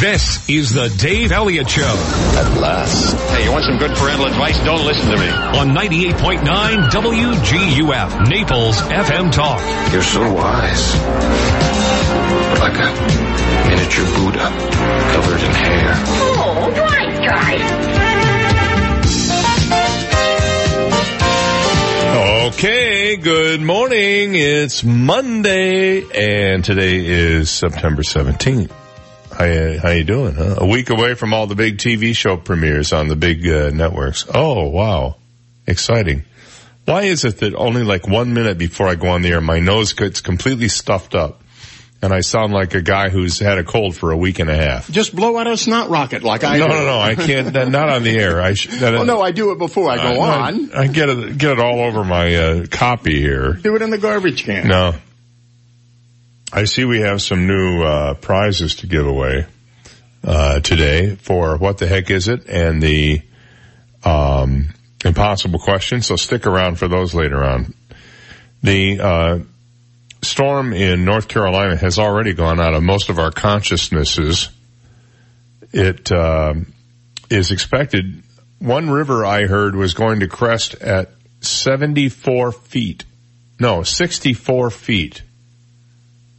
This is the Dave Elliott Show. At last. Hey, you want some good parental advice? Don't listen to me. On 98.9 WGUF, Naples FM Talk. You're so wise. Like a miniature Buddha covered in hair. Oh, right, guys. Okay, good morning. It's Monday, and today is September 17th. How, how you doing? Huh? A week away from all the big TV show premieres on the big uh, networks. Oh, wow. Exciting. Why is it that only like one minute before I go on the air, my nose gets completely stuffed up? And I sound like a guy who's had a cold for a week and a half. Just blow out a snot rocket like I No, do. no, no. I can't. Not on the air. I. Sh- that, Oh no, I do it before I go I, on. I get it. Get it all over my uh, copy here. Do it in the garbage can. No. I see we have some new uh, prizes to give away uh, today for what the heck is it and the um, impossible question. So stick around for those later on. The uh, storm in North Carolina has already gone out of most of our consciousnesses. It uh, is expected. One river I heard was going to crest at 74 feet. No, 64 feet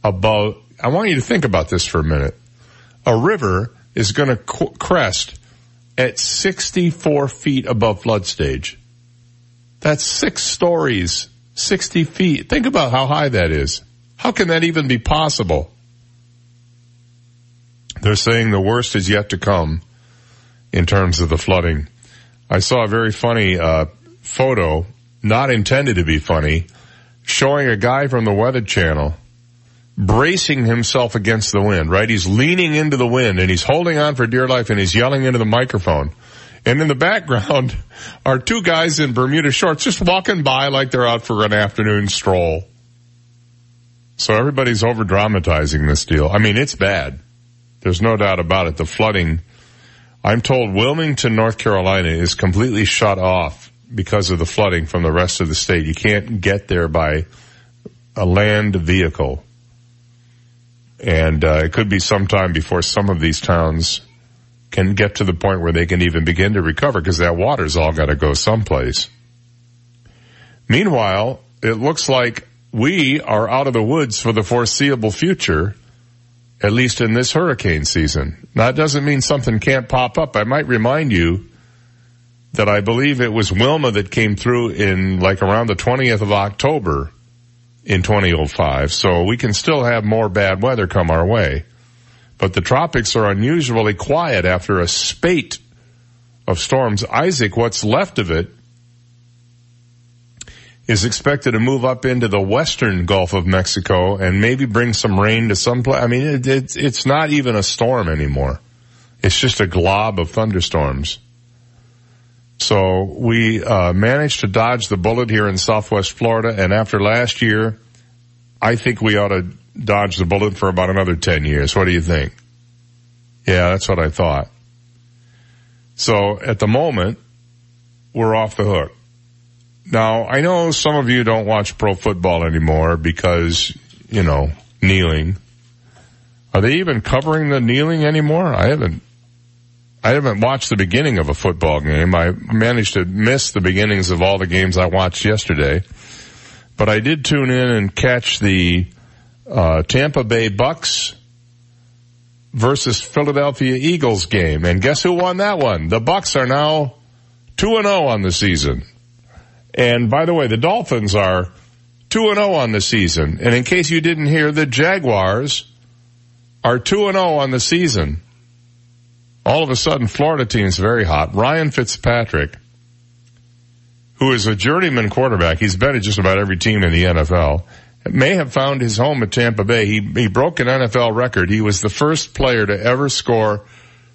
above. I want you to think about this for a minute. A river is going to crest at 64 feet above flood stage. That's six stories, 60 feet. Think about how high that is. How can that even be possible? They're saying the worst is yet to come in terms of the flooding. I saw a very funny uh, photo, not intended to be funny, showing a guy from the Weather Channel bracing himself against the wind, right? He's leaning into the wind and he's holding on for dear life and he's yelling into the microphone. And in the background are two guys in Bermuda shorts just walking by like they're out for an afternoon stroll. So everybody's over dramatizing this deal. I mean, it's bad. There's no doubt about it. The flooding, I'm told Wilmington, North Carolina is completely shut off because of the flooding from the rest of the state. You can't get there by a land vehicle. And uh, it could be some time before some of these towns can get to the point where they can even begin to recover because that water's all got to go someplace. Meanwhile, it looks like we are out of the woods for the foreseeable future, at least in this hurricane season. Now, That doesn't mean something can't pop up. I might remind you that I believe it was Wilma that came through in like around the 20th of October in 2005. So we can still have more bad weather come our way. But the tropics are unusually quiet after a spate of storms. Isaac, what's left of it, is expected to move up into the western Gulf of Mexico and maybe bring some rain to some place. I mean, it, it, it's not even a storm anymore. It's just a glob of thunderstorms. So we uh, managed to dodge the bullet here in Southwest Florida, and after last year, I think we ought to dodge the bullet for about another ten years. What do you think? Yeah, that's what I thought. So at the moment, we're off the hook. Now, I know some of you don't watch pro football anymore because, you know, kneeling. Are they even covering the kneeling anymore? I haven't, I haven't watched the beginning of a football game. I managed to miss the beginnings of all the games I watched yesterday. But I did tune in and catch the, uh, Tampa Bay Bucks versus Philadelphia Eagles game. And guess who won that one? The Bucks are now 2 and 0 on the season. And by the way, the Dolphins are 2 and 0 on the season. And in case you didn't hear, the Jaguars are 2 and 0 on the season. All of a sudden, Florida team's very hot. Ryan Fitzpatrick, who is a journeyman quarterback, he's been at just about every team in the NFL, may have found his home at Tampa Bay. He, he broke an NFL record. He was the first player to ever score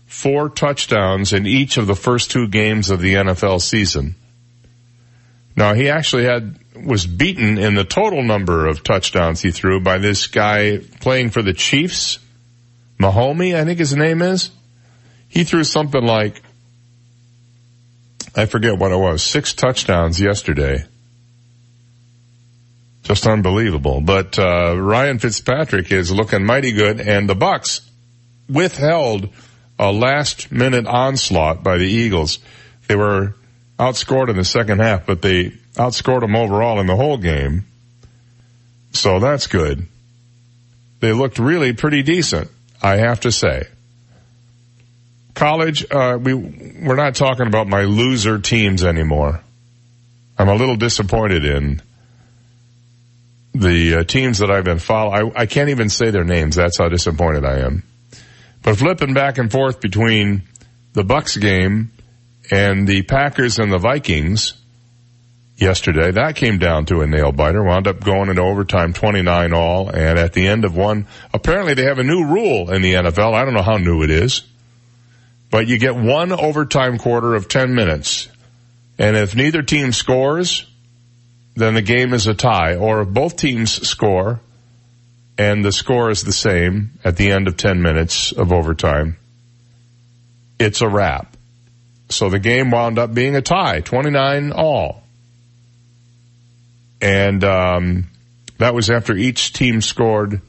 four touchdowns in each of the first two games of the NFL season. Now he actually had, was beaten in the total number of touchdowns he threw by this guy playing for the Chiefs, Mahomey, I think his name is. He threw something like, I forget what it was, six touchdowns yesterday. Just unbelievable. But uh, Ryan Fitzpatrick is looking mighty good, and the Bucks withheld a last minute onslaught by the Eagles. They were outscored in the second half, but they outscored them overall in the whole game. So that's good. They looked really pretty decent, I have to say. College, uh, we, we're not talking about my loser teams anymore. I'm a little disappointed in the uh, teams that I've been following. I, I can't even say their names. That's how disappointed I am. But flipping back and forth between the Bucks game and the Packers and the Vikings yesterday, that came down to a nail biter, wound up going into overtime 29 all, and at the end of one, apparently they have a new rule in the NFL. I don't know how new it is, but you get one overtime quarter of 10 minutes. And if neither team scores, then the game is a tie. Or if both teams score and the score is the same at the end of 10 minutes of overtime, it's a wrap. So the game wound up being a tie, 29 all. And, um, that was after each team scored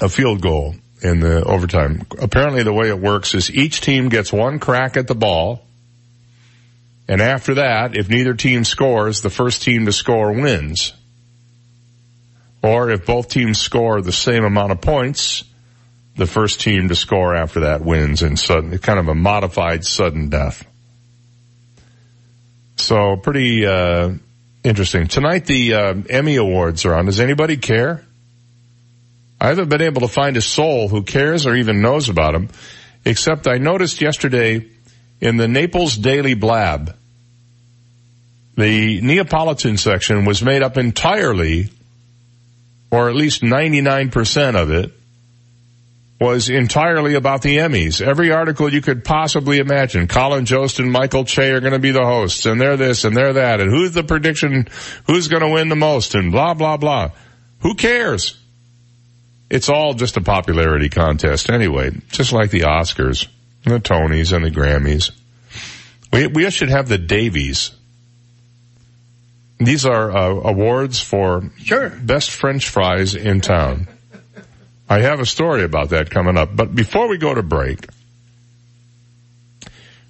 a field goal in the overtime. Apparently the way it works is each team gets one crack at the ball. And after that, if neither team scores, the first team to score wins. Or if both teams score the same amount of points, the first team to score after that wins in sudden, kind of a modified sudden death. So pretty, uh, interesting. Tonight the, uh, Emmy Awards are on. Does anybody care? I haven't been able to find a soul who cares or even knows about them, except I noticed yesterday in the Naples Daily Blab, the Neapolitan section was made up entirely, or at least 99% of it, was entirely about the Emmys. Every article you could possibly imagine. Colin Jost and Michael Che are going to be the hosts, and they're this and they're that, and who's the prediction, who's going to win the most, and blah, blah, blah. Who cares? It's all just a popularity contest anyway, just like the Oscars, and the Tonys, and the Grammys. We, we should have the Davies. These are uh, awards for Sure. best French fries in town. I have a story about that coming up, but before we go to break,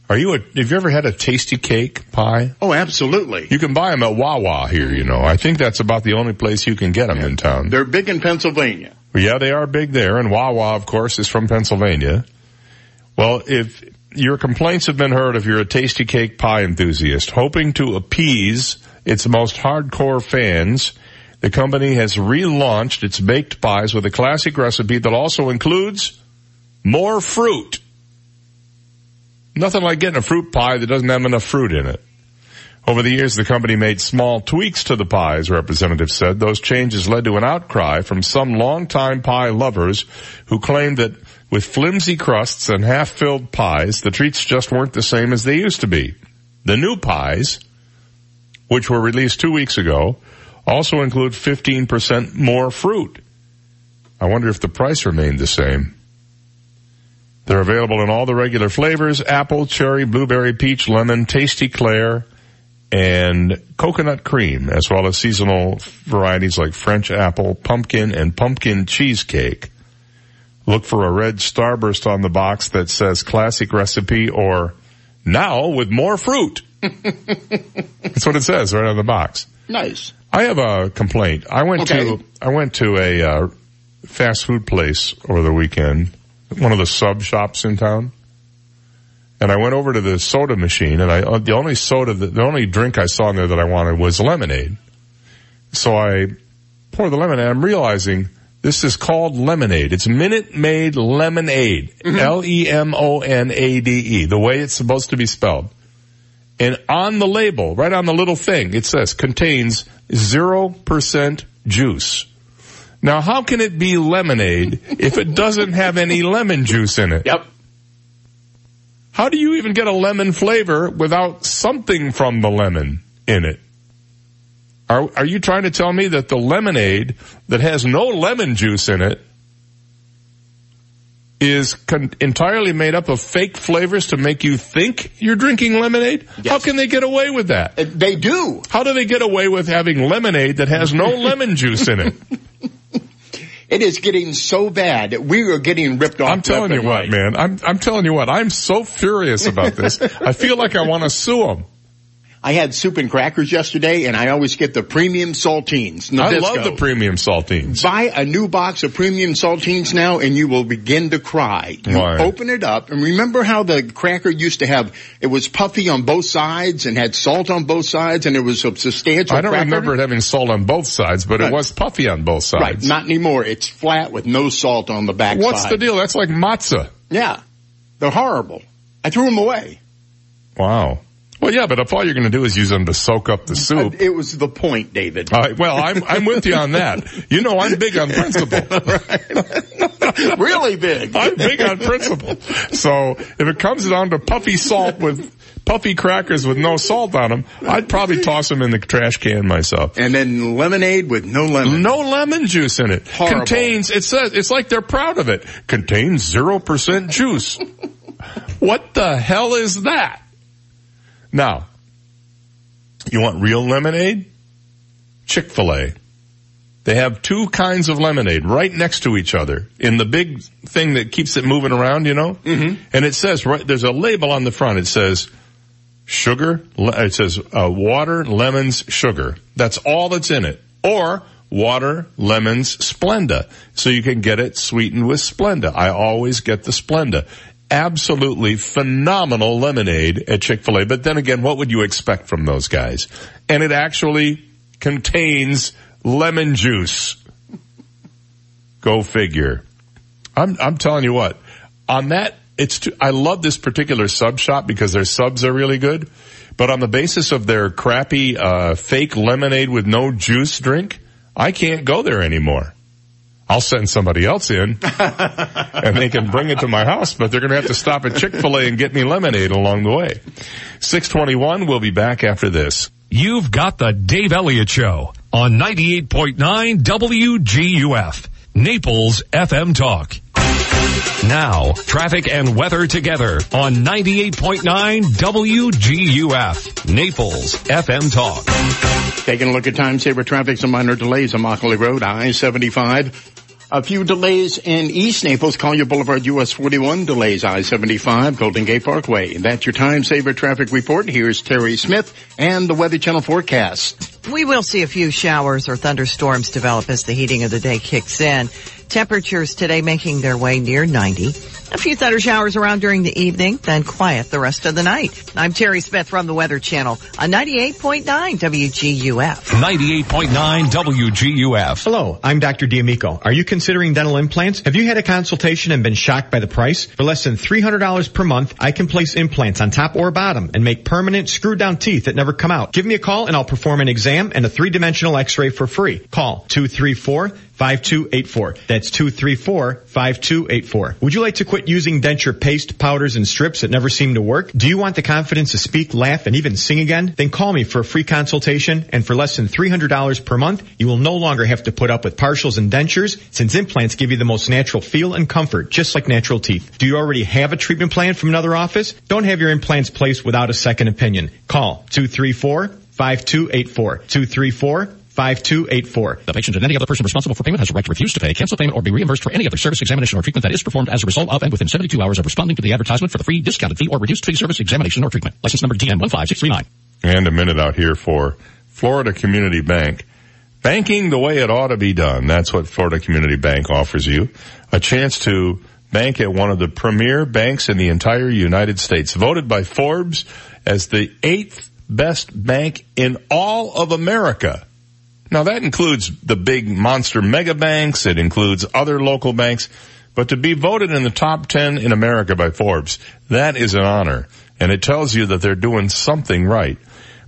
are you a, have you ever had a Tastykake pie? Oh, absolutely. You can buy them at Wawa here, you know. I think that's about the only place you can get them in town. They're big in Pennsylvania. Yeah, they are big there, and Wawa, of course, is from Pennsylvania. Well, if your complaints have been heard if you're a Tastykake pie enthusiast, hoping to appease its most hardcore fans, the company has relaunched its baked pies with a classic recipe that also includes more fruit. Nothing like getting a fruit pie that doesn't have enough fruit in it. Over the years, the company made small tweaks to the pies, representatives said. Those changes led to an outcry from some longtime pie lovers who claimed that with flimsy crusts and half-filled pies, the treats just weren't the same as they used to be. The new pies, which were released two weeks ago, also include 15% more fruit. I wonder if the price remained the same. They're available in all the regular flavors, apple, cherry, blueberry, peach, lemon, Tasty Klair, and coconut cream, as well as seasonal varieties like French apple, pumpkin, and pumpkin cheesecake. Look for a red starburst on the box that says classic recipe or now with more fruit. That's what it says right on the box. Nice. I have a complaint. I went Okay. to I went to a uh, fast food place over the weekend, one of the sub shops in town, and I went over to the soda machine, and I uh, the only soda that, the only drink I saw in there that I wanted was lemonade. So I pour the lemonade. I'm realizing this is called lemonade. It's Minute Maid Lemonade. L E M O N A D E. The way it's supposed to be spelled. And on the label, right on the little thing, it says contains 0% juice. Now how can it be lemonade if it doesn't have any lemon juice in it? Yep. How do you even get a lemon flavor without something from the lemon in it? Are, are you trying to tell me that the lemonade that has no lemon juice in it is con- entirely made up of fake flavors to make you think you're drinking lemonade? How can they get away with that? They do. How do they get away with having lemonade that has no lemon juice in it? It is getting so bad. We are getting ripped off. I'm telling you what, right. man. I'm I'm telling you what. I'm so furious about this. I feel like I want to sue them. I had soup and crackers yesterday, and I always get the premium saltines. I love the premium saltines. Buy a new box of premium saltines now and you will begin to cry. You Why? open it up and remember how the cracker used to have, it was puffy on both sides and had salt on both sides and it was a substantial I don't cracker? remember it having salt on both sides, but Right. it was puffy on both sides. Right, not anymore. It's flat with no salt on the back What's side. the deal? That's like matzah. Yeah. They're horrible. I threw them away. Wow. Well, yeah, but if all you're going to do is use them to soak up the soup. It was the point, David. All right, well, I'm I'm with you on that. You know, I'm big on principle. really big. I'm big on principle. So if it comes down to puffy salt with puffy crackers with no salt on them, I'd probably toss them in the trash can myself. And then lemonade with no lemon. No lemon juice in it. Horrible. Contains, it says, it's like they're proud of it. Contains 0% juice. what the hell is that? Now, you want real lemonade? Chick-fil-A. They have two kinds of lemonade right next to each other in the big thing that keeps it moving around, you know? Mm-hmm. And it says, right, there's a label on the front. It says, sugar, it says, uh, water, lemons, sugar. That's all that's in it. Or water, lemons, Splenda. So you can get it sweetened with Splenda. I always get the Splenda. Absolutely phenomenal lemonade at Chick-fil-A. But then again, what would you expect from those guys? And it actually contains lemon juice. Go figure. I'm, I'm telling you what, on that, it's, too, I love this particular sub shop because their subs are really good. But on the basis of their crappy, uh, fake lemonade with no juice drink, I can't go there anymore. I'll send somebody else in and they can bring it to my house, but they're going to have to stop at Chick-fil-A and get me lemonade along the way. 621, we'll be back after this. You've got the Dave Elliott Show on 98.9 WGUF, Naples FM Talk. Now, traffic and weather together on 98.9 WGUF, Naples FM Talk. Taking a look at time saver traffic, some minor delays on Immokalee Road, I-75. A few delays in East Naples, Collier Boulevard, US 41, delays I-75, Golden Gate Parkway. That's your time saver traffic report. Here's Terry Smith and the Weather Channel forecast. We will see a few showers or thunderstorms develop as the heating of the day kicks in. Temperatures today making their way near 90. A few thunder showers around during the evening, then quiet the rest of the night. I'm Terry Smith from the Weather Channel on 98.9 WGUF. 98.9 WGUF. Hello, I'm Dr. D'Amico. Are you considering dental implants? Have you had a consultation and been shocked by the price? For less than $300 per month, I can place implants on top or bottom and make permanent screwed down teeth that never come out. Give me a call and I'll perform an exam and a three-dimensional x-ray for free. Call 234 5284. That's 234-5284. Would you like to quit using denture paste, powders, and strips that never seem to work? Do you want the confidence to speak, laugh, and even sing again? Then call me for a free consultation, and for less than $300 per month, you will no longer have to put up with partials and dentures, since implants give you the most natural feel and comfort, just like natural teeth. Do you already have a treatment plan from another office? Don't have your implants placed without a second opinion. Call 234 5284. 234 5284. The patient and any other person responsible for payment has a right to refuse to pay, cancel payment, or be reimbursed for any other service, examination, or treatment that is performed as a result of and within 72 hours of responding to the advertisement for the free, discounted fee, or reduced fee service, examination, or treatment. License number DN15639. And a minute out here for Florida Community Bank. Banking the way it ought to be done. That's what Florida Community Bank offers you. A chance to bank at one of the premier banks in the entire United States. Voted by Forbes as the eighth best bank in all of America. Now that includes the big monster mega banks. It includes other local banks. But to be voted in the top 10 in America by Forbes, that is an honor. And it tells you that they're doing something right.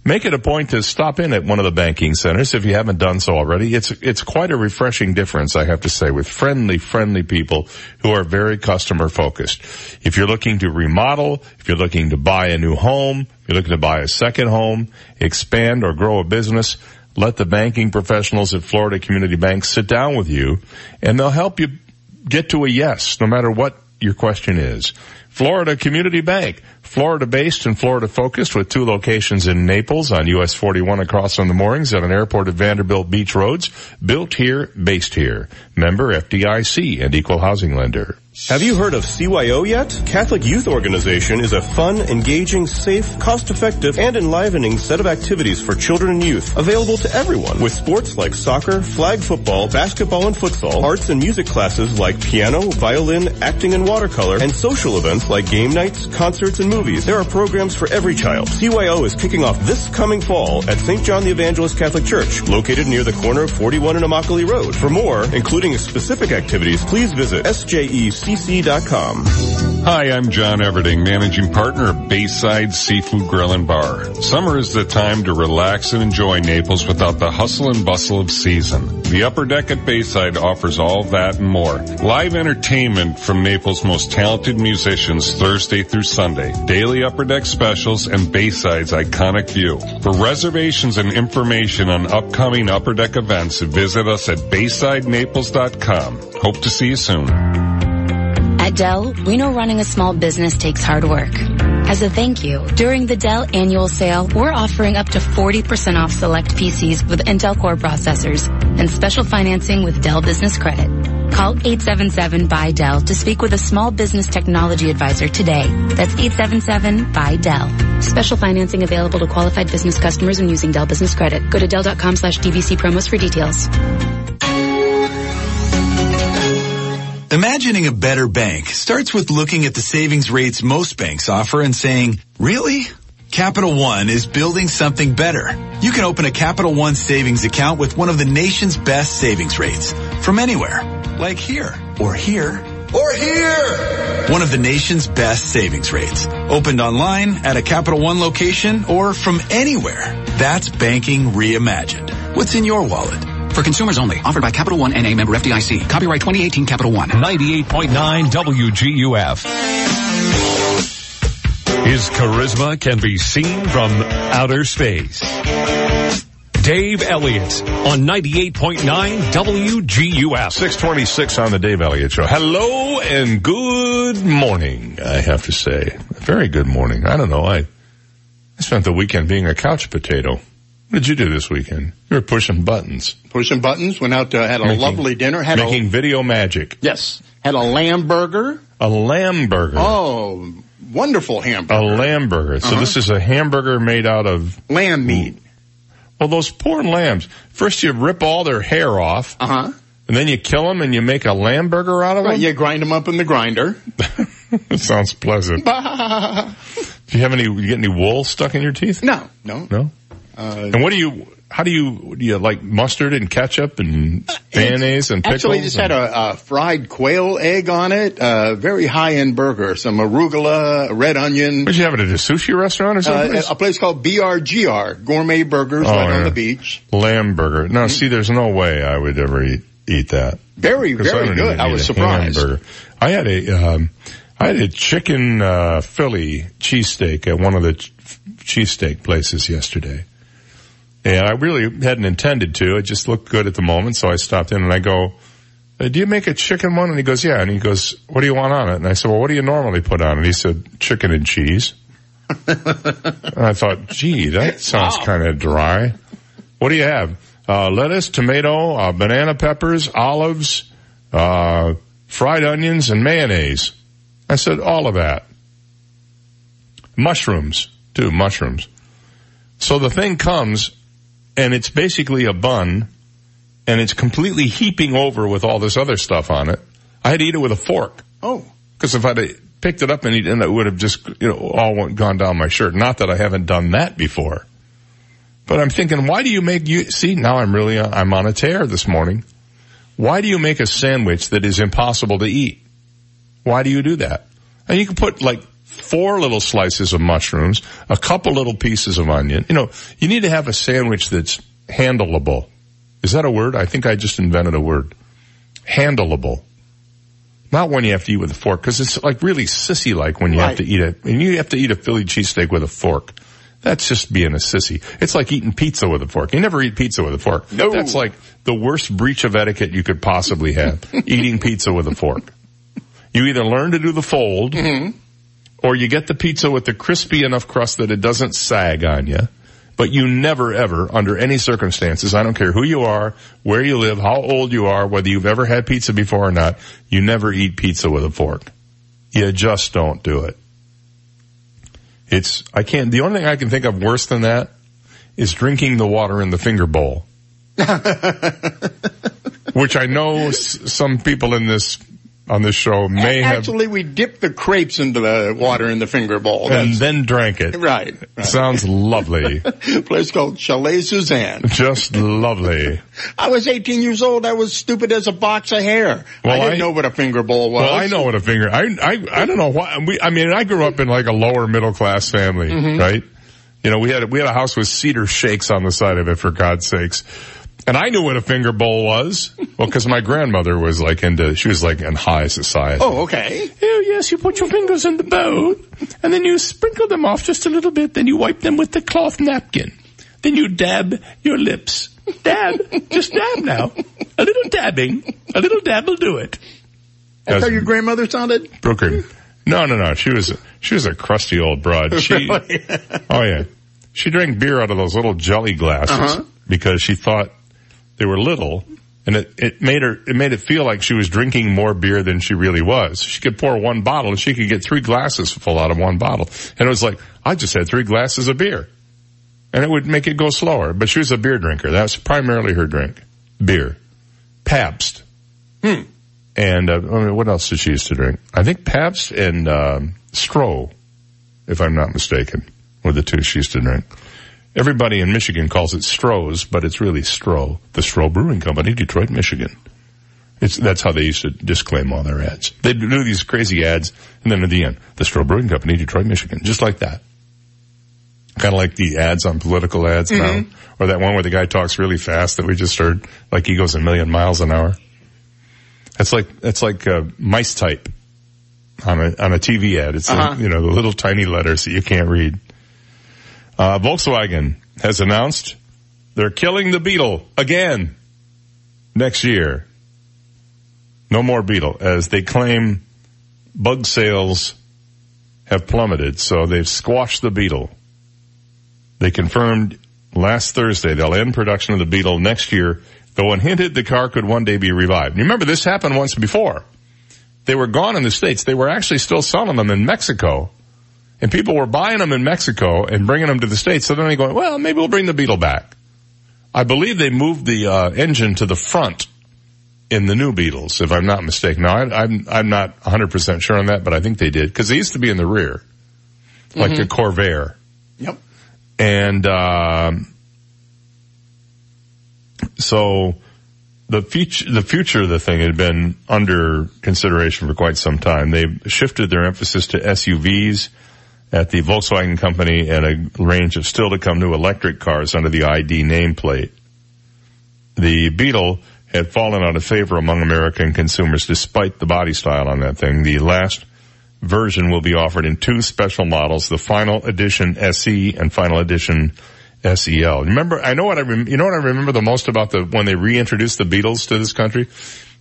Make it a point to stop in at one of the banking centers if you haven't done so already. It's, it's quite a refreshing difference, I have to say, with friendly, friendly people who are very customer focused. If you're looking to remodel, if you're looking to buy a new home, if you're looking to buy a second home, expand or grow a business, let the banking professionals at Florida Community Bank sit down with you and they'll help you get to a yes no matter what your question is. Florida Community Bank, Florida based and Florida focused with two locations in Naples on US 41 across from the moorings at an airport at Vanderbilt Beach Roads. Built here, based here. Member FDIC and equal housing lender. Have you heard of CYO yet? Catholic Youth Organization is a fun, engaging, safe, cost-effective, and enlivening set of activities for children and youth available to everyone with sports like soccer, flag football, basketball and futsal, arts and music classes like piano, violin, acting and watercolor, and social events like game nights, concerts, and movies. There are programs for every child. CYO is kicking off this coming fall at St. John the Evangelist Catholic Church, located near the corner of 41 and Immokalee Road. For more, including specific activities, please visit SJEC cc.com. Hi, I'm John Everding, managing partner of Bayside Seafood Grill and Bar. Summer is the time to relax and enjoy Naples without the hustle and bustle of season. The upper deck at Bayside offers all that and more. Live entertainment from Naples' most talented musicians Thursday through Sunday. Daily upper deck specials and Bayside's iconic view. For reservations and information on upcoming upper deck events, visit us at BaysideNaples.com. Hope to see you soon. At Dell, we know running a small business takes hard work. As a thank you, during the Dell annual sale, we're offering up to 40% off select PCs with Intel Core processors and special financing with Dell Business Credit. Call 877 by Dell to speak with a small business technology advisor today. That's 877 by Dell. Special financing available to qualified business customers when using Dell Business Credit. Go to Dell.com slash DBC promos for details. Imagining a better bank starts with looking at the savings rates most banks offer and saying, really? Capital One is building something better. You can open a Capital One savings account with one of the nation's best savings rates from anywhere, like here or here or here. One of the nation's best savings rates. Opened online at a Capital One location or from anywhere. That's banking reimagined. What's in your wallet? For consumers only. Offered by Capital One NA member FDIC. Copyright 2018 Capital One. 98.9 WGUF. His charisma can be seen from outer space. Dave Elliott on 98.9 WGUF. 626 on the Dave Elliott Show. Hello and good morning, I have to say. Very good morning. I don't know. I, I spent the weekend being a couch potato. What did you do this weekend? You were pushing buttons. Pushing buttons. Went out to had a Making- lovely dinner. Had making a, video magic. yes. Had a lamb burger. A lamb burger. Oh, wonderful hamburger. A hamburger. lamb burger. So Uh-huh. this is a hamburger made out of lamb meat. Well, those poor lambs. First you rip all their hair off, Uh huh. and then you kill them and you make a lamb burger out of Right, them. you grind them up in the grinder. It sounds pleasant. no, Do you have any? You get any wool stuck in your teeth? no. No. Uh, And what do you? How do you? Do you like mustard and ketchup and mayonnaise and pickles? Actually, just had a, a fried quail egg on it. A very high-end burger. Some arugula, red onion. Where'd you have it at a sushi restaurant or something? Uh, a place called BRGR, Gourmet Burgers, Oh, right on the beach. lamb burger. No, see, there's no way I would ever eat eat that. Very, I very don't good. I was surprised. I had a, um, I had a chicken uh, Philly cheesesteak at one of the ch- cheesesteak places yesterday, and I really hadn't intended to. It just looked good at the moment, so I stopped in and I go, "Do you make a chicken one?" And he goes, "Yeah." And he goes, "What do you want on it?" And I said, "Well, what do you normally put on it?" And he said, "Chicken and cheese." and I thought, "Gee, that sounds kind of dry." What do you have? Uh, lettuce, tomato, uh, banana peppers, olives, uh, fried onions, and mayonnaise. I said, all of that. Mushrooms, too, mushrooms. So the thing comes, and it's basically a bun, and it's completely heaping over with all this other stuff on it. I had to eat it with a fork. Oh. Because if I'd picked it up and eaten it, would have just, you know, all went, gone down my shirt. Not that I haven't done that before. But I'm thinking, why do you make you, see, now I'm really, uh, I'm on a tear this morning. Why do you make a sandwich that is impossible to eat? Why do you do that? And you can put like four little slices of mushrooms, a couple little pieces of onion. You know, you need to have a sandwich that's handleable. Is that a word? I think I just invented a word. Handleable. Not one you have to eat with a fork, because it's like really sissy like when you have to eat it. And you have to eat a Philly cheesesteak with a fork. That's just being a sissy. It's like eating pizza with a fork. You never eat pizza with a fork. No. That's like the worst breach of etiquette you could possibly have. eating pizza with a fork. You either learn to do the fold, mm-hmm. Or you get the pizza with the crispy enough crust that it doesn't sag on you. But you never ever, under any circumstances, I don't care who you are, where you live, how old you are, whether you've ever had pizza before or not, you never eat pizza with a fork. You just don't do it. It's, I can't, the only thing I can think of worse than that is drinking the water in the finger bowl. Which I know s- some people in this, on this show may have, Actually, we dipped the crepes into the water in the finger bowl. and That's- then drank it. right. right. Sounds lovely. place called Chalet Suzanne. Just lovely. I was 18 years old. I was stupid as a box of hair. Well, I didn't I- know what a finger bowl was. Well, I know what a finger. I I I don't know why. We, I mean, I grew up in like a lower middle class family, Mhm. right? You know, we had we had a house with cedar shakes on the side of it, for God's sakes. And I knew what a finger bowl was. Well, because my grandmother was like into, she was like in high society. Oh, okay. Oh yes, you put your fingers in the bowl, and then you sprinkle them off just a little bit. Then you wipe them with the cloth napkin. Then you dab your lips. Dab, just dab now. A little dabbing, a little dab will do it. That's how your grandmother sounded? Brooker. No, no, no. She was she was a crusty old broad. She, Really? oh yeah, she drank beer out of those little jelly glasses Uh-huh. because she thought they were little, and it it made her it made it feel like she was drinking more beer than she really was. She could pour one bottle, and she could get three glasses full out of one bottle, and it was like I just had three glasses of beer, and it would make it go slower. But she was a beer drinker. That's primarily her drink, beer, Pabst. Hmm. And uh, what else did she used to drink? I think Pabst and um, Stroh, if I'm not mistaken, were the two she used to drink. Everybody in Michigan calls it Stroh's, but it's really Stroh, the Stroh Brewing Company, Detroit, Michigan. It's that's how they used to disclaim all their ads. They'd do these crazy ads, and then at the end, the Stroh Brewing Company, Detroit, Michigan, just like that. Kind of like the ads on political ads now, Mhm. or that one where the guy talks really fast that we just heard, like he goes a million miles an hour. That's like that's like uh, mice type on a on a TV ad. It's Uh-huh. you know the little tiny letters that you can't read. Uh, Volkswagen has announced they're killing the Beetle again next year. No more Beetle, as they claim bug sales have plummeted, so they've squashed the Beetle. They confirmed last Thursday they'll end production of the Beetle next year, though and hinted the car could one day be revived. You remember this happened once before. They were gone in the States. They were actually still selling them in Mexico. And people were buying them in Mexico and bringing them to the States. So then they go, well, maybe we'll bring the Beetle back. I believe they moved the uh, engine to the front in the new Beetles, if I'm not mistaken. Now, I, I'm I'm not 100% sure on that, but I think they did because they used to be in the rear, like the Mhm. Corvair. Yep. And um, so the future the future of the thing had been under consideration for quite some time. They shifted their emphasis to SUVs at the Volkswagen company and a range of still to come new electric cars under the ID nameplate. The Beetle had fallen out of favor among American consumers despite the body style on that thing. The last version will be offered in two special models, the final edition SE and final edition SEL. Remember, I know what I, rem- you know what I remember the most about the, when they reintroduced the Beetles to this country?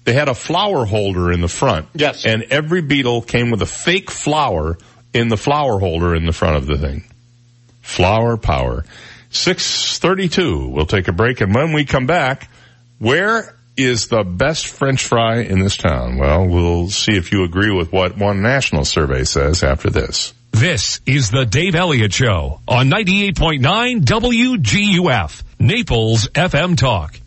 They had a flower holder in the front. Yes. And every Beetle came with a fake flower in the flower holder in the front of the thing. Flower power. 632. We'll take a break and when we come back, where is the best french fry in this town? Well, we'll see if you agree with what one national survey says after this. This is the Dave Elliott Show on 98.9 WGUF, Naples FM Talk.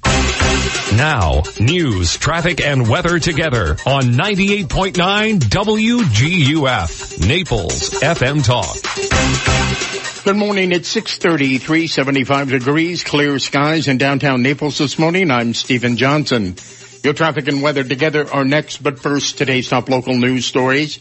Now, news, traffic, and weather together on 98.9 WGUF, Naples FM Talk. Good morning. It's 6:30, 75 degrees, clear skies in downtown Naples this morning. I'm Stephen Johnson. Your traffic and weather together are next, but first, today's top local news stories.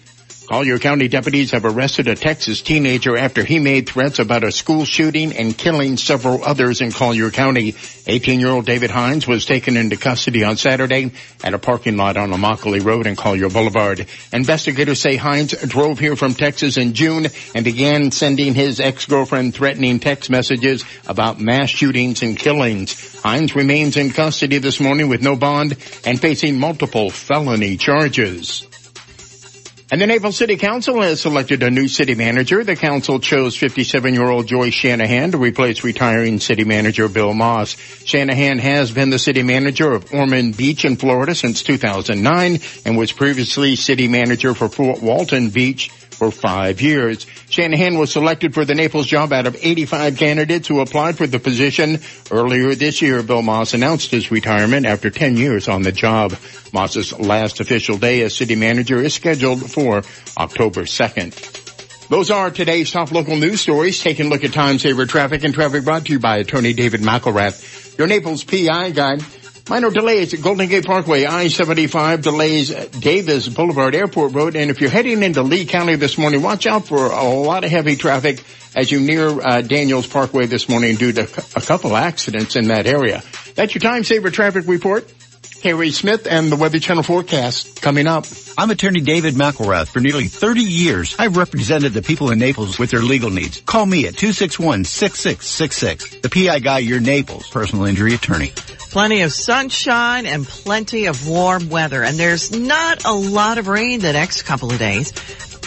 Collier County deputies have arrested a Texas teenager after he made threats about a school shooting and killing several others in Collier County. 18-year-old David Hines was taken into custody on Saturday at a parking lot on Immokalee Road and Collier Boulevard. Investigators say Hines drove here from Texas in June and began sending his ex-girlfriend threatening text messages about mass shootings and killings. Hines remains in custody this morning with no bond and facing multiple felony charges. And the Naples City Council has selected a new city manager. The council chose 57-year-old Joyce Shanahan to replace retiring city manager Bill Moss. Shanahan has been the city manager of Ormond Beach in Florida since 2009 and was previously city manager for Fort Walton Beach for five years. Shanahan was selected for the Naples job out of 85 candidates who applied for the position. Earlier this year, Bill Moss announced his retirement after 10 years on the job. Moss's last official day as city manager is scheduled for October 2nd. Those are today's top local news stories. Taking a look at time saver traffic and traffic brought to you by attorney David McElrath. Your Naples PI guide. Minor delays at Golden Gate Parkway, I-75 delays Davis Boulevard Airport Road. And if you're heading into Lee County this morning, watch out for a lot of heavy traffic as you near uh, Daniels Parkway this morning due to a couple accidents in that area. That's your time saver traffic report. Harry Smith and the Weather Channel forecast coming up. I'm attorney David McElrath. For nearly 30 years, I've represented the people in Naples with their legal needs. Call me at 261-6666. The PI guy, your Naples personal injury attorney. Plenty of sunshine and plenty of warm weather. And there's not a lot of rain the next couple of days.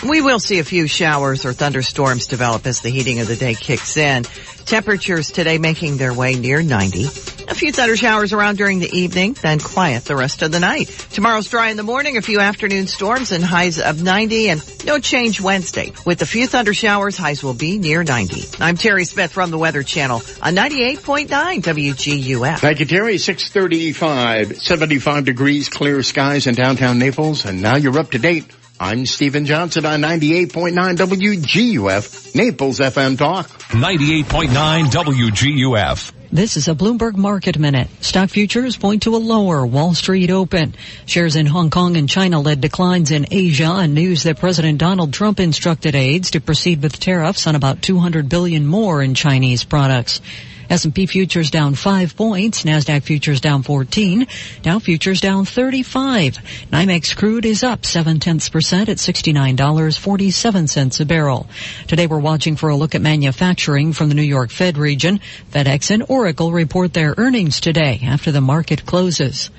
We will see a few showers or thunderstorms develop as the heating of the day kicks in. Temperatures today making their way near 90. A few thunder showers around during the evening, then quiet the rest of the night. Tomorrow's dry in the morning, a few afternoon storms and highs of 90 and no change Wednesday. With a few thunder showers, highs will be near 90. I'm Terry Smith from the Weather Channel on 98.9 WGUF. Thank you, Terry. 635, 75 degrees, clear skies in downtown Naples. And now you're up to date. I'm Stephen Johnson on 98.9 WGUF, Naples FM Talk. 98.9 WGUF. This is a Bloomberg Market Minute. Stock futures point to a lower Wall Street open. Shares in Hong Kong and China led declines in Asia and news that President Donald Trump instructed aides to proceed with tariffs on about 200 billion more in Chinese products. S&P futures down 5 points, Nasdaq futures down 14, Dow futures down 35. NYMEX crude is up 7 tenths percent at $69.47 a barrel. Today we're watching for a look at manufacturing from the New York Fed region. FedEx and Oracle report their earnings today after the market closes.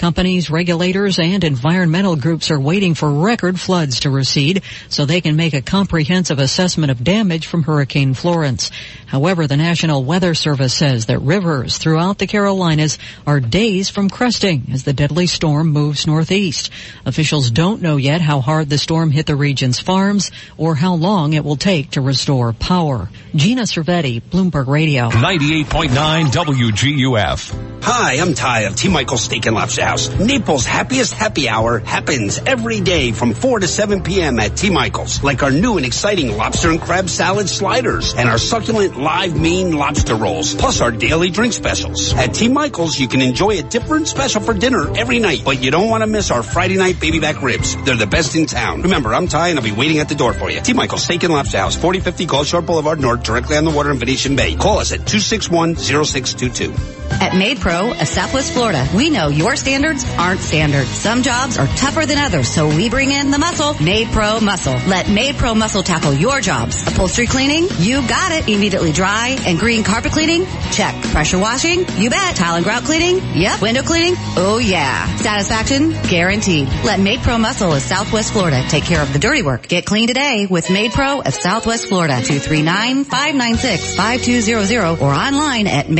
Companies, regulators, and environmental groups are waiting for record floods to recede so they can make a comprehensive assessment of damage from Hurricane Florence. However, the National Weather Service says that rivers throughout the Carolinas are days from cresting as the deadly storm moves northeast. Officials don't know yet how hard the storm hit the region's farms or how long it will take to restore power. Gina Cervetti, Bloomberg Radio. 98.9 WGUF. Hi, I'm Ty of T. Michael's Steak and Lobster Naples' happiest happy hour happens every day from 4 to 7 p.m. at T. Michael's. Like our new and exciting lobster and crab salad sliders and our succulent live Maine lobster rolls, plus our daily drink specials. At T. Michael's, you can enjoy a different special for dinner every night, but you don't want to miss our Friday night baby back ribs. They're the best in town. Remember, I'm Ty and I'll be waiting at the door for you. T. Michael's Steak and Lobster House, 4050 Gulf Shore Boulevard North, directly on the water in Venetian Bay. Call us at 261-0622. At Maid Pro of Southwest Florida, we know your standards aren't standard. Some jobs are tougher than others, so we bring in the muscle, Maid Pro Muscle. Let Maid Pro Muscle tackle your jobs. Upholstery cleaning? You got it. Immediately dry and green carpet cleaning? Check. Pressure washing? You bet. Tile and grout cleaning? Yep. Window cleaning? Oh yeah. Satisfaction? Guaranteed. Let Maid Pro Muscle of Southwest Florida take care of the dirty work. Get clean today with Maid Pro of Southwest Florida. 239-596-5200 or online at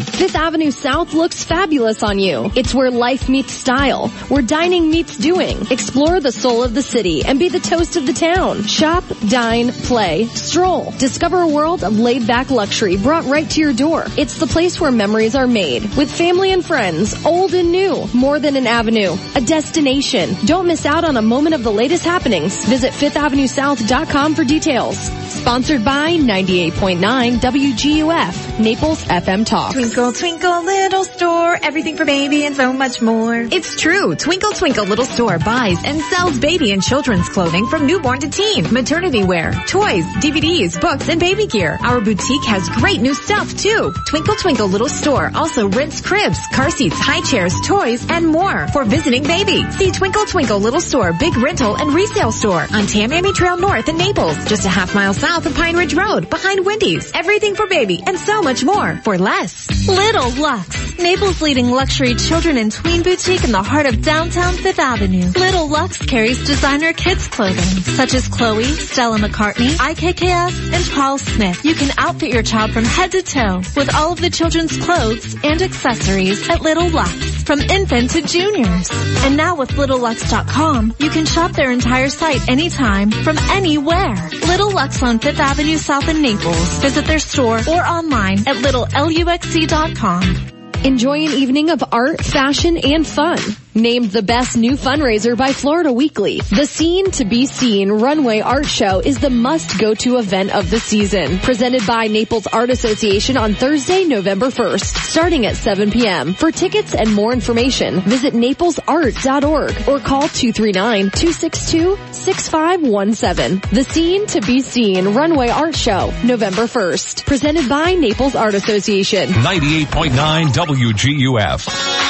Fifth Avenue South looks fabulous on you. It's where life meets style, where dining meets doing. Explore the soul of the city and be the toast of the town. Shop, dine, play, stroll. Discover a world of laid back luxury brought right to your door. It's the place where memories are made with family and friends, old and new. More than an avenue, a destination. Don't miss out on a moment of the latest happenings. Visit fifthavenuesouth.com for details. Sponsored by 98.9 WGUF, Naples FM Talk. Twinkle, twinkle, little store, everything for baby and so much more. It's true. Twinkle, twinkle, little store buys and sells baby and children's clothing from newborn to teen, maternity wear, toys, DVDs, books, and baby gear. Our boutique has great new stuff too. Twinkle, twinkle, little store also rents cribs, car seats, high chairs, toys, and more for visiting baby. See Twinkle, twinkle, little store, big rental and resale store on Tamiami Trail North in Naples, just a half mile south of Pine Ridge Road, behind Wendy's. Everything for baby and so much more for less. Little Lux. Naples' leading luxury children and tween boutique in the heart of downtown Fifth Avenue. Little Lux carries designer kids clothing, such as Chloe, Stella McCartney, IKKS, and Charles Smith. You can outfit your child from head to toe with all of the children's clothes and accessories at Little Lux, from infant to juniors. And now with LittleLux.com, you can shop their entire site anytime from anywhere. Little Lux on Fifth Avenue South in Naples. Visit their store or online at littleluxc.com. Enjoy an evening of art, fashion, and fun. Named the best new fundraiser by Florida Weekly, the Scene to Be Seen Runway Art Show is the must-go-to event of the season. Presented by Naples Art Association on Thursday, November 1st, starting at 7 p.m. For tickets and more information, visit naplesart.org or call 239-262-6517. The Scene to Be Seen Runway Art Show, November 1st. Presented by Naples Art Association. 98.9 WGUF.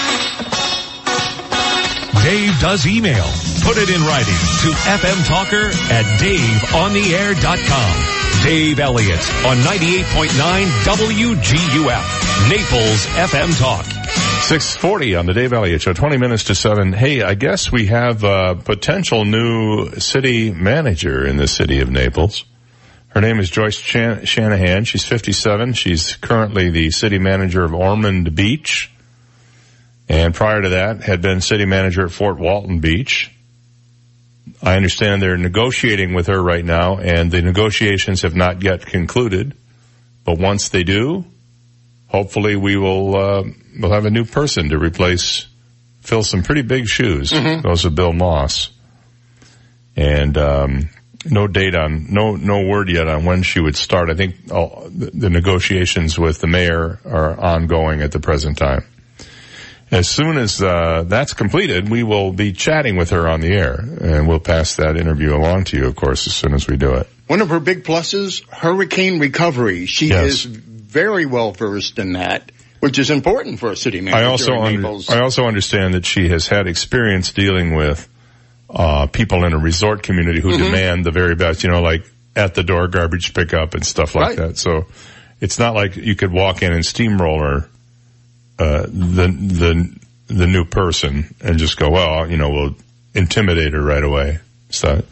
Dave does email. Put it in writing to fmtalker at daveontheair.com. Dave Elliott on 98.9 WGUF. Naples FM Talk. 640 on the Dave Elliott Show, 20 minutes to 7. Hey, I guess we have a potential new city manager in the city of Naples. Her name is Joyce Shan- Shanahan. She's 57. She's currently the city manager of Ormond Beach. And prior to that, had been city manager at Fort Walton Beach. I understand they're negotiating with her right now, and the negotiations have not yet concluded. But once they do, hopefully we will uh, we'll have a new person to replace, fill some pretty big shoes. Mhm. Those of Bill Moss, and um, no date on no no word yet on when she would start. I think all, the negotiations with the mayor are ongoing at the present time. As soon as uh, that's completed, we will be chatting with her on the air, and we'll pass that interview along to you, of course, as soon as we do it. One of her big pluses, hurricane recovery. She Yes. is very well versed in that, which is important for a city manager. I also under, I also understand that she has had experience dealing with uh, people in a resort community who Mhm. demand the very best. You know, like at the door garbage pickup and stuff like Right. that. So it's not like you could walk in and steamroller uh, the the the new person and just go, well, you know, we'll intimidate her right away. So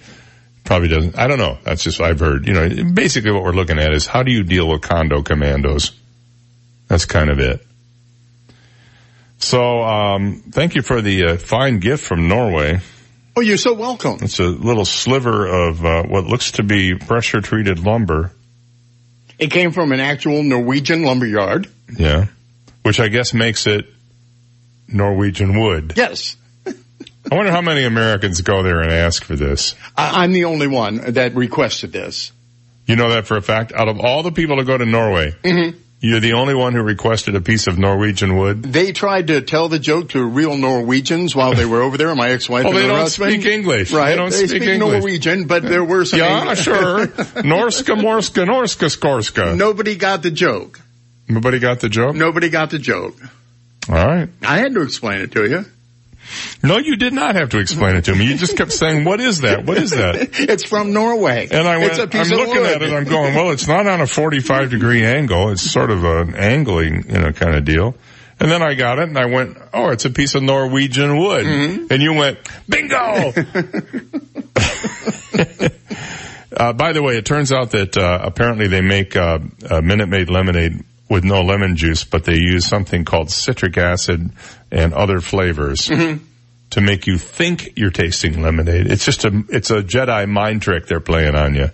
probably doesn't. I don't know. That's just I've heard. You know, basically what we're looking at is how do you deal with condo commandos. That's kind of it. So, um, thank you for the uh, fine gift from Norway. Oh, you're so welcome. It's a little sliver of uh, what looks to be pressure treated lumber. It came from an actual Norwegian lumber yard. Yeah. Which I guess makes it Norwegian wood. Yes. I wonder how many Americans go there and ask for this. I, I'm the only one that requested this. You know that for a fact? Out of all the people to go to Norway, Mm-hmm. you're the only one who requested a piece of Norwegian wood. They tried to tell the joke to real Norwegians while they were over there. My ex-wife. Oh, and they don't husband. speak English. Right. They don't speak English. Norwegian, but there were some. Yeah, sure. Norska, Morska, Norska, Skorska. Nobody got the joke. Nobody got the joke? Nobody got the joke. All right. I had to explain it to you. No, you did not have to explain it to me. You just kept saying, what is that? What is that? it's from Norway. And I went, It's a piece I'm of looking wood. at it, I'm going, well, it's not on a 45 degree angle. It's sort of an angling, you know, kind of deal. And then I got it and I went, oh, it's a piece of Norwegian wood. Mm-hmm. And you went, bingo! uh, by the way, it turns out that, uh, apparently they make, uh, uh, Minute Maid lemonade with no lemon juice, but they use something called citric acid and other flavors. Mm-hmm. To make you think you're tasting lemonade. It's just a, it's a Jedi mind trick they're playing on you.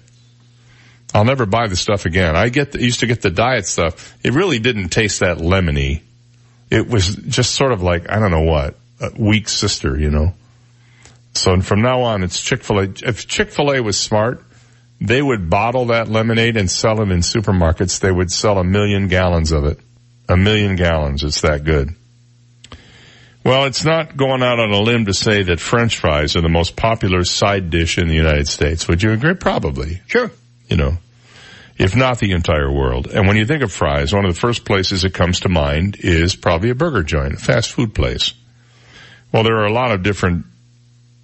I'll never buy the stuff again. I get the, used to get the diet stuff. It really didn't taste that lemony. It was just sort of like, I don't know what, a weak sister, you know? So from now on, it's Chick-fil-A. If Chick-fil-A was smart, they would bottle that lemonade and sell it in supermarkets. They would sell a million gallons of it. A million gallons. It's that good. Well, it's not going out on a limb to say that french fries are the most popular side dish in the United States. Would you agree? Probably. Sure. You know, if not the entire world. And when you think of fries, one of the first places that comes to mind is probably a burger joint, a fast food place. Well, there are a lot of different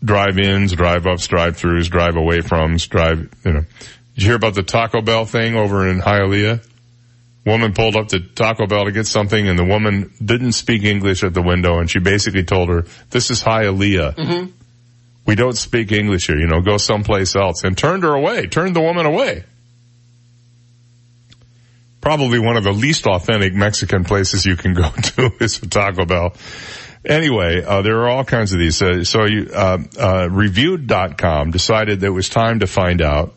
drive-ins, drive-ups, drive-throughs, drive-away froms, drive, you know. Did you hear about the Taco Bell thing over in Hialeah? Woman pulled up to Taco Bell to get something and the woman didn't speak English at the window and she basically told her, this is Hialeah. Mm-hmm. We don't speak English here, you know, go someplace else and turned her away, turned the woman away. Probably one of the least authentic Mexican places you can go to is Taco Bell. Anyway, uh, there are all kinds of these. Uh, so you, uh, uh, reviewed.com decided that it was time to find out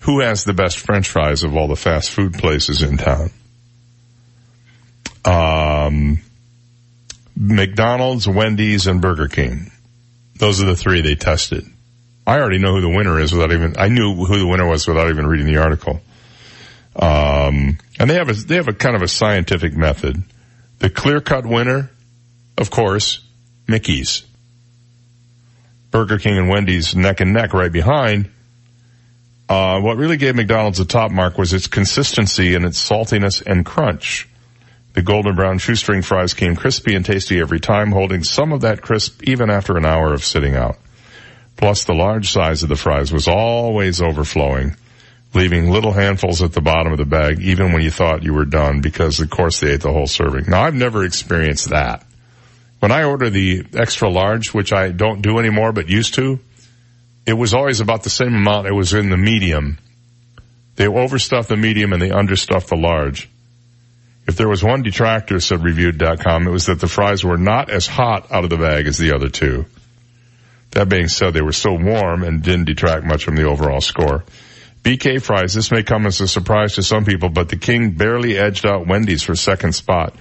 who has the best french fries of all the fast food places in town. Um, McDonald's, Wendy's, and Burger King. Those are the three they tested. I already know who the winner is without even, I knew who the winner was without even reading the article. Um, and they have a, they have a kind of a scientific method. The clear cut winner, of course, Mickey's. Burger King and Wendy's neck and neck right behind. Uh, what really gave McDonald's a top mark was its consistency and its saltiness and crunch. The golden brown shoestring fries came crispy and tasty every time, holding some of that crisp even after an hour of sitting out. Plus the large size of the fries was always overflowing, leaving little handfuls at the bottom of the bag even when you thought you were done because of course they ate the whole serving. Now I've never experienced that. When I order the extra large, which I don't do anymore but used to, it was always about the same amount it was in the medium. They overstuffed the medium and they understuffed the large. If there was one detractor, said reviewed.com, it was that the fries were not as hot out of the bag as the other two. That being said, they were still warm and didn't detract much from the overall score. BK fries, this may come as a surprise to some people, but the King barely edged out Wendy's for second spot.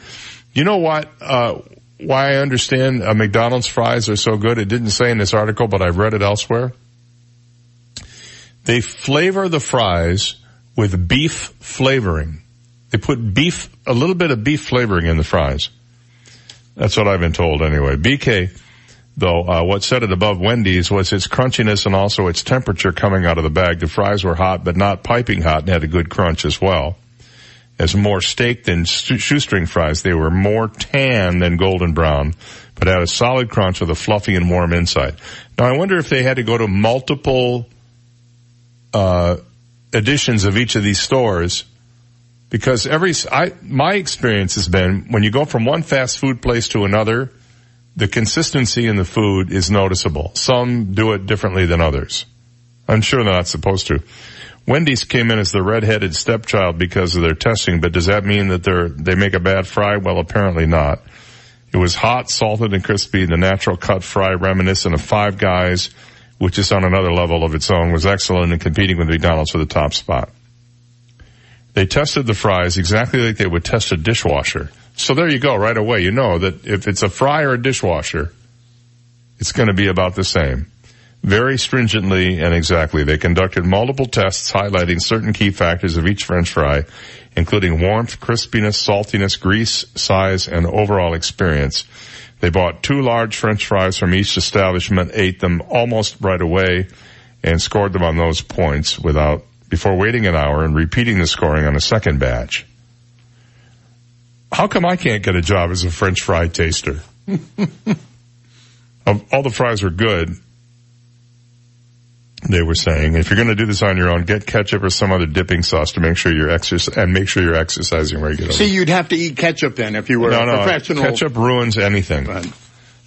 You know what, uh, why I understand uh, McDonald's fries are so good? It didn't say in this article, but I've read it elsewhere. They flavor the fries with beef flavoring. They put beef, a little bit of beef flavoring in the fries. That's what I've been told anyway. BK, though, uh, what set it above Wendy's was its crunchiness and also its temperature coming out of the bag. The fries were hot, but not piping hot and had a good crunch as well. As more steak than shoestring fries, they were more tan than golden brown, but had a solid crunch with a fluffy and warm inside. Now I wonder if they had to go to multiple, uh, editions of each of these stores because every I my experience has been when you go from one fast food place to another, the consistency in the food is noticeable. Some do it differently than others. I'm sure they're not supposed to. Wendy's came in as the red-headed stepchild because of their testing, but does that mean that they're they make a bad fry? Well, apparently not. It was hot, salted, and crispy. The natural cut fry, reminiscent of Five Guys, which is on another level of its own, was excellent in competing with McDonald's for the top spot. They tested the fries exactly like they would test a dishwasher. So there you go, right away. You know that if it's a fry or a dishwasher, it's going to be about the same. Very stringently and exactly, they conducted multiple tests highlighting certain key factors of each french fry, including warmth, crispiness, saltiness, grease, size, and overall experience. They bought two large french fries from each establishment, ate them almost right away, and scored them on those points without before waiting an hour and repeating the scoring on a second batch. How come I can't get a job as a French fry taster? All the fries were good. They were saying, if you're going to do this on your own, get ketchup or some other dipping sauce to make sure you're exercise and make sure you're exercising regularly. See, you'd have to eat ketchup then if you were no, a no, professional. Ketchup ruins anything.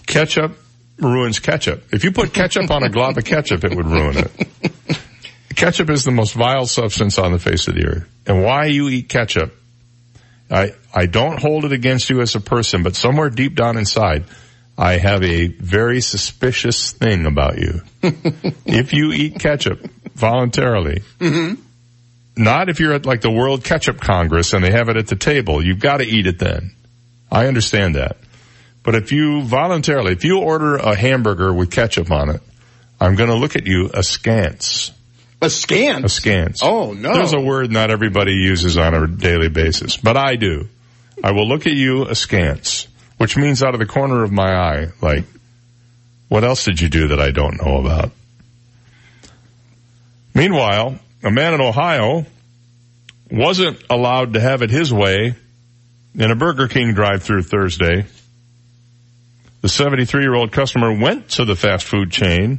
Ketchup ruins ketchup. If you put ketchup on a glob of ketchup, it would ruin it. ketchup is the most vile substance on the face of the earth. And why you eat ketchup, I, I don't hold it against you as a person, but somewhere deep down inside, I have a very suspicious thing about you. if you eat ketchup voluntarily, Mm-hmm. not if you're at like the World Ketchup Congress and they have it at the table, you've got to eat it then. I understand that. But if you voluntarily, if you order a hamburger with ketchup on it, I'm going to look at you askance. Askance? Askance. Oh, no. There's a word not everybody uses on a daily basis, but I do. I will look at you askance, which means out of the corner of my eye, like, what else did you do that I don't know about? Meanwhile, a man in Ohio wasn't allowed to have it his way in a Burger King drive-through Thursday. The 73 year old customer went to the fast food chain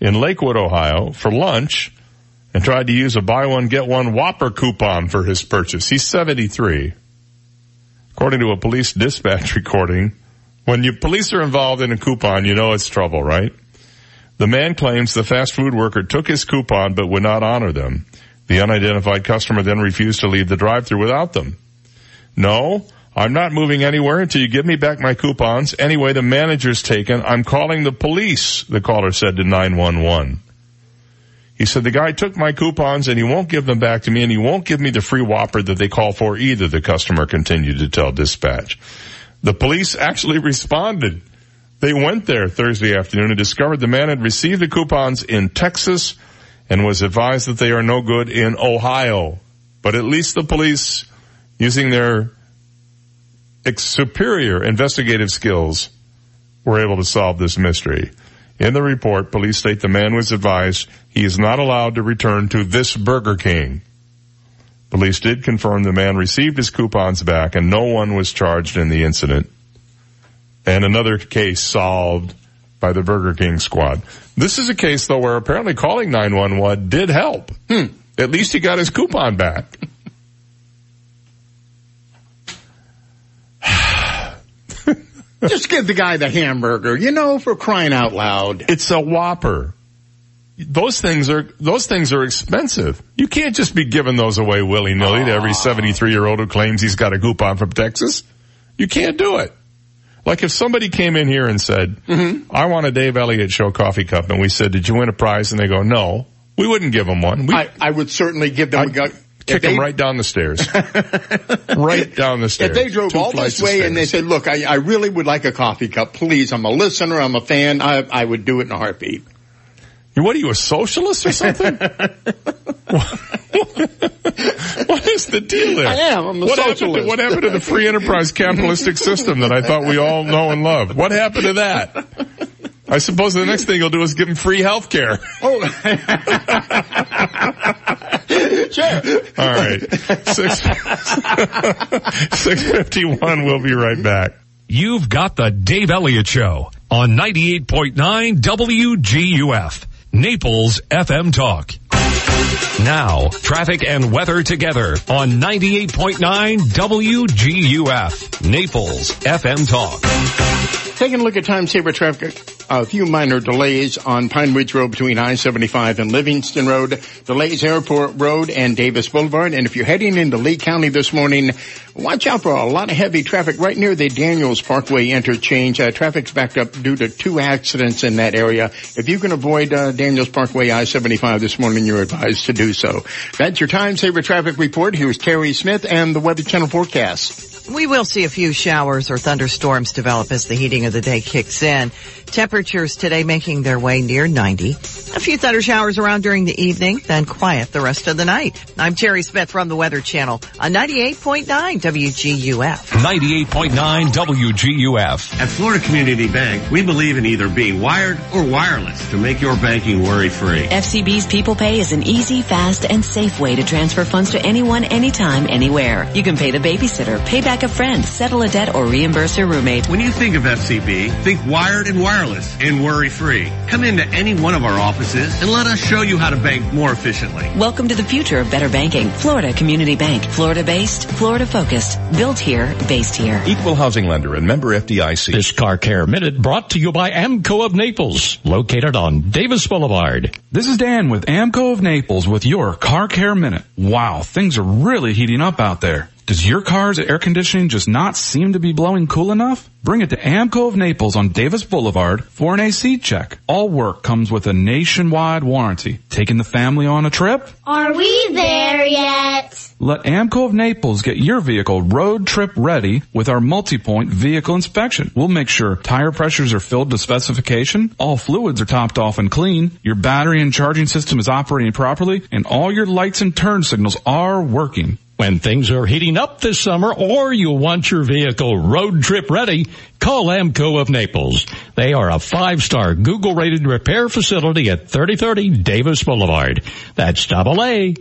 in Lakewood, Ohio for lunch and tried to use a buy one get one Whopper coupon for his purchase. He's 73. According to a police dispatch recording, when you police are involved in a coupon, you know it's trouble, right? The man claims the fast food worker took his coupon but would not honor them. The unidentified customer then refused to leave the drive-through without them. No, I'm not moving anywhere until you give me back my coupons. Anyway, the manager's taken. I'm calling the police, the caller said to 911. He said the guy took my coupons and he won't give them back to me and he won't give me the free Whopper that they call for either, the customer continued to tell dispatch. The police actually responded. They went there Thursday afternoon and discovered the man had received the coupons in Texas and was advised that they are no good in Ohio. But at least the police, using their superior investigative skills, were able to solve this mystery. In the report, police state the man was advised he is not allowed to return to this Burger King. Police did confirm the man received his coupons back and no one was charged in the incident. And another case solved by the Burger King squad. This is a case though where apparently calling 911 did help. Hmm. At least he got his coupon back. Just give the guy the hamburger, you know, for crying out loud. It's a Whopper. Those things are, those things are expensive. You can't just be giving those away willy-nilly to every 73 year old who claims he's got a coupon from Texas. You can't do it. Like if somebody came in here and said, mm-hmm. I want a Dave Elliott show coffee cup and we said, did you win a prize? And they go, no, we wouldn't give them one. We, I, I would certainly give them I'd, a kick they, them right down the stairs. right down the stairs. If they drove Two all this way and they said, look, I, I really would like a coffee cup. Please, I'm a listener. I'm a fan. I, I would do it in a heartbeat. What are you, a socialist or something? what is the deal there? I am. I'm a what socialist. Happened to, what happened to the free enterprise capitalistic system that I thought we all know and love? What happened to that? I suppose the next thing you'll do is give them free health care. Oh. sure. All right. Six, 651, we'll be right back. You've got the Dave Elliott Show on 98.9 WGUF. Naples FM Talk. Now, traffic and weather together on 98.9 WGUF. Naples FM Talk. Taking a look at time saver traffic, a few minor delays on Pine Ridge Road between I-75 and Livingston Road, delays Airport Road and Davis Boulevard. And if you're heading into Lee County this morning, watch out for a lot of heavy traffic right near the Daniels Parkway interchange. Uh, traffic's backed up due to two accidents in that area. If you can avoid uh, Daniels Parkway I-75 this morning, you're advised to do so. That's your time saver traffic report. Here's Terry Smith and the Weather Channel forecast. We will see a few showers or thunderstorms develop as the heating of the day kicks in. Temperatures today making their way near 90. A few thunder showers around during the evening, then quiet the rest of the night. I'm Terry Smith from the Weather Channel on 98.9 WGUF. 98.9 WGUF. At Florida Community Bank, we believe in either being wired or wireless to make your banking worry-free. FCB's People Pay is an easy, fast, and safe way to transfer funds to anyone, anytime, anywhere. You can pay the babysitter, pay back a friend, settle a debt, or reimburse your roommate. When you think of FCB, think wired and wireless and worry-free. Come into any one of our offices and let us show you how to bank more efficiently. Welcome to the future of better banking. Florida Community Bank. Florida-based, Florida-focused. Built here, based here. Equal housing lender and member FDIC. This Car Care Minute brought to you by AAMCO of Naples, located on Davis Boulevard. This is Dan with AAMCO of Naples with your Car Care Minute. Wow, things are really heating up out there. Does your car's air conditioning just not seem to be blowing cool enough? Bring it to AAMCO of Naples on Davis Boulevard for an AC check. All work comes with a nationwide warranty. Taking the family on a trip? Are we there yet? Let AAMCO of Naples get your vehicle road trip ready with our multi-point vehicle inspection. We'll make sure tire pressures are filled to specification, all fluids are topped off and clean, your battery and charging system is operating properly, and all your lights and turn signals are working. When things are heating up this summer or you want your vehicle road trip ready, call AAMCO of Naples. They are a five-star Google rated repair facility at 3030 Davis Boulevard. That's double A.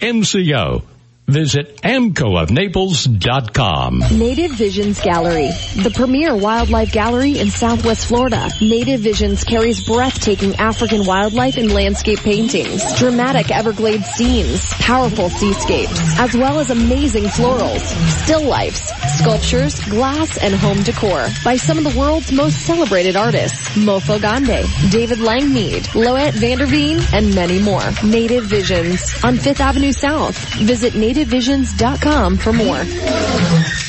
MCO. Visit aamcoofnaples.com. Native Visions Gallery, the premier wildlife gallery in Southwest Florida. Native Visions carries breathtaking African wildlife and landscape paintings, dramatic Everglades scenes, powerful seascapes, as well as amazing florals, still lifes, sculptures, glass, and home decor by some of the world's most celebrated artists, Mofo Gande, David Langmead, Loet Vanderveen, and many more. Native Visions on Fifth Avenue South. Visit nativevisions.com for more.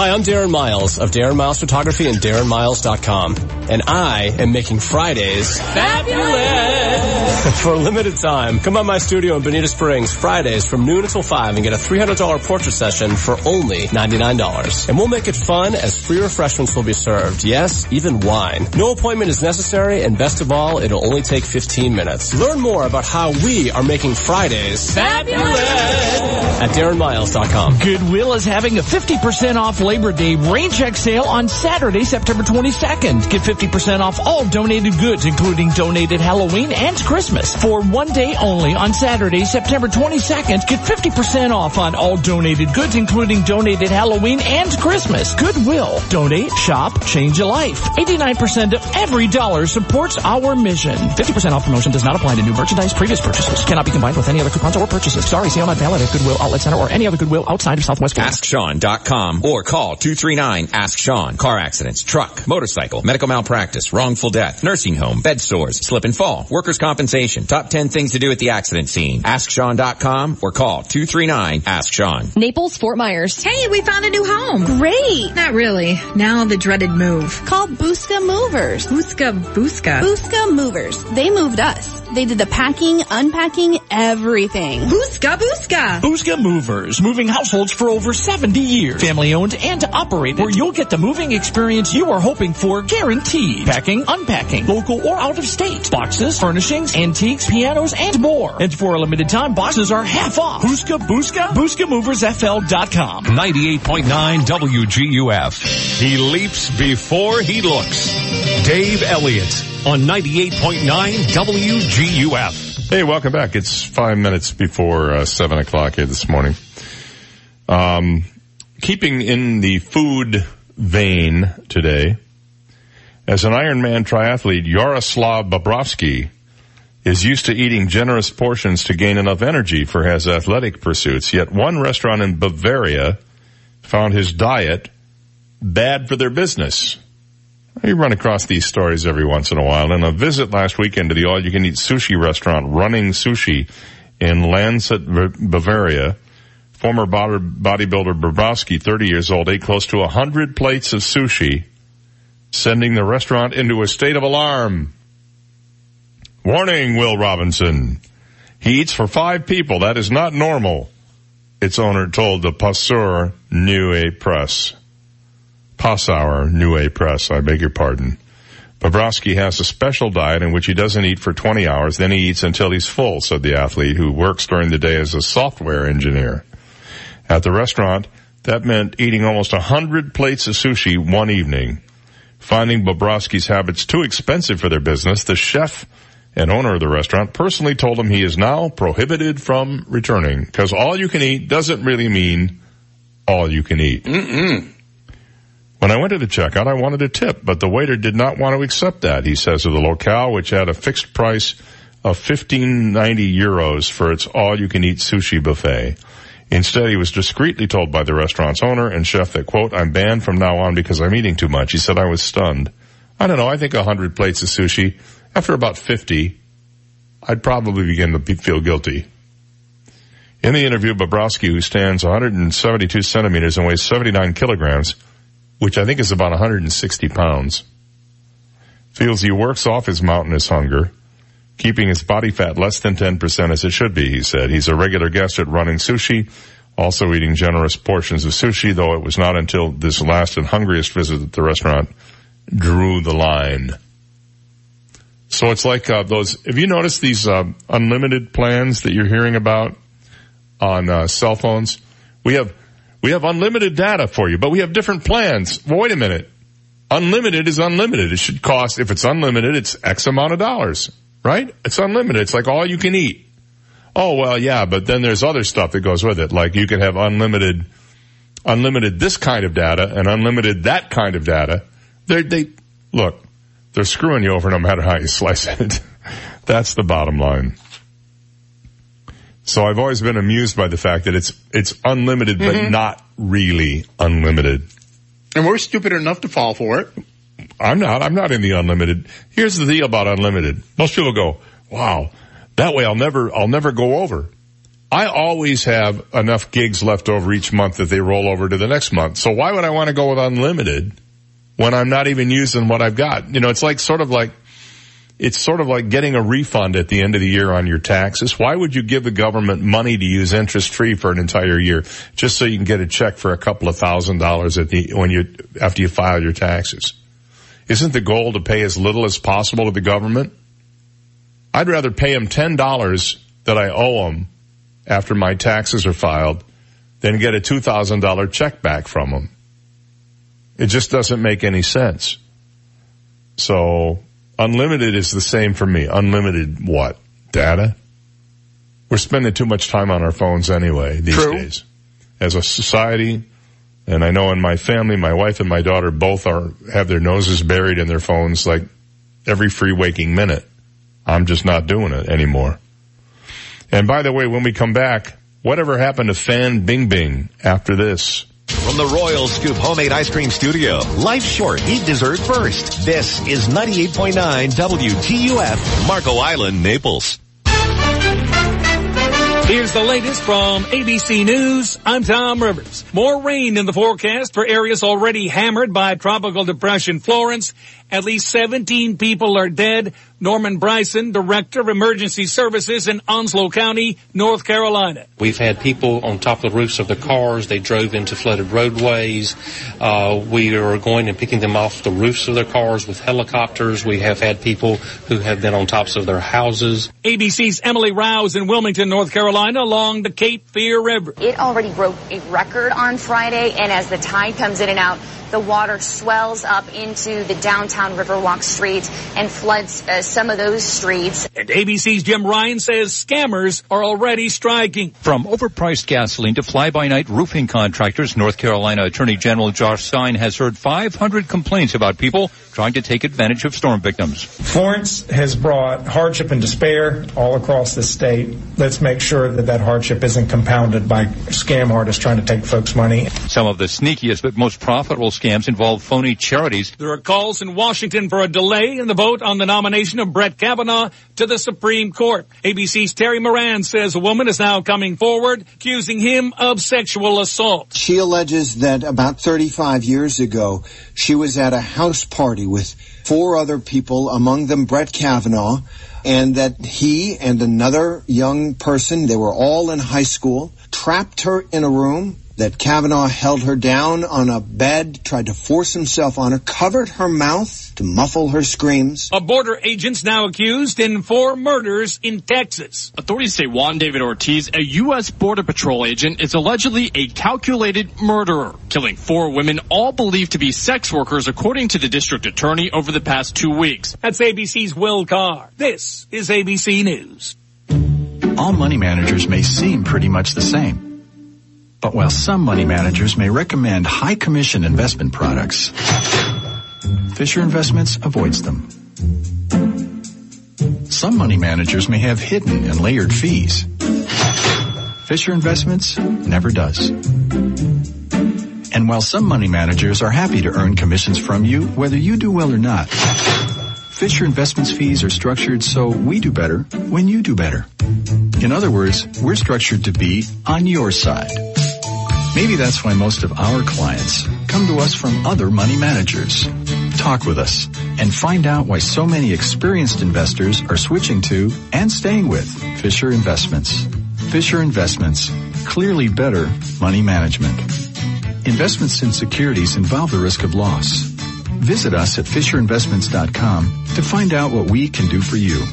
Hi, I'm Darren Miles of Darren Miles Photography and DarrenMiles.com. And I am making Fridays fabulous! For a limited time, come by my studio in Bonita Springs Fridays from noon until 5 and get a $300 portrait session for only $99. And we'll make it fun as free refreshments will be served. Yes, even wine. No appointment is necessary and best of all, it'll only take 15 minutes. Learn more about how we are making Fridays fabulous at DarrenMiles.com. Goodwill is having a 50% off Labor Day rain check sale on Saturday, September 22nd. Get 50% off all donated goods, including donated Halloween and Christmas. For one day only on Saturday, September 22nd, get 50% off on all donated goods, including donated Halloween and Christmas. Goodwill. Donate, shop, change a life. 89% of every dollar supports our mission. 50% off promotion does not apply to new merchandise, previous purchases. Cannot be combined with any other coupons or purchases. Sorry, sale not valid at Goodwill Outlet Center or any other Goodwill outside of Southwest. AskSean.com or call 239-ASK-SEAN. Car accidents, truck, motorcycle, medical malpractice, wrongful death, nursing home, bed sores, slip and fall, workers' compensation. Top 10 things to do at the accident scene. ask AskSean.com or call 239-ASK-SEAN. Naples, Fort Myers. Hey, we found a new home. Great. Not really. Now the dreaded move. Call Busca Movers. Busca, Busca. Busca Movers. They moved us. They did the packing, unpacking, everything. Busca, Busca. Busca Movers, moving households for over 70 years. Family owned and operated, where you'll get the moving experience you are hoping for guaranteed. Packing, unpacking, local or out of state. Boxes, furnishings, antiques, pianos, and more. And for a limited time, boxes are half off. Busca, Busca, BuscaMoversFL.com. 98.9 WGUF. He leaps before he looks. Dave Elliott on 98.9 WGUF. Hey, welcome back. It's five minutes before uh, seven o'clock here this morning. Um, keeping in the food vein today, as an Ironman triathlete, Yaroslav Bobrovsky is used to eating generous portions to gain enough energy for his athletic pursuits. Yet one restaurant in Bavaria found his diet bad for their business. You run across these stories every once in a while. And a visit last weekend to the all-you-can-eat sushi restaurant, Running Sushi, in Landshut, Bavaria, former bodybuilder Bobrovsky, 30 years old, ate close to 100 plates of sushi, sending the restaurant into a state of alarm. Warning, Will Robinson. He eats for five people. That is not normal. Its owner told the Passeur Neue Press. Passauer Neue Press, I beg your pardon. Bobrovsky has a special diet in which he doesn't eat for 20 hours, then he eats until he's full, said the athlete who works during the day as a software engineer. At the restaurant, that meant eating almost a 100 plates of sushi one evening. Finding Bobrovsky's habits too expensive for their business, the chef and owner of the restaurant personally told him he is now prohibited from returning because all you can eat doesn't really mean all you can eat. Mm-mm. When I went to the checkout, I wanted a tip, but the waiter did not want to accept that, he says of the locale, which had a fixed price of 1590 euros for its all-you-can-eat sushi buffet. Instead, he was discreetly told by the restaurant's owner and chef that, quote, I'm banned from now on because I'm eating too much. He said I was stunned. I don't know, I think a hundred plates of sushi, after about 50, I'd probably begin to feel guilty. In the interview, Bobrovsky, who stands 172 centimeters and weighs 79 kilograms, which I think is about 160 pounds, feels he works off his mountainous hunger, keeping his body fat less than 10% as it should be, he said. He's a regular guest at Running Sushi, also eating generous portions of sushi, though it was not until this last and hungriest visit that the restaurant drew the line. So it's like uh, those, have you noticed these uh, unlimited plans that you're hearing about on uh, cell phones? We have we have unlimited data for you, but we have different plans. Well, wait a minute. Unlimited is unlimited. It should cost, if it's unlimited, it's X amount of dollars, right? It's unlimited. It's like all you can eat. Oh well, yeah, but then there's other stuff that goes with it. Like you can have unlimited, unlimited this kind of data and unlimited that kind of data. They, they, look, they're screwing you over no matter how you slice it. That's the bottom line. So I've always been amused by the fact that it's, it's unlimited, but Mhm. not really unlimited. And we're stupid enough to fall for it. I'm not. I'm not in the unlimited. Here's the deal about unlimited. Most people go, wow, that way I'll never, I'll never go over. I always have enough gigs left over each month that they roll over to the next month. So why would I want to go with unlimited when I'm not even using what I've got? You know, it's like sort of like, it's sort of like getting a refund at the end of the year on your taxes. Why would you give the government money to use interest free for an entire year just so you can get a check for a couple of thousand dollars at the, when you, after you file your taxes? Isn't the goal to pay as little as possible to the government? I'd rather pay them $10 that I owe them after my taxes are filed than get a $2,000 check back from them. It just doesn't make any sense. So unlimited is the same for me. Unlimited what? Data? We're spending too much time on our phones anyway these True. days. As a society, and I know in my family, my wife and my daughter both are, have their noses buried in their phones like every free waking minute. I'm just not doing it anymore. And by the way, when we come back, whatever happened to Fan Bing Bing after this? From the Royal Scoop Homemade Ice Cream Studio, life short, eat dessert first. This is 98.9 WGUF, Marco Island, Naples. Here's the latest from ABC News. I'm Tom Rivers. More rain in the forecast for areas already hammered by Tropical Depression Florence. At least 17 people are dead. Norman Bryson, Director of Emergency Services in Onslow County, North Carolina. We've had people on top of the roofs of their cars. They drove into flooded roadways. Uh, we are going and picking them off the roofs of their cars with helicopters. We have had people who have been on tops of their houses. ABC's Emily Rouse in Wilmington, North Carolina along the Cape Fear River. It already broke a record on Friday, and as the tide comes in and out, the water swells up into the downtown Riverwalk Street and floods uh, some of those streets. And ABC's Jim Ryan says scammers are already striking. From overpriced gasoline to fly-by-night roofing contractors, North Carolina Attorney General Josh Stein has heard 500 complaints about people trying to take advantage of storm victims. Florence has brought hardship and despair all across the state. Let's make sure that that hardship isn't compounded by scam artists trying to take folks' money. Some of the sneakiest but most profitable scams involve phony charities. There are calls in Washington for a delay in the vote on the nomination of Brett Kavanaugh to the Supreme Court. ABC's Terry Moran says a woman is now coming forward accusing him of sexual assault. She alleges that about 35 years ago, she was at a house party with four other people, among them Brett Kavanaugh, and that he and another young person, they were all in high school, trapped her in a room, that Kavanaugh held her down on a bed, tried to force himself on her, covered her mouth to muffle her screams. A border agent's now accused in four murders in Texas. Authorities say Juan David Ortiz, a U.S. Border Patrol agent, is allegedly a calculated murderer, killing four women, all believed to be sex workers, according to the district attorney over the past two weeks. That's ABC's Will Carr. This is ABC News. All money managers may seem pretty much the same. But while some money managers may recommend high commission investment products, Fisher Investments avoids them. Some money managers may have hidden and layered fees. Fisher Investments never does. And while some money managers are happy to earn commissions from you, whether you do well or not, Fisher Investments fees are structured so we do better when you do better. In other words, we're structured to be on your side. Maybe that's why most of our clients come to us from other money managers. Talk with us and find out why so many experienced investors are switching to and staying with Fisher Investments. Fisher Investments, clearly better money management. Investments in securities involve the risk of loss. Visit us at FisherInvestments.com to find out what we can do for you.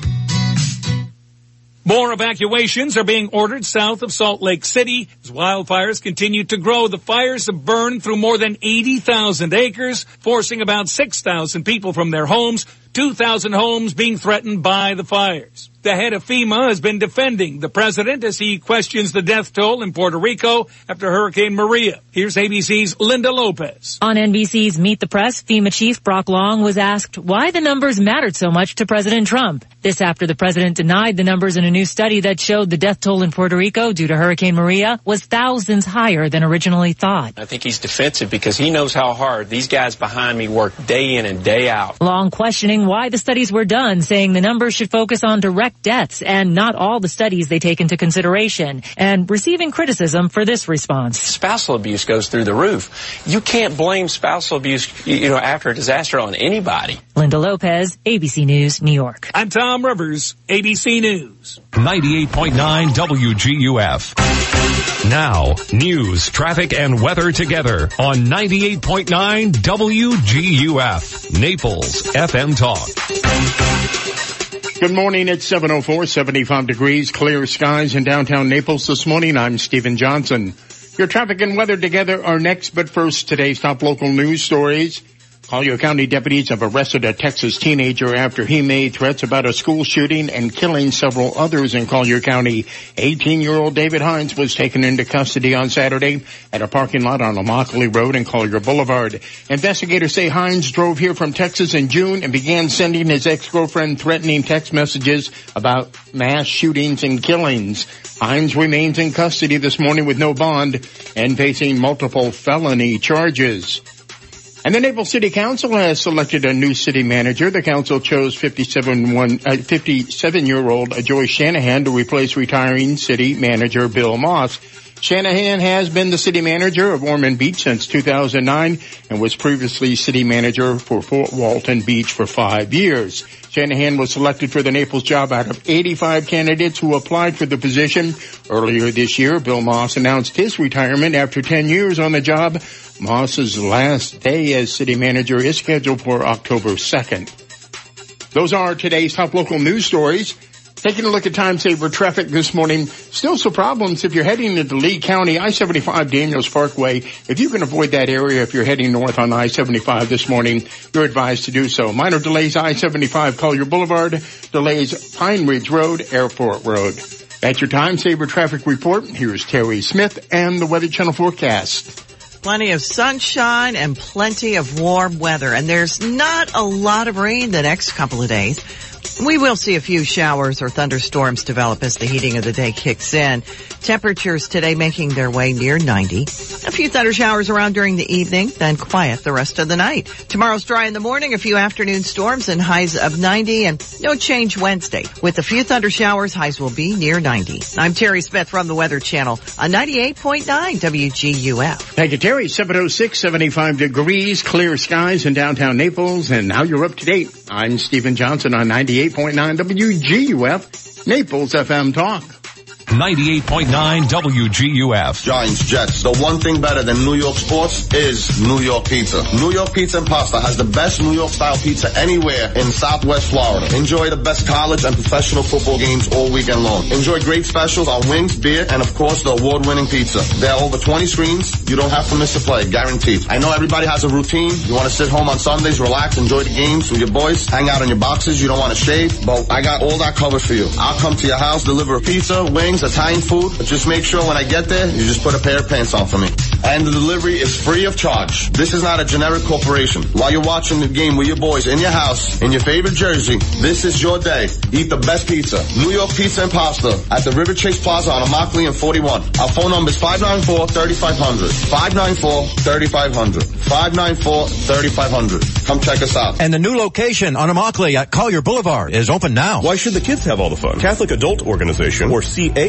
More evacuations are being ordered south of Salt Lake City as wildfires continue to grow. The fires have burned through more than 80,000 acres, forcing about 6,000 people from their homes 2,000 homes being threatened by the fires. The head of FEMA has been defending the president as he questions the death toll in Puerto Rico after Hurricane Maria. Here's ABC's Linda Lopez. On NBC's Meet the Press, FEMA chief Brock Long was asked why the numbers mattered so much to President Trump. This after the president denied the numbers in a new study that showed the death toll in Puerto Rico due to Hurricane Maria was thousands higher than originally thought. I think he's defensive because he knows how hard these guys behind me work day in and day out. Long questioning why the studies were done, saying the numbers should focus on direct deaths and not all the studies they take into consideration, and receiving criticism for this response. Spousal abuse goes through the roof. You can't blame spousal abuse, you know, after a disaster on anybody. Linda Lopez, ABC News, New York. I'm Tom Rivers, ABC News. 98.9 WGUF. Now, news, traffic, and weather together on 98.9 WGUF. Naples FM Talk. Good morning. It's 704, 75 degrees, clear skies in downtown Naples this morning. I'm Stephen Johnson. Your traffic and weather together are next, but first, today's top local news stories. Collier County deputies have arrested a Texas teenager after he made threats about a school shooting and killing several others in Collier County. 18-year-old David Hines was taken into custody on Saturday at a parking lot on Immokalee Road and Collier Boulevard. Investigators say Hines drove here from Texas in June and began sending his ex-girlfriend threatening text messages about mass shootings and killings. Hines remains in custody this morning with no bond and facing multiple felony charges. And the Naples City Council has selected a new city manager. The council chose 57 one, uh, 57 year old Joy Shanahan to replace retiring city manager Bill Moss. Shanahan has been the city manager of Ormond Beach since 2009 and was previously city manager for Fort Walton Beach for five years. Shanahan was selected for the Naples job out of 85 candidates who applied for the position. Earlier this year, Bill Moss announced his retirement after 10 years on the job. Moss's last day as city manager is scheduled for October 2nd. Those are today's top local news stories. Taking a look at time saver traffic this morning, still some problems if you're heading into Lee County, I-75 Daniels Parkway. If you can avoid that area if you're heading north on I-75 this morning, you're advised to do so. Minor delays I-75 Collier Boulevard, delays Pine Ridge Road, Airport Road. That's your time saver traffic report. Here's Terry Smith and the Weather Channel forecast. Plenty of sunshine and plenty of warm weather. And there's not a lot of rain the next couple of days. We will see a few showers or thunderstorms develop as the heating of the day kicks in. Temperatures today making their way near 90. A few thunder showers around during the evening, then quiet the rest of the night. Tomorrow's dry in the morning, a few afternoon storms and highs of 90 and no change Wednesday. With a few thunder showers, highs will be near 90. I'm Terry Smith from the Weather Channel on 98.9 WGUF. Thank you, Terry. 706, 75 degrees, clear skies in downtown Naples, and now you're up to date. I'm Stephen Johnson on 98.9 WGUF, Naples FM Talk. 98.9 WGUF. Giants, Jets. The one thing better than New York sports is New York pizza. New York Pizza and Pasta has the best New York style pizza anywhere in Southwest Florida. Enjoy the best college and professional football games all weekend long. Enjoy great specials on wings, beer, and of course the award-winning pizza. There are over 20 screens. You don't have to miss a play, guaranteed. I know everybody has a routine. You want to sit home on Sundays, relax, enjoy the games with your boys, hang out in your boxes. You don't want to shave, but I got all that covered for you. I'll come to your house, deliver a pizza, wings, Italian food, just make sure when I get there, you just put a pair of pants on for me. And the delivery is free of charge. This is not a generic corporation. While you're watching the game with your boys in your house, in your favorite jersey, this is your day. Eat the best pizza. New York Pizza and Pasta at the River Chase Plaza on Immokalee and 41. Our phone number is 594-3500. 594-3500. 594-3500. Come check us out. And the new location on Immokalee at Collier Boulevard is open now. Why should the kids have all the fun? Catholic Adult Organization, or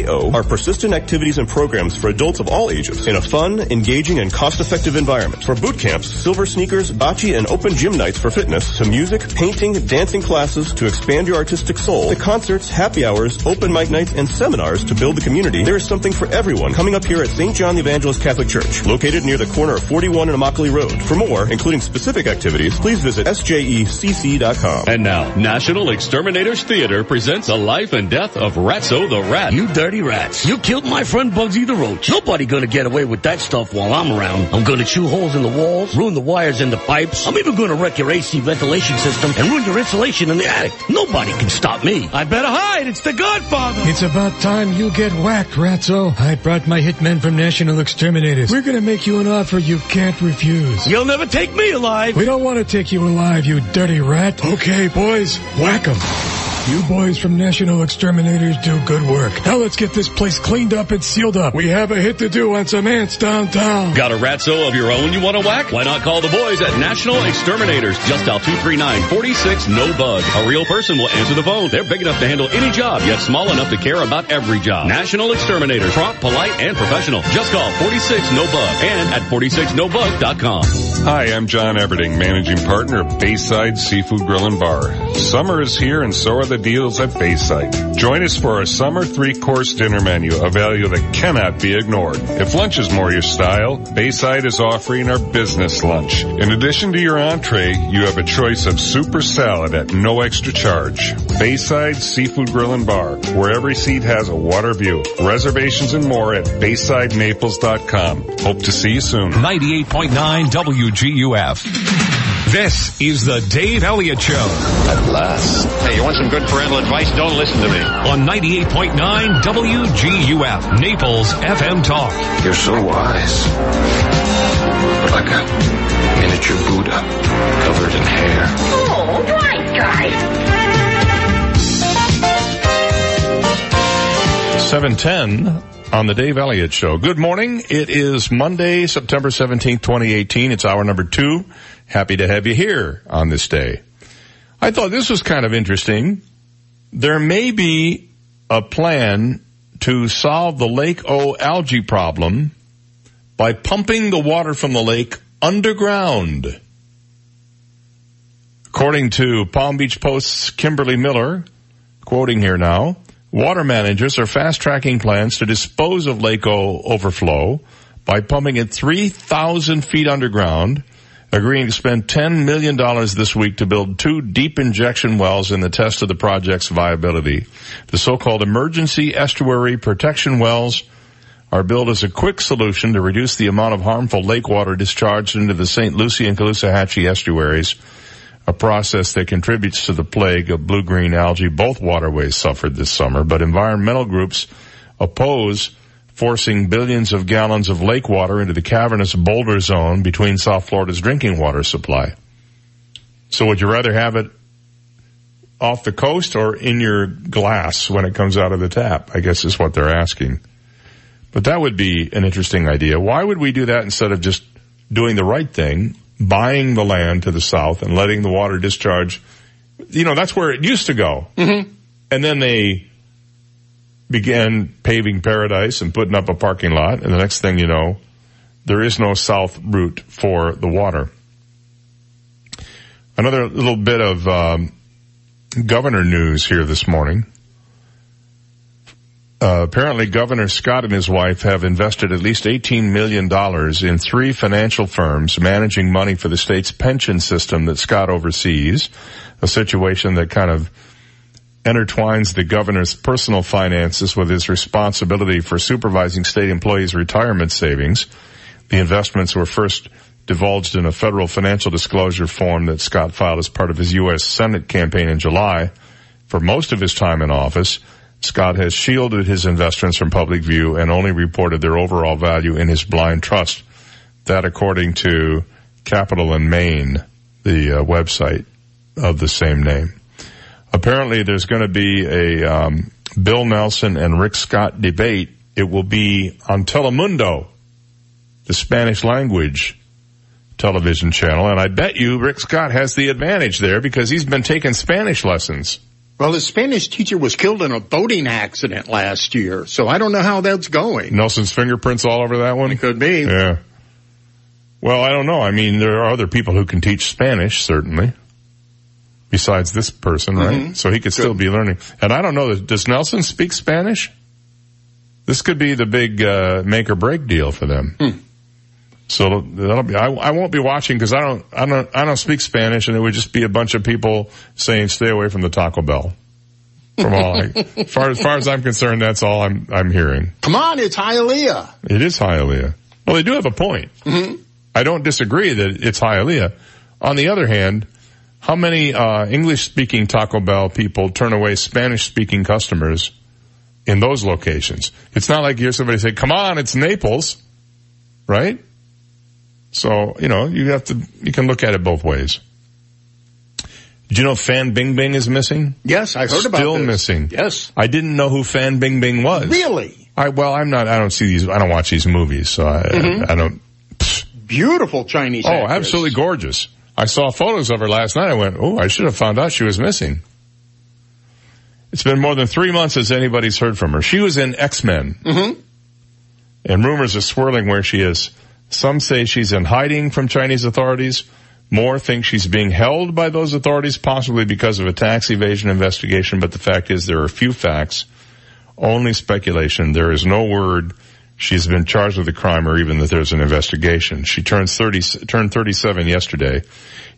CAO, are persistent activities and programs for adults of all ages in a fun, engaging, and cost-effective environment. For boot camps, silver sneakers, bocce, and open gym nights for fitness, to music, painting, dancing classes to expand your artistic soul, to concerts, happy hours, open mic nights, and seminars to build the community, there is something for everyone coming up here at St. John the Evangelist Catholic Church, located near the corner of 41 and Immokalee Road. For more, including specific activities, please visit sjecc.com. And now, National Exterminators Theater presents The Life and Death of Ratso the Rat. You dare dirty rats. You killed my friend Bugsy the Roach. Nobody gonna get away with that stuff while I'm around. I'm gonna chew holes in the walls, ruin the wires in the pipes. I'm even gonna wreck your AC ventilation system and ruin your insulation in the attic. Nobody can stop me. I better hide. It's the Godfather. It's about time you get whacked, Ratso. I brought my hitmen from National Exterminators. We're gonna make you an offer you can't refuse. You'll never take me alive. We don't want to take you alive, you dirty rat. Okay, boys, whack 'em. You boys from National Exterminators do good work. Now let's get this place cleaned up and sealed up. We have a hit to do on some ants downtown. Got a ratso of your own you want to whack? Why not call the boys at National Exterminators? Just dial 239-46 no bug. A real person will answer the phone. They're big enough to handle any job, yet small enough to care about every job. National Exterminators. Prompt, polite, and professional. Just call 46 no bug and at 46nobug.com. Hi, I'm John Everding, managing partner of Bayside Seafood Grill and Bar. Summer is here and so are the deals at Bayside. Join us for our summer three-course dinner menu, a value that cannot be ignored. If lunch is more your style, Bayside is offering our business lunch. In addition to your entree, you have a choice of super salad at no extra charge. Bayside Seafood Grill and Bar, where every seat has a water view. Reservations and more at BaysideNaples.com. Hope to see you soon. 98.9 WGUF. This is the Dave Elliott Show. At last. Hey, you want some good parental advice? Don't listen to me. On 98.9 WGUF, Naples FM Talk. You're so wise. Like a miniature Buddha covered in hair. Oh, right guy. 710 on the Dave Elliott Show. Good morning. It is Monday, September 17th, 2018. It's hour number two. Happy to have you here on this day. I thought this was kind of interesting. There may be a plan to solve the Lake O algae problem by pumping the water from the lake underground. According to Palm Beach Post's Kimberly Miller, quoting here now, water managers are fast tracking plans to dispose of Lake O overflow by pumping it 3,000 feet underground agreeing to spend $10 million this week to build two deep injection wells in the test of the project's viability. The so-called emergency estuary protection wells are built as a quick solution to reduce the amount of harmful lake water discharged into the St. Lucie and Caloosahatchee estuaries, a process that contributes to the plague of blue-green algae. Both waterways suffered this summer, but environmental groups oppose forcing billions of gallons of lake water into the cavernous boulder zone between South Florida's drinking water supply. So would you rather have it off the coast or in your glass when it comes out of the tap? I guess is what they're asking. But that would be an interesting idea. Why would we do that instead of just doing the right thing, buying the land to the south and letting the water discharge? You know, that's where it used to go. Mm-hmm. And then they began paving paradise and putting up a parking lot. And the next thing you know, there is no south route for the water. Another little bit of um, governor news here this morning. Uh, apparently Governor Scott and his wife have invested at least $18 million in three financial firms managing money for the state's pension system that Scott oversees, a situation that kind of intertwines the governor's personal finances with his responsibility for supervising state employees' retirement savings. The investments were first divulged in a federal financial disclosure form that Scott filed as part of his U.S. Senate campaign in July. For most of his time in office, Scott has shielded his investments from public view and only reported their overall value in his blind trust. That according to Capital in Maine, the uh, website of the same name. Apparently there's going to be a um, Bill Nelson and Rick Scott debate. It will be on Telemundo, the Spanish language television channel. And I bet you Rick Scott has the advantage there because he's been taking Spanish lessons. Well, his Spanish teacher was killed in a boating accident last year, so I don't know how that's going. Nelson's fingerprints all over that one? It could be. Yeah. Well, I don't know. I mean, there are other people who can teach Spanish, certainly. Besides this person, right? Mhm. So he could still be learning. And I don't know, does Nelson speak Spanish? This could be the big, uh, make or break deal for them. So that'll be, I, I won't be watching because I don't, I don't, I don't speak Spanish and it would just be a bunch of people saying stay away from the Taco Bell. From all, I, as far as far as I'm concerned, that's all I'm I'm hearing. Come on, it's Hialeah. It is Hialeah. Well, they do have a point. Mm-hmm. I don't disagree that it's Hialeah. On the other hand, how many uh, English-speaking Taco Bell people turn away Spanish-speaking customers in those locations? It's not like you hear somebody say, "Come on, it's Naples," right? So you know you have to you can look at it both ways. Did you know Fan Bing Bing is missing? Yes, I heard about Still missing. Yes. I didn't know who Fan Bing Bing was. Really? I well, I'm not. I don't see these. I don't watch these movies, so I, Mhm. I don't. Beautiful Chinese Oh, actress. absolutely gorgeous. I saw photos of her last night. I went, oh, I should have found out she was missing. It's been more than three months since anybody's heard from her. She was in X-Men. Mm-hmm. And rumors are swirling where she is. Some say she's in hiding from Chinese authorities. More think she's being held by those authorities, possibly because of a tax evasion investigation. But the fact is there are few facts, only speculation. There is no word she's been charged with a crime or even that there's an investigation. She turns 30, turned 37 yesterday.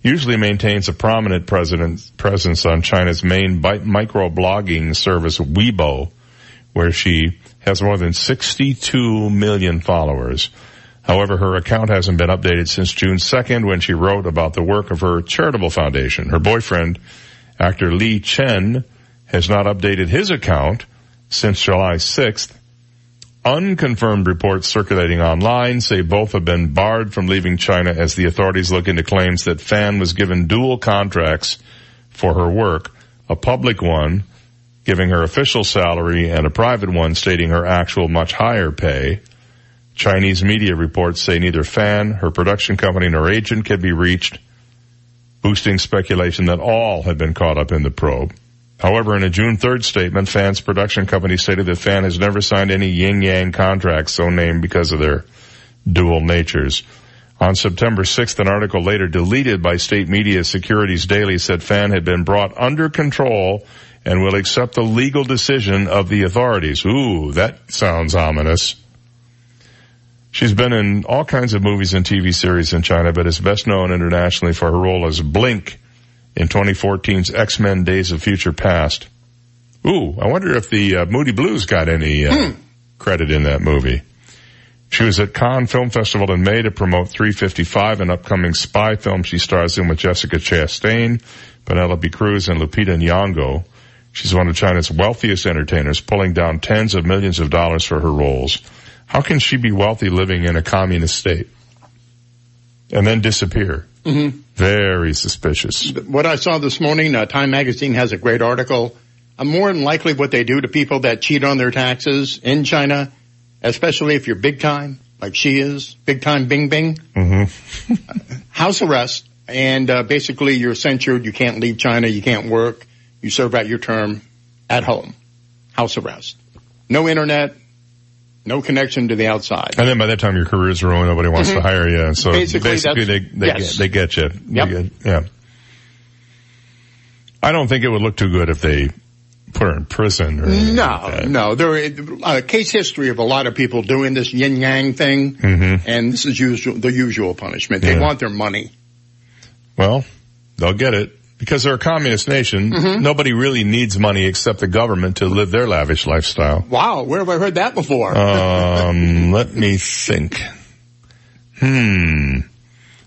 Usually maintains a prominent presence on China's main microblogging service Weibo, where she has more than 62 million followers. However, her account hasn't been updated since June 2nd when she wrote about the work of her charitable foundation. Her boyfriend, actor Li Chen, has not updated his account since July 6th. Unconfirmed reports circulating online say both have been barred from leaving China as the authorities look into claims that Fan was given dual contracts for her work, a public one giving her official salary and a private one stating her actual much higher pay. Chinese media reports say neither Fan, her production company, nor agent can be reached, boosting speculation that all have been caught up in the probe. However, in a June 3rd statement, Fan's production company stated that Fan has never signed any yin-yang contracts so named because of their dual natures. On September 6th, an article later deleted by state media Securities Daily said Fan had been brought under control and will accept the legal decision of the authorities. Ooh, that sounds ominous. She's been in all kinds of movies and TV series in China, but is best known internationally for her role as Blink in 2014's X-Men Days of Future Past. Ooh, I wonder if the uh, Moody Blues got any uh, credit in that movie. She was at Cannes Film Festival in May to promote 355, an upcoming spy film she stars in with Jessica Chastain, Penelope Cruz, and Lupita Nyong'o. She's one of China's wealthiest entertainers, pulling down tens of millions of dollars for her roles. How can she be wealthy living in a communist state? And then disappear? Mm-hmm. Very suspicious. What I saw this morning, uh, Time Magazine has a great article. Uh, more than likely what they do to people that cheat on their taxes in China, especially if you're big time, like she is, big time bing bing, Mm-hmm. house arrest, and uh, basically you're censured, you can't leave China, you can't work, you serve out your term at home. House arrest. No internet, no connection to the outside. And then by that time your career's ruined, nobody wants Mhm. to hire you. So Basically, basically, they they, yes. get, they get you. Yep. Get- yeah. I don't think it would look too good if they put her in prison or anything like No, no. There a case history of a lot of people doing this yin yang thing, Mhm. and this is usual, the usual punishment. They Yeah. want their money. Well, they'll get it. Because they're a communist nation, Mhm. nobody really needs money except the government to live their lavish lifestyle. Wow, where have I heard that before? Um, let me think. Hmm.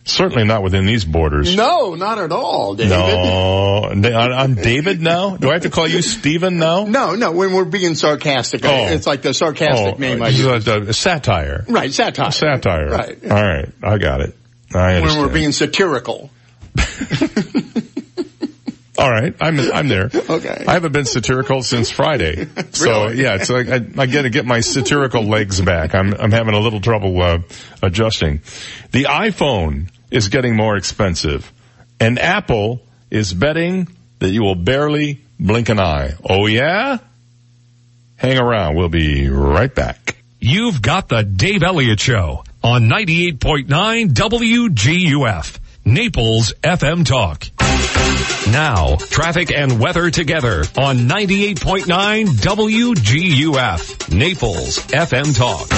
Certainly not within these borders. no, not at all, David. No. I'm David now? Do I have to call you Stephen now? No, no, when we're being sarcastic, Oh. it's like the sarcastic Oh, name I use. a, a satire. Right, satire. Satire. Right. All right. I got it. I understand. When we're being satirical. All right. I'm, I'm there. Okay. I haven't been satirical since Friday. So Really? yeah, it's like I, I got to get my satirical legs back. I'm, I'm having a little trouble, uh, adjusting. The iPhone is getting more expensive and Apple is betting that you will barely blink an eye. Oh yeah? Hang around. We'll be right back. You've got the Dave Elliott Show on 98.9 WGUF, Naples FM Talk. Now, traffic and weather together on 98.9 WGUF, Naples FM Talk.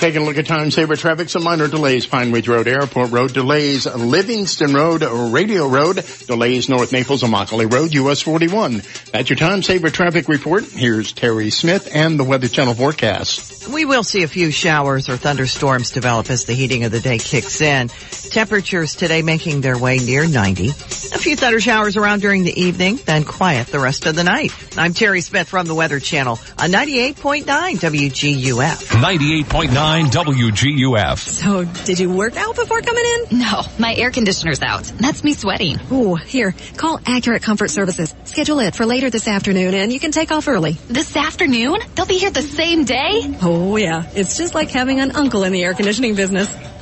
Taking a look at time saver traffic, some minor delays. Pine Ridge Road, Airport Road, delays Livingston Road, Radio Road, delays North Naples, Immokalee Road, US 41. That's your time saver traffic report. Here's Terry Smith and the Weather Channel forecast. We will see a few showers or thunderstorms develop as the heating of the day kicks in. Temperatures today making their way near 90. A few thunder showers around during the evening, then quiet the rest of the night. I'm Terry Smith from the Weather Channel on 98.9 WGUF. 98.9 WGUF. So, did you work out before coming in? No, my air conditioner's out. That's me sweating. Ooh, here, call Accurate Comfort Services. Schedule it for later this afternoon and you can take off early. This afternoon? They'll be here the same day? Oh yeah, it's just like having an uncle in the air conditioning business.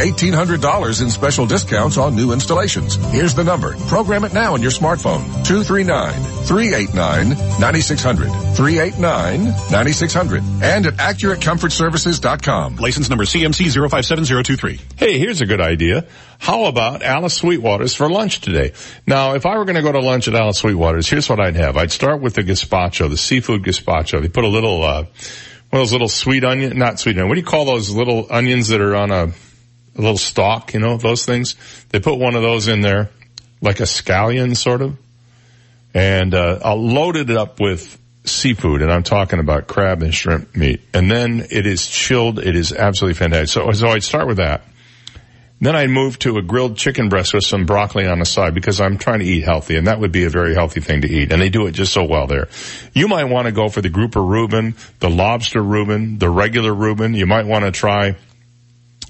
$1,800 in special discounts on new installations. Here's the number. Program it now on your smartphone. 239-389-9600. 389-9600. And at AccurateComfortServices.com. License number CMC 057023. Hey, here's a good idea. How about Alice Sweetwater's for lunch today? Now, if I were going to go to lunch at Alice Sweetwater's, here's what I'd have. I'd start with the gazpacho, the seafood gazpacho. They put a little, uh, one of those little sweet onion, not sweet onion. What do you call those little onions that are on a, a little stalk, you know, those things? They put one of those in there, like a scallion sort of. And, uh, I'll load it up with seafood and I'm talking about crab and shrimp meat. And then it is chilled. It is absolutely fantastic. So, so I'd start with that. Then I'd move to a grilled chicken breast with some broccoli on the side because I'm trying to eat healthy and that would be a very healthy thing to eat. And they do it just so well there. You might want to go for the grouper Reuben, the lobster Reuben, the regular Reuben. You might want to try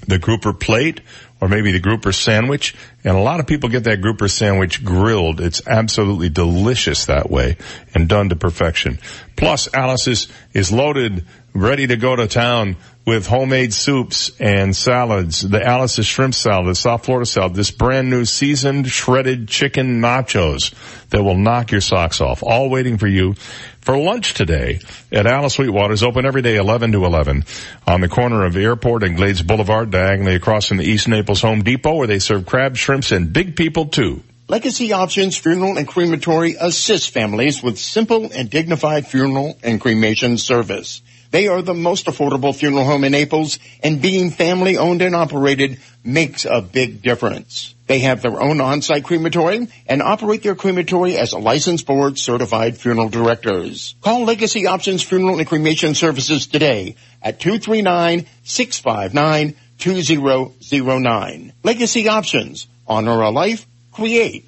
the grouper plate or maybe the grouper sandwich. And a lot of people get that grouper sandwich grilled. It's absolutely delicious that way and done to perfection. Plus Alice is, is loaded, ready to go to town with homemade soups and salads. The Alice's shrimp salad, the South Florida salad, this brand new seasoned shredded chicken nachos that will knock your socks off. All waiting for you for lunch today at Alice Sweetwater's open every day 11 to 11 on the corner of Airport and Glades Boulevard diagonally across from the East Naples Home Depot where they serve crab, shrimps, and big people too. Legacy Options Funeral and Crematory assists families with simple and dignified funeral and cremation service. They are the most affordable funeral home in Naples and being family owned and operated makes a big difference. They have their own on-site crematory and operate their crematory as a licensed board certified funeral directors. Call Legacy Options Funeral and Cremation Services today at 239-659-2009. Legacy Options. Honor a life. Create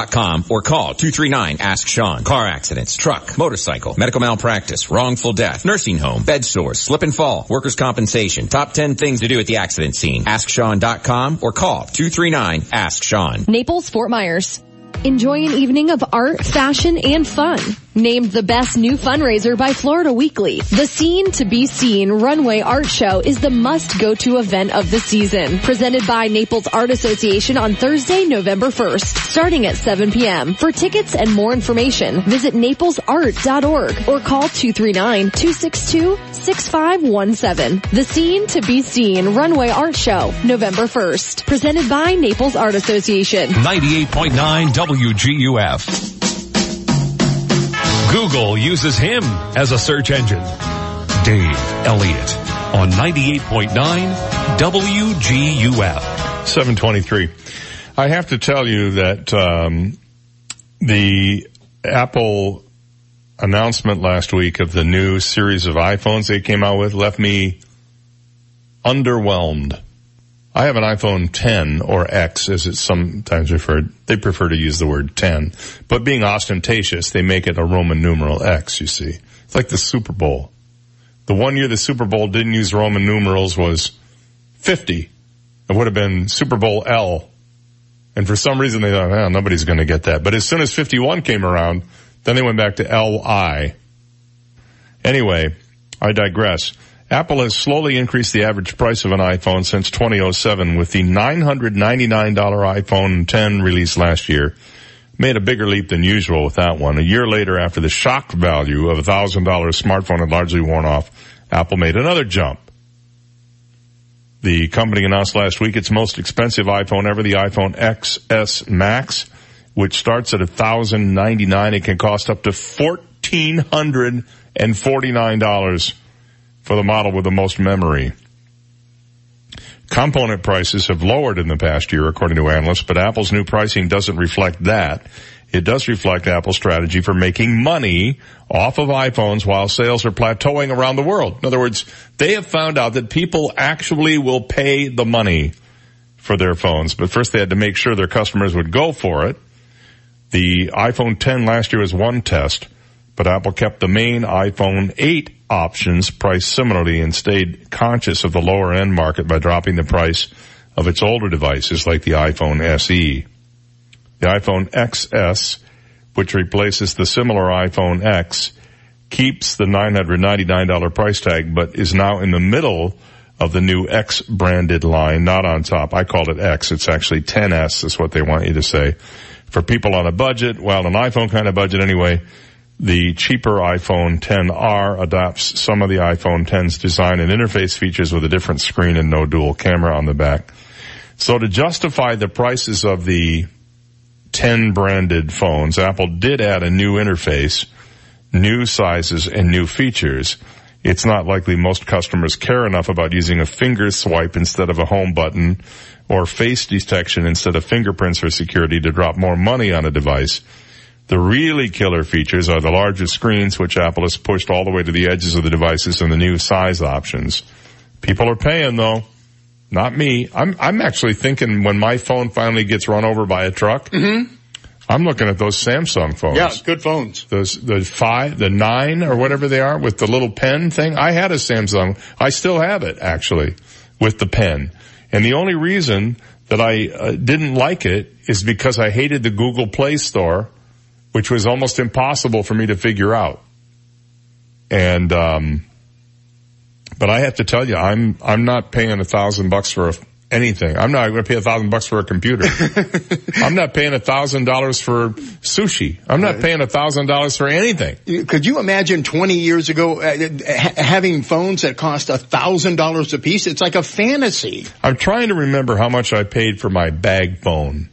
AskSean.com or call 239-ASK-SEAN. Car accidents, truck, motorcycle, medical malpractice, wrongful death, nursing home, bed sores, slip and fall, workers' compensation. Top 10 things to do at the accident scene. AskSean.com or call 239-ASK-SEAN. Naples, Fort Myers. Enjoy an evening of art, fashion, and fun. Named the best new fundraiser by Florida Weekly, the Scene to Be Seen Runway Art Show is the must-go-to event of the season. Presented by Naples Art Association on Thursday, November 1st, starting at 7 p.m. For tickets and more information, visit naplesart.org or call 239-262-6517. The Scene to Be Seen Runway Art Show, November 1st. Presented by Naples Art Association. 98.9 WGUF. Google uses him as a search engine. Dave Elliott on 98.9 WGUF. 723. I have to tell you that, um, the Apple announcement last week of the new series of iPhones they came out with left me underwhelmed. I have an iPhone 10 or X as it's sometimes referred. They prefer to use the word 10, but being ostentatious, they make it a Roman numeral X, you see. It's like the Super Bowl. The one year the Super Bowl didn't use Roman numerals was 50. It would have been Super Bowl L. And for some reason they thought, oh, nobody's going to get that. But as soon as 51 came around, then they went back to LI. Anyway, I digress. Apple has slowly increased the average price of an iPhone since 2007 with the $999 iPhone 10 released last year. Made a bigger leap than usual with that one. A year later after the shock value of a $1,000 smartphone had largely worn off, Apple made another jump. The company announced last week its most expensive iPhone ever, the iPhone XS Max, which starts at 1,099. It can cost up to $1,449 for the model with the most memory. Component prices have lowered in the past year, according to analysts, but Apple's new pricing doesn't reflect that. It does reflect Apple's strategy for making money off of iPhones while sales are plateauing around the world. In other words, they have found out that people actually will pay the money for their phones, but first they had to make sure their customers would go for it. The iPhone 10 last year was one test, but Apple kept the main iPhone 8 options priced similarly and stayed conscious of the lower end market by dropping the price of its older devices like the iPhone SE. The iPhone XS, which replaces the similar iPhone X, keeps the $999 price tag, but is now in the middle of the new X branded line, not on top. I called it X. It's actually 10S is what they want you to say. For people on a budget, well, an iPhone kind of budget anyway, the cheaper iPhone 10R adopts some of the iPhone 10's design and interface features with a different screen and no dual camera on the back. So to justify the prices of the 10 branded phones, Apple did add a new interface, new sizes, and new features. It's not likely most customers care enough about using a finger swipe instead of a home button or face detection instead of fingerprints for security to drop more money on a device. The really killer features are the larger screens, which Apple has pushed all the way to the edges of the devices and the new size options. People are paying though. Not me. I'm, I'm actually thinking when my phone finally gets run over by a truck, Mm-hmm. I'm looking at those Samsung phones. Yeah, good phones. Those, the five, the nine or whatever they are with the little pen thing. I had a Samsung. I still have it actually with the pen. And the only reason that I uh, didn't like it is because I hated the Google Play Store, which was almost impossible for me to figure out. And, um, but I have to tell you, I'm, I'm not paying a thousand bucks for a, anything. I'm not going to pay a thousand bucks for a computer. I'm not paying a thousand dollars for sushi. I'm not paying a thousand dollars for anything. Could you imagine 20 years ago uh, ha- having phones that cost a thousand dollars a piece? It's like a fantasy. I'm trying to remember how much I paid for my bag phone.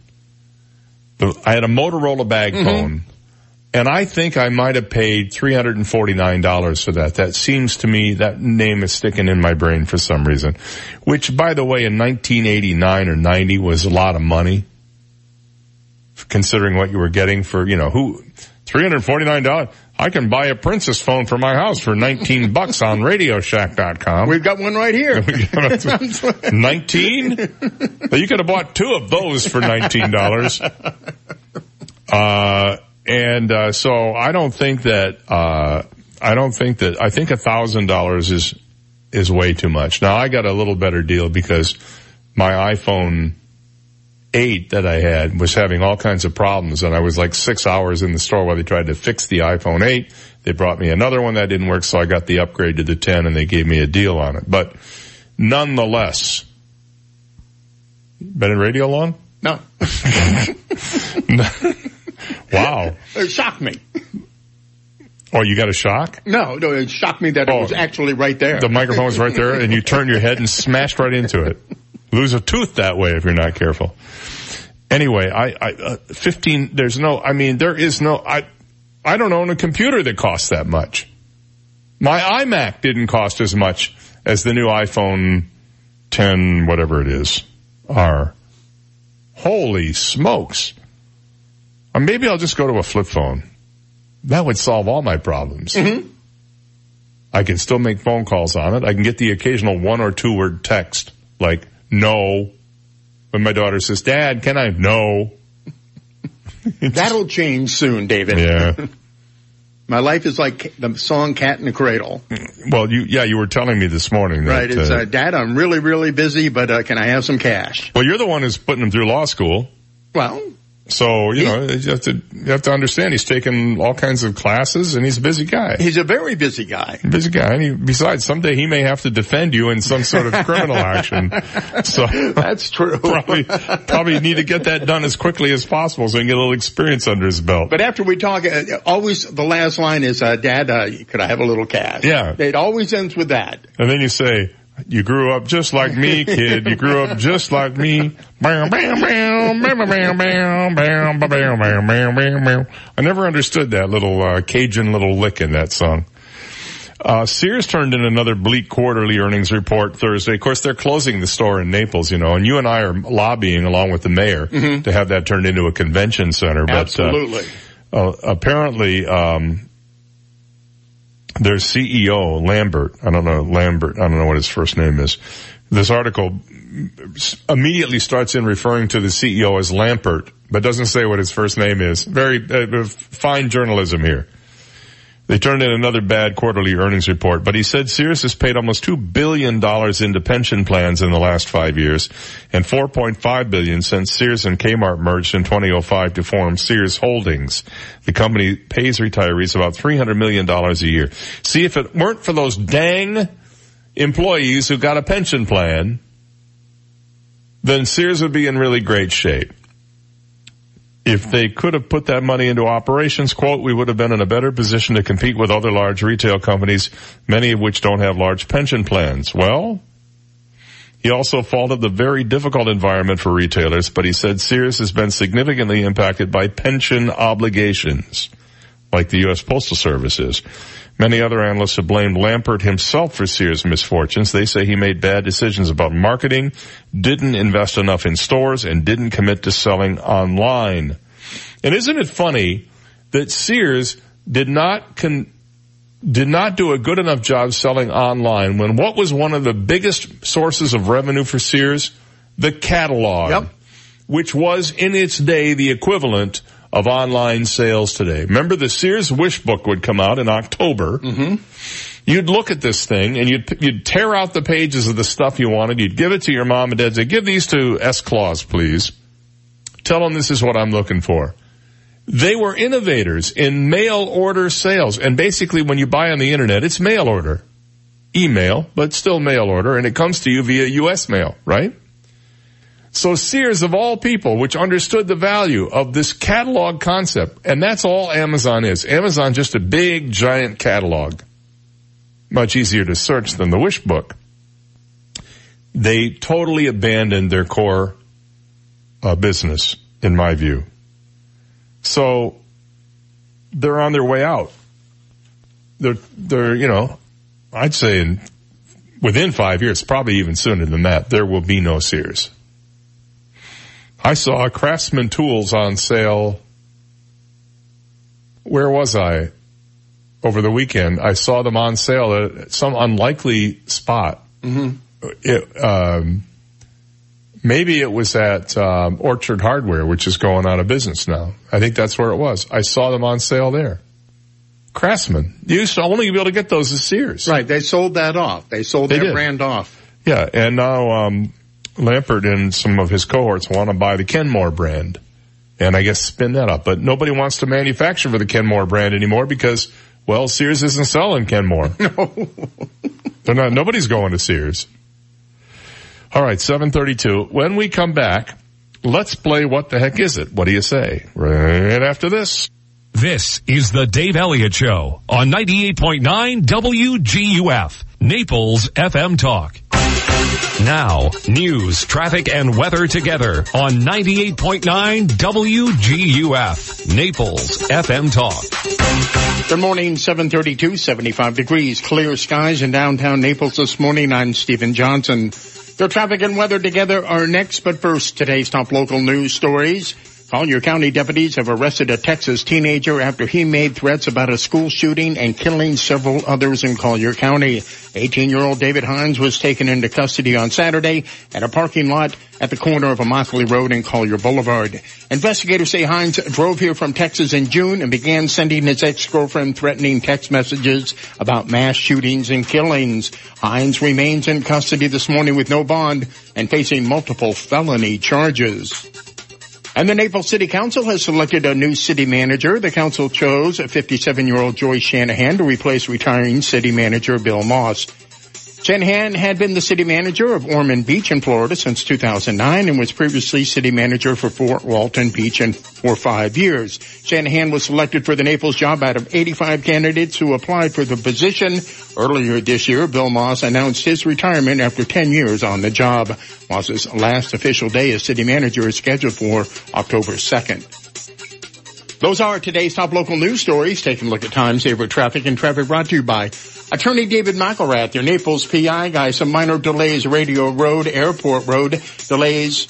I had a Motorola bag Mhm. phone. And I think I might have paid $349 for that. That seems to me, that name is sticking in my brain for some reason. Which, by the way, in 1989 or 90 was a lot of money. Considering what you were getting for, you know, who, $349? I can buy a Princess phone for my house for 19 bucks on RadioShack.com. We've got one right here. 19? But you could have bought two of those for $19. Uh, and, uh, so I don't think that, uh, I don't think that, I think a thousand dollars is, is way too much. Now I got a little better deal because my iPhone 8 that I had was having all kinds of problems and I was like six hours in the store while they tried to fix the iPhone 8. They brought me another one that didn't work so I got the upgrade to the 10 and they gave me a deal on it. But nonetheless, been in radio long? No. wow. It shocked me. Oh, you got a shock? No, no, it shocked me that it oh. was actually right there. Oh. The microphone was right there and you turned your head and smashed right into it. Lose a tooth that way if you're not careful. Anyway, I, I, uh, 15, there's no, I mean, there is no, I, I don't own a computer that costs that much. My iMac didn't cost as much as the new iPhone 10, whatever it is, R. Holy smokes. Or maybe I'll just go to a flip phone. That would solve all my problems. Mm-hmm. I can still make phone calls on it. I can get the occasional one or two word text like no. When my daughter says, Dad, can I? No. That'll change soon, David. Yeah. My life is like the song Cat in the Cradle. Well, you, yeah, you were telling me this morning that, Right. It's, uh, uh, Dad, I'm really, really busy, but, uh, can I have some cash? well, you're the one who's putting him through law school. Well, So, you know, you have to, you have to understand he's taking all kinds of classes and he's a busy guy. he's a very busy guy. Busy guy. And he, besides, someday he may have to defend you in some sort of criminal action. So that's true. Probably, probably need to get that done as quickly as possible so he can get a little experience under his belt. But after we talk, uh, always the last line is, uh, Dad, uh, could I have a little cash? Yeah. It always ends with that. And then you say, you grew up just like me, kid. You grew up just like me. Bam, bam, bam, bam, bam, bam, bam, bam, bam, bam, bam, bam, bam. I never understood that little uh, Cajun little lick in that song. Uh, Sears turned in another bleak quarterly earnings report Thursday. Of course, they're closing the store in Naples, you know, and you and I are lobbying along with the mayor to have that turned into a convention center. But, uh, uh, apparently, um, their CEO, Lampert, I don't know, Lampert, I don't know what his first name is. This article immediately starts in referring to the CEO as Lampert, but doesn't say what his first name is. Very uh, fine journalism here. They turned in another bad quarterly earnings report, but he said Sears has paid almost $2 billion into pension plans in the last five years and 4.5 billion since Sears and Kmart merged in 2005 to form Sears Holdings. The company pays retirees about $300 million a year. See, if it weren't for those dang employees who got a pension plan, then Sears would be in really great shape. If they could have put that money into operations, quote, we would have been in a better position to compete with other large retail companies, many of which don't have large pension plans. Well, he also faulted the very difficult environment for retailers, but he said Sears has been significantly impacted by pension obligations, like the U.S. Postal Service is. Many other analysts have blamed Lampert himself for Sears' misfortunes. They say he made bad decisions about marketing, didn't invest enough in stores, and didn't commit to selling online. And isn't it funny that Sears did not con- did not do a good enough job selling online when what was one of the biggest sources of revenue for Sears? The catalog. Which was in its day the equivalent of online sales today. Remember the Sears Wish Book would come out in October. Mm-hmm. You'd look at this thing and you'd, you'd tear out the pages of the stuff you wanted. You'd give it to your mom and dad. Say, give these to S. Claus, please. Tell them this is what I'm looking for. They were innovators in mail order sales. And basically when you buy on the internet, it's mail order. Email, but still mail order. And it comes to you via US mail, right? So Sears of all people, which understood the value of this catalog concept, and that's all Amazon is. Amazon just a big giant catalog. Much easier to search than the wish book. They totally abandoned their core uh, business, in my view. So they're on their way out. They're, they're, you know, I'd say in, within five years, probably even sooner than that, there will be no Sears. I saw Craftsman tools on sale. Where was I? Over the weekend, I saw them on sale at some unlikely spot. Mm-hmm. It, um, maybe it was at um, Orchard Hardware, which is going out of business now. I think that's where it was. I saw them on sale there. Craftsman. You used to only be able to get those at Sears. Right. They sold that off. They sold They their did. brand off. Yeah, and now um, Lampert and some of his cohorts want to buy the Kenmore brand, and I guess spin that up. But nobody wants to manufacture for the Kenmore brand anymore because, well, Sears isn't selling Kenmore. No, they're not. Nobody's going to Sears. All right, seven thirty-two. When we come back, let's play. What the heck is it? What do you say? Right after this. This is the Dave Elliott Show on 98.9 WGUF, Naples FM Talk. Now, news, traffic, and weather together on 98.9 WGUF, Naples FM Talk. Good morning, 732, 75 degrees, clear skies in downtown Naples this morning. I'm Stephen Johnson. Your traffic and weather together are next, but first, today's top local news stories. Collier County deputies have arrested a Texas teenager after he made threats about a school shooting and killing several others in Collier County. 18-year-old David Hines was taken into custody on Saturday at a parking lot at the corner of Immokalee Road and Collier Boulevard. Investigators say Hines drove here from Texas in June and began sending his ex-girlfriend threatening text messages about mass shootings and killings. Hines remains in custody this morning with no bond and facing multiple felony charges. And the Naples City Council has selected a new city manager. The council chose 57-year-old Joyce Shanahan to replace retiring city manager Bill Moss. Shanahan had been the city manager of Ormond Beach in Florida since 2009 and was previously city manager for Fort Walton Beach and for five years. Shanahan was selected for the Naples job out of 85 candidates who applied for the position. Earlier this year, Bill Moss announced his retirement after 10 years on the job. Moss's last official day as city manager is scheduled for October 2nd. Those are today's top local news stories. Taking a look at time saver traffic and traffic brought to you by Attorney David McElrath, your Naples PI guy. Some minor delays, Radio Road, Airport Road, delays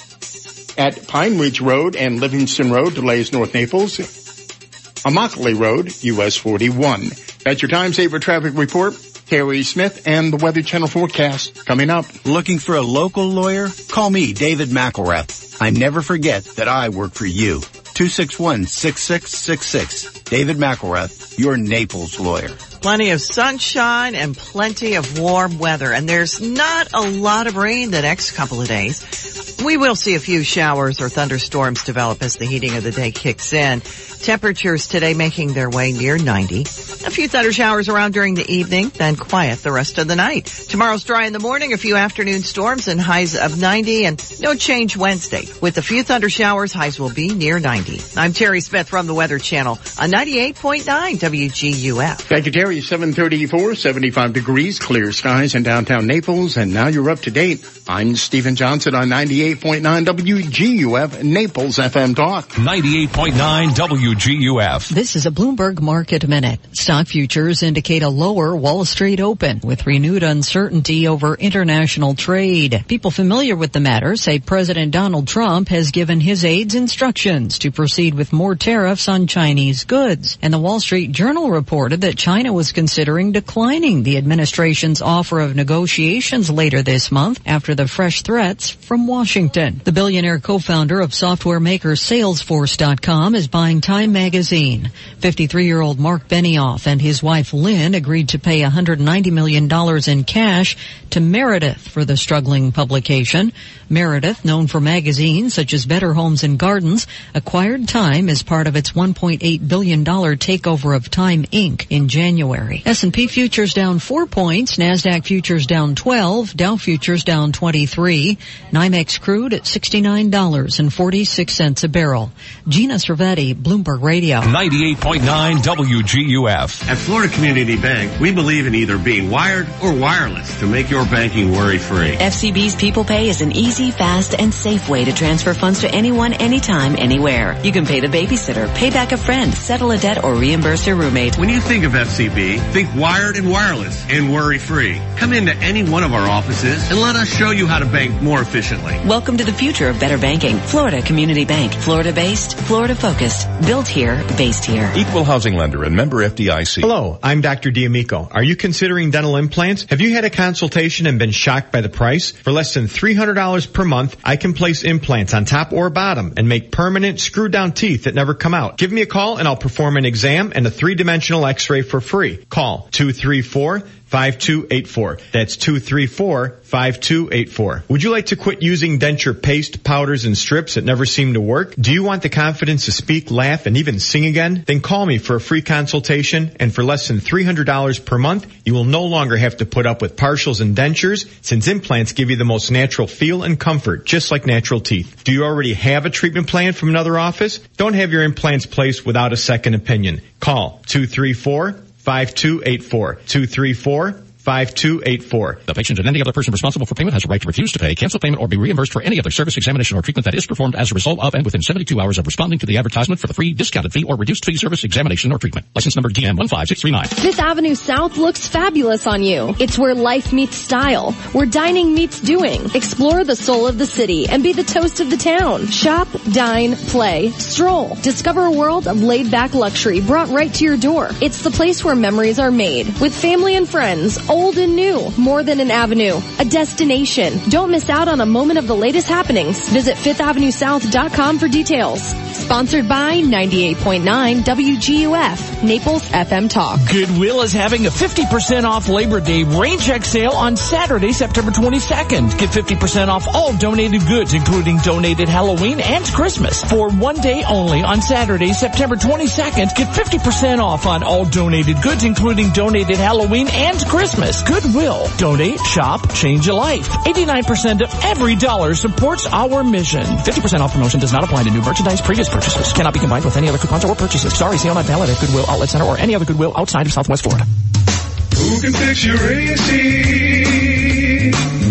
at Pine Ridge Road and Livingston Road, delays North Naples. Immokalee Road, US 41. That's your time saver traffic report. Terry Smith and the Weather Channel forecast coming up. Looking for a local lawyer? Call me, David McElrath. I never forget that I work for you. 261-6666. David McElrath, your Naples lawyer. Plenty of sunshine and plenty of warm weather, and there's not a lot of rain the next couple of days. We will see a few showers or thunderstorms develop as the heating of the day kicks in. Temperatures today making their way near 90. A few thunder showers around during the evening, then quiet the rest of the night. Tomorrow's dry in the morning, a few afternoon storms and highs of 90 and no change Wednesday. With a few thunder showers, highs will be near 90. I'm Terry Smith from the Weather Channel on 98.9 WGUF. Thank you, Terry. 734, 75 degrees, clear skies in downtown Naples, and now you're up to date. I'm Stephen Johnson on 98.9 WGUF, Naples FM Talk. 98.9 WGUF. This is a Bloomberg Market Minute. Stock futures indicate a lower Wall Street open with renewed uncertainty over international trade. People familiar with the matter say President Donald Trump has given his aides instructions to proceed with more tariffs on Chinese goods. And the Wall Street Journal reported that China was considering declining the administration's offer of negotiations later this month after the fresh threats from Washington. The billionaire co-founder of software maker Salesforce.com is buying Time magazine. 53-year-old Mark Benioff and his wife Lynne agreed to pay $190 million in cash to Meredith for the struggling publication. Meredith, known for magazines such as Better Homes and Gardens, acquired Time as part of its $1.8 billion takeover of Time Inc. in January. S&P futures down 4 points, NASDAQ futures down 12, Dow futures down 23, NYMEX crude at $69.46 a barrel. Gina Cervetti, Bloomberg Radio. 98.9 WGUF. At Florida Community Bank, we believe in either being wired or wireless to make your banking worry-free. FCB's People Pay is an easy, fast, and safe way to transfer funds to anyone, anytime, anywhere. You can pay the babysitter, pay back a friend, settle a debt, or reimburse your roommate. When you think of FCB, think wired and wireless and worry-free. Come into any one of our offices and let us show you how to bank more efficiently. Welcome to the future of better banking. Florida Community Bank. Florida based, Florida focused. Built here, based here. Equal housing lender and member FDIC. Hello, I'm Dr. D'Amico. Are you considering dental implants? Have you had a consultation and been shocked by the price? For less than $300 per month, I can place implants on top or bottom and make permanent screw down teeth that never come out. Give me a call and I'll perform an exam and a three-dimensional x-ray for free. Call 234 5284. That's 234-5284. Would you like to quit using denture paste, powders, and strips that never seem to work? Do you want the confidence to speak, laugh, and even sing again? Then call me for a free consultation, and for less than $300 per month, you will no longer have to put up with partials and dentures, since implants give you the most natural feel and comfort, just like natural teeth. Do you already have a treatment plan from another office? Don't have your implants placed without a second opinion. Call 234 5284 234 5284. The patient and any other person responsible for payment has a right to refuse to pay, cancel payment, or be reimbursed for any other service, examination, or treatment that is performed as a result of and within 72 hours of responding to the advertisement for the free, discounted fee, or reduced fee service, examination, or treatment. License number DM15639. Fifth Avenue South looks fabulous on you. It's where life meets style, where dining meets doing. Explore the soul of the city and be the toast of the town. Shop, dine, play, stroll. Discover a world of laid back luxury brought right to your door. It's the place where memories are made with family and friends, old and new. More than an avenue, a destination. Don't miss out on a moment of the latest happenings. Visit fifthavenuesouth.com for details. Sponsored by 98.9 WGUF, Naples FM Talk. Goodwill is having a 50% off Labor Day rain check sale on Saturday, September 22nd. Get 50% off all donated goods, including donated Halloween and Christmas. For one day only on Saturday, September 22nd, get 50% off on all donated goods, including donated Halloween and Christmas. Goodwill. Donate, shop, change a life. 89% of every dollar supports our mission. 50% off promotion does not apply to new merchandise, previous purchases. Cannot be combined with any other coupons or purchases. Sorry, see on my ballot at Goodwill Outlet Center or any other Goodwill outside of Southwest Florida. Who can fix your AC?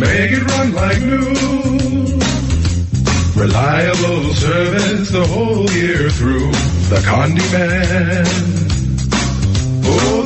Make it run like new. Reliable service the whole year through. The Condi Man. Oh,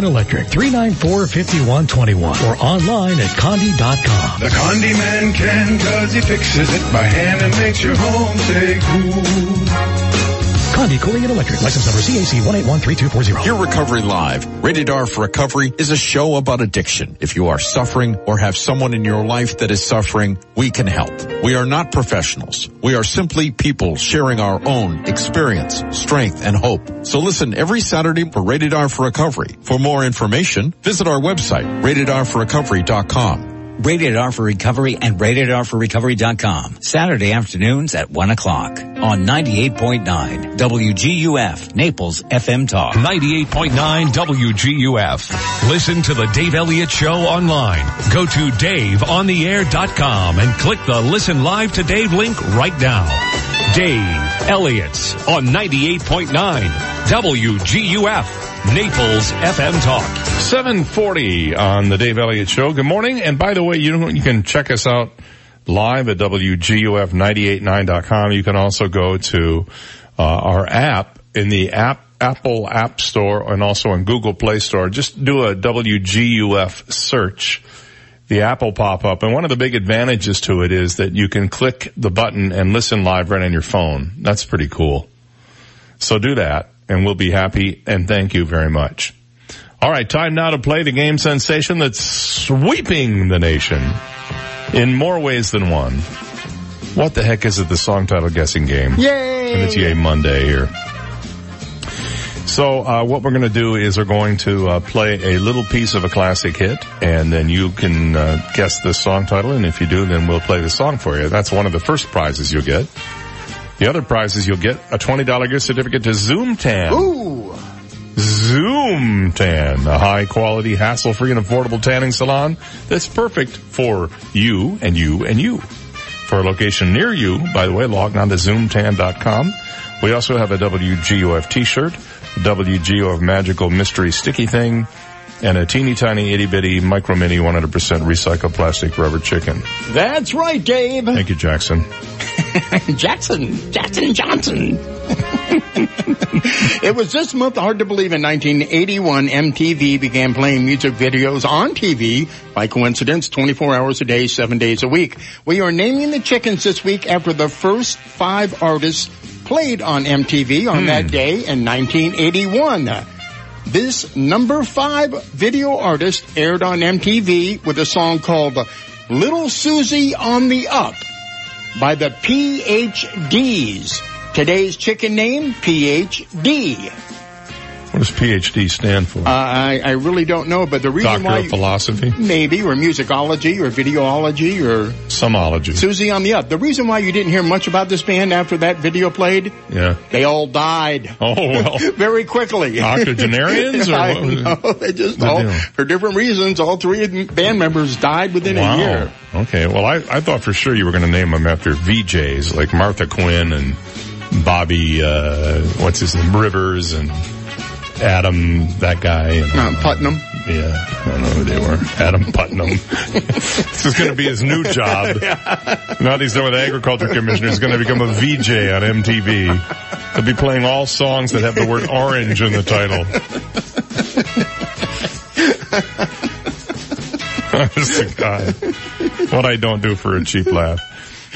and Electric 394-5121 or online at condi.com. The Condi Man can cause he fixes it by hand and makes your home stay cool. Condi Cooling and Electric. License number CAC 1813240. Your Recovery Live, Rated R for Recovery, is a show about addiction. If you are suffering or have someone in your life that is suffering, we can help. We are not professionals. We are simply people sharing our own experience, strength, and hope. So listen every Saturday for Rated R for Recovery. For more information, visit our website, ratedrforrecovery.com. Rated R for Recovery and RatedRforRecovery.com. Saturday afternoons at 1 o'clock on 98.9 WGUF, Naples FM Talk. 98.9 WGUF. Listen to the Dave Elliott Show online. Go to DaveOnTheAir.com and click the Listen Live to Dave link right now. Dave Elliott on 98.9 WGUF. Naples FM Talk. 740 on the Dave Elliott Show. Good morning. And by the way, you, you can check us out live at WGUF989.com. You can also go to uh, our app in the app Apple App Store and also on Google Play Store. Just do a WGUF search. The Apple pop up. And one of the big advantages to it is that you can click the button and listen live right on your phone. That's pretty cool. So do that and we'll be happy and thank you very much. All right, time now to play the game sensation that's sweeping the nation in more ways than one. What the heck is it? The song title guessing game. Yay! And it's Yay Monday here. So uh, what we're going to do is we're going to uh, play a little piece of a classic hit, and then you can uh, guess the song title. And if you do, then we'll play the song for you. That's one of the first prizes you'll get. The other prize is you'll get a $20 gift certificate to Zoom Tan. Ooh! Zoom Tan, a high quality, hassle free and affordable tanning salon that's perfect for you and you and you. For a location near you, by the way, log on to zoomtan.com. We also have a WGUF t-shirt, WGUF magical mystery sticky thing, and a teeny tiny itty bitty micro mini 100% recycled plastic rubber chicken. That's right, Dave. Thank you, Jackson. Jackson, Jackson Johnson. it was this month, hard to believe, in 1981, MTV began playing music videos on TV by coincidence, 24 hours a day, seven days a week. We are naming the chickens this week after the first five artists played on MTV on Hmm. that day in 1981. This number five video artist aired on MTV with a song called Little Susie on the Up by the PhDs. Today's chicken name, PhD. What does PhD stand for? Uh, I, I really don't know, but the reason Doctor why of Philosophy? maybe or musicology or videology or Somology. Susie on the up. The reason why you didn't hear much about this band after that video played, Yeah. they all died. Oh well. very quickly. Octogenarians or I know, they just all, deal. for different reasons. All three band members died within wow. a year. Okay. Well, I, I thought for sure you were going to name them after VJs like Martha Quinn and Bobby, uh, what's his name, Rivers and Adam, that guy. And, Uh, Putnam. Yeah, I don't know who they were. Adam Putnam. this is going to be his new job. yeah. Now that he's done with the agriculture commissioner, he's going to become a VJ on MTV. He'll be playing all songs that have the word orange in the title. Honest God. What I don't do for a cheap laugh.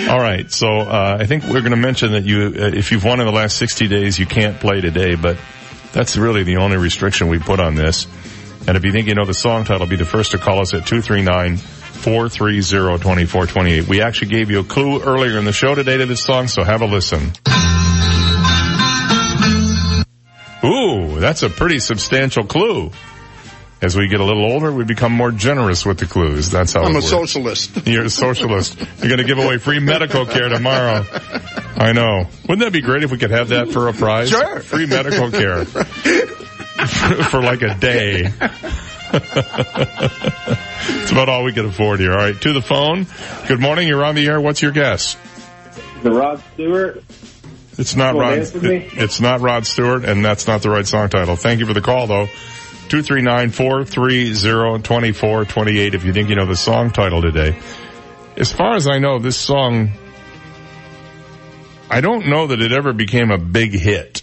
All right, so uh, I think we're going to mention that you, uh, if you've won in the last 60 days, you can't play today, but that's really the only restriction we put on this. And if you think you know the song title, be the first to call us at 239-430-2428. We actually gave you a clue earlier in the show today to this song, so have a listen. Ooh, that's a pretty substantial clue. As we get a little older, we become more generous with the clues. That's how I'm it a works. socialist. You're a socialist. You're going to give away free medical care tomorrow. I know. Wouldn't that be great if we could have that for a prize? Sure. Free medical care. for like a day. it's about all we can afford here. All right, to the phone. Good morning. You're on the air. What's your guess? The Rod Stewart. It's not Rod. answer it- it's not Rod Stewart, and that's not the right song title. Thank you for the call, though. Two three nine four three zero twenty four twenty eight. If you think you know the song title today, as far as I know, this song. I don't know that it ever became a big hit.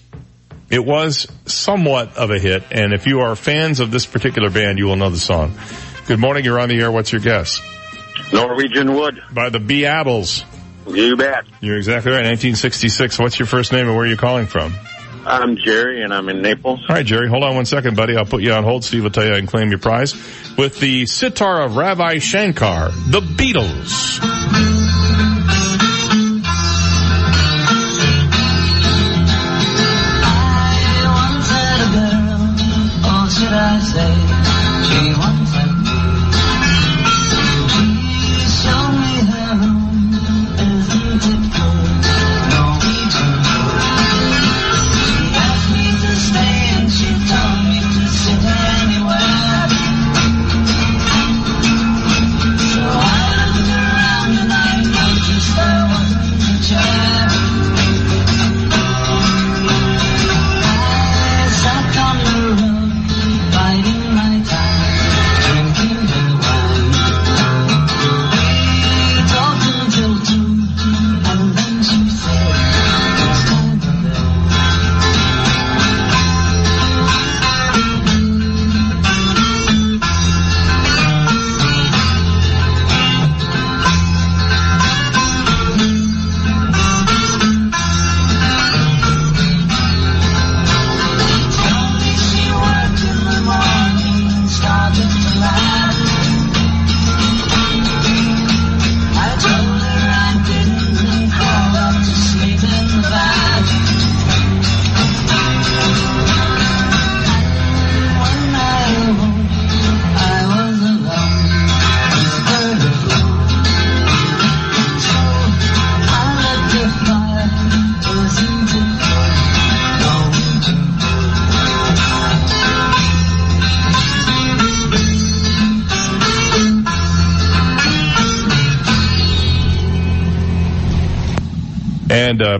It was somewhat of a hit, and if you are fans of this particular band, you will know the song. Good morning. You're on the air. What's your guess? Norwegian Wood. By the Beatles. You bet. You're exactly right. 1966. What's your first name and where are you calling from? I'm Jerry and I'm in Naples. All right, Jerry, hold on one second, buddy. I'll put you on hold. Steve will tell you I can claim your prize with the sitar of Ravi Shankar, the Beatles.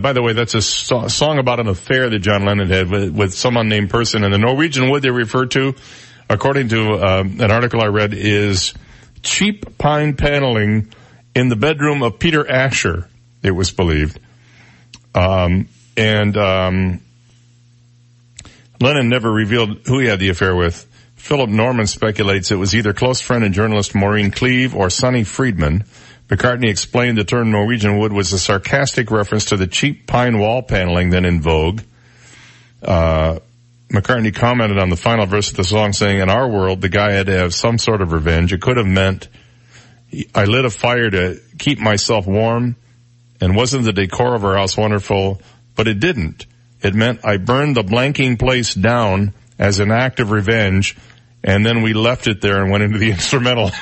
By the way, that's a so- song about an affair that John Lennon had with, with some unnamed person. And the Norwegian wood they refer to, according to um, an article I read, is cheap pine paneling in the bedroom of Peter Asher. It was believed, um, and um, Lennon never revealed who he had the affair with. Philip Norman speculates it was either close friend and journalist Maureen Cleave or Sonny Friedman. McCartney explained the term Norwegian wood was a sarcastic reference to the cheap pine wall paneling then in vogue. Uh, McCartney commented on the final verse of the song saying, in our world, the guy had to have some sort of revenge. It could have meant I lit a fire to keep myself warm and wasn't the decor of our house wonderful, but it didn't. It meant I burned the blanking place down as an act of revenge, and then we left it there and went into the instrumental.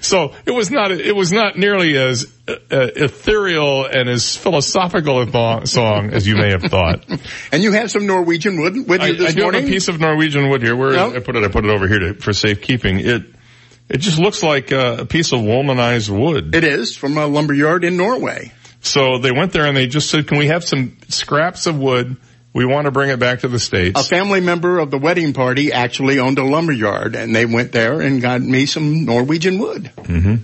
so it was not it was not nearly as uh, ethereal and as philosophical a th- song as you may have thought. and you have some Norwegian wood with you I, this I do morning. have a piece of Norwegian wood here. Where. I put it? I put it over here to, for safekeeping. It it just looks like uh, a piece of womanized wood. It is from a lumberyard in Norway. So they went there and they just said, "Can we have some scraps of wood? We want to bring it back to the states." A family member of the wedding party actually owned a lumberyard, and they went there and got me some Norwegian wood. hmm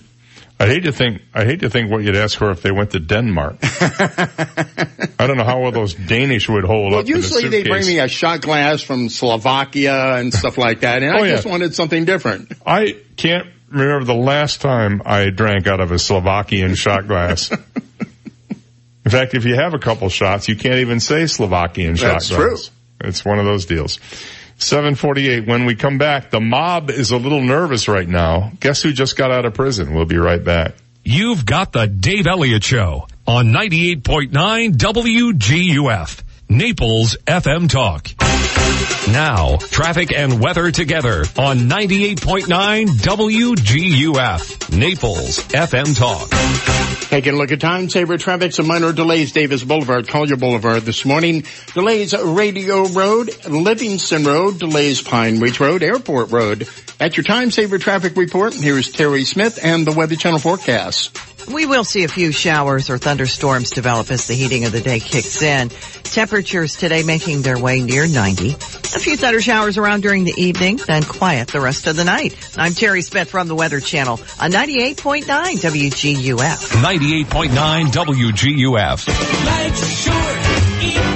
I hate to think. I hate to think what you'd ask for if they went to Denmark. I don't know how well those Danish would hold Well, up. usually they bring me a shot glass from Slovakia and stuff like that, and Oh, I yeah. just wanted something different. I can't remember the last time I drank out of a Slovakian shot glass. In fact, if you have a couple shots, you can't even say Slovakian shot That's glass. It's one of those deals. 748. When we come back, the mob is a little nervous right now. Guess who just got out of prison? We'll be right back. You've got the Dave Elliott Show on 98.9 WGUF, Naples FM Talk. Now, traffic and weather together on 98.9 WGUF, Naples FM Talk. Taking a look at time saver traffic, some minor delays. Davis Boulevard, Collier Boulevard this morning. Delays Radio Road, Livingston Road, delays Pine Ridge Road, Airport Road. At your time saver traffic report, here's Terry Smith and the Weather Channel forecast. We will see a few showers or thunderstorms develop as the heating of the day kicks in. Temperatures today making their way near 90. A few thunder showers around during the evening, then quiet the rest of the night. I'm Terry Smith from the Weather Channel on 98.9 WGUF. 98.9 WGUF. Life's short,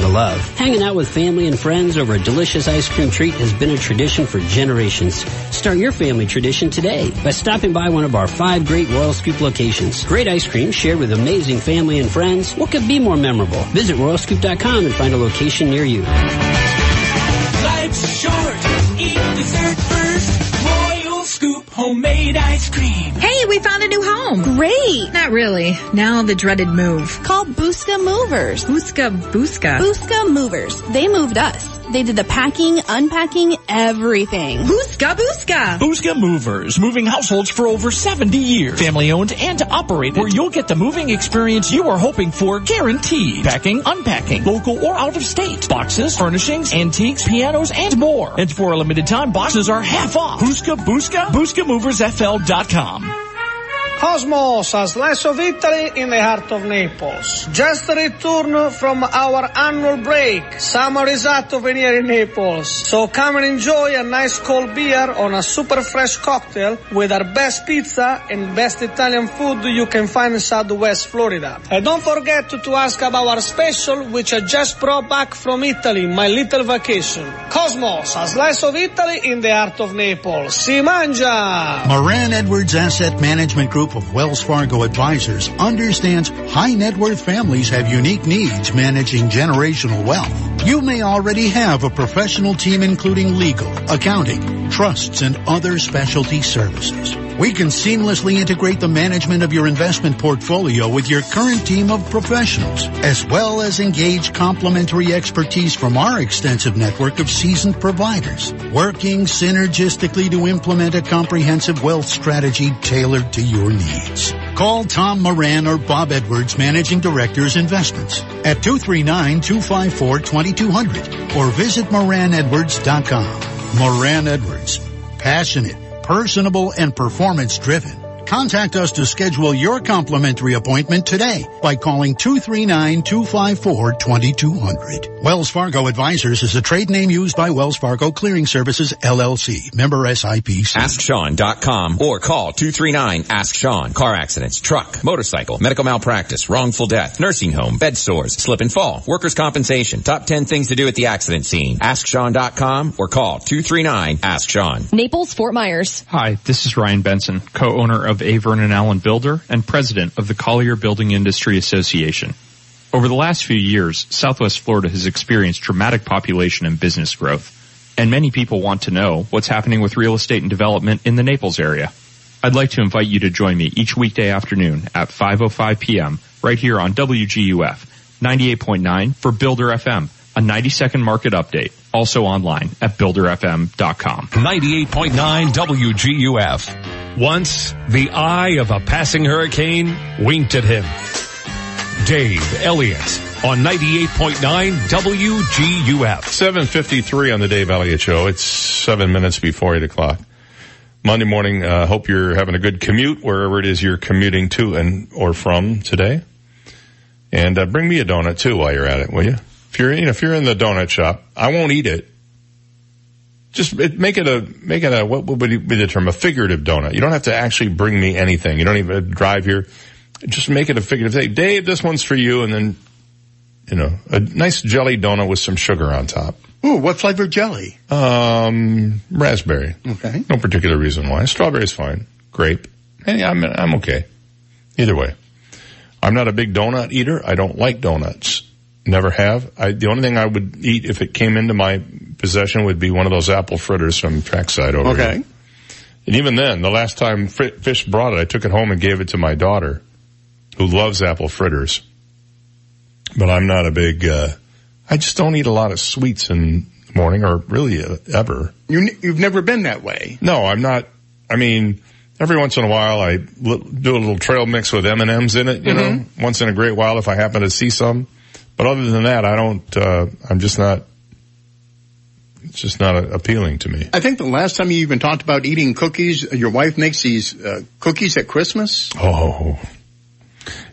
to love. Hanging out with family and friends over a delicious ice cream treat has been a tradition for generations. Start your family tradition today by stopping by one of our five great Royal Scoop locations. Great ice cream shared with amazing family and friends. What could be more memorable? Visit royalscoop.com and find a location near you. Life's short, eat dessert first. Royal Scoop homemade ice cream. Hey, we found a new home. Great. Not really. Now the dreaded move. Called Booska Movers. Booska Booska. Booska Movers. They moved us. They did the packing, unpacking, everything. Booska Buska. Booska Movers, moving households for over 70 years. Family owned and operated, where you'll get the moving experience you are hoping for guaranteed. Packing, unpacking, local or out of state. Boxes, furnishings, antiques, pianos, and more. And for a limited time, boxes are half off. Booska Booska, BooskaMoversFL.com. Cosmos, a slice of Italy in the heart of Naples. Just returned from our annual break. Summer is out over here in Naples. So come and enjoy a nice cold beer on a super fresh cocktail with our best pizza and best Italian food you can find in Southwest Florida. And don't forget to, to ask about our special which I just brought back from Italy, my little vacation. Cosmos, a slice of Italy in the heart of Naples. Si mangia! Moran Edwards Asset Management Group of Wells Fargo Advisors understands high net worth families have unique needs managing generational wealth. You may already have a professional team including legal, accounting, trusts, and other specialty services. We can seamlessly integrate the management of your investment portfolio with your current team of professionals, as well as engage complementary expertise from our extensive network of seasoned providers, working synergistically to implement a comprehensive wealth strategy tailored to your needs. Call Tom Moran or Bob Edwards, Managing Directors Investments at 239-254-2200 or visit moranedwards.com. Moran Edwards. Passionate, personable, and performance driven. Contact us to schedule your complimentary appointment today by calling 239-254-2200. Wells Fargo Advisors is a trade name used by Wells Fargo Clearing Services LLC, member SIPC. AskSean.com or call 239-ASK-SEAN. Car accidents, truck, motorcycle, medical malpractice, wrongful death, nursing home, bed sores, slip and fall, workers' compensation, top 10 things to do at the accident scene. AskSean.com or call 239-ASK-SEAN. Naples, Fort Myers. Hi, this is Ryan Benson, co-owner of A. Vernon Allen Builder and president of the Collier Building Industry Association. Over the last few years, Southwest Florida has experienced dramatic population and business growth, and many people want to know what's happening with real estate and development in the Naples area. I'd like to invite you to join me each weekday afternoon at 5.05 p.m. right here on WGUF 98.9 for Builder FM, a 90 second market update, also online at builderfm.com. 98.9 WGUF. Once, the eye of a passing hurricane winked at him. Dave Elliott on 98.9 WGUF. 753 on the Dave Elliott Show. It's seven minutes before 8 o'clock. Monday morning, uh, hope you're having a good commute wherever it is you're commuting to and or from today. And uh, bring me a donut too while you're at it, will you? If you're, you know, if you're in the donut shop, I won't eat it. Just it, make it a, make it a, what would be the term? A figurative donut. You don't have to actually bring me anything. You don't even drive here. Just make it a figurative thing. Dave, this one's for you and then, you know, a nice jelly donut with some sugar on top. Ooh, what flavor jelly? Um, raspberry. Okay. No particular reason why. Strawberry's fine. Grape. Hey, I'm, I'm okay. Either way. I'm not a big donut eater. I don't like donuts. Never have. I, the only thing I would eat if it came into my possession would be one of those apple fritters from Trackside over here. Okay. here. And even then, the last time Fish brought it, I took it home and gave it to my daughter, who loves apple fritters. But I'm not a big, uh, I just don't eat a lot of sweets in the morning or really uh, ever. You, n- you've never been that way. No, I'm not. I mean, every once in a while I do a little trail mix with M&Ms in it, you know, once in a great while if I happen to see some. But other than that, I don't, uh, I'm just not, it's just not appealing to me. I think the last time you even talked about eating cookies, your wife makes these uh, cookies at Christmas. Oh.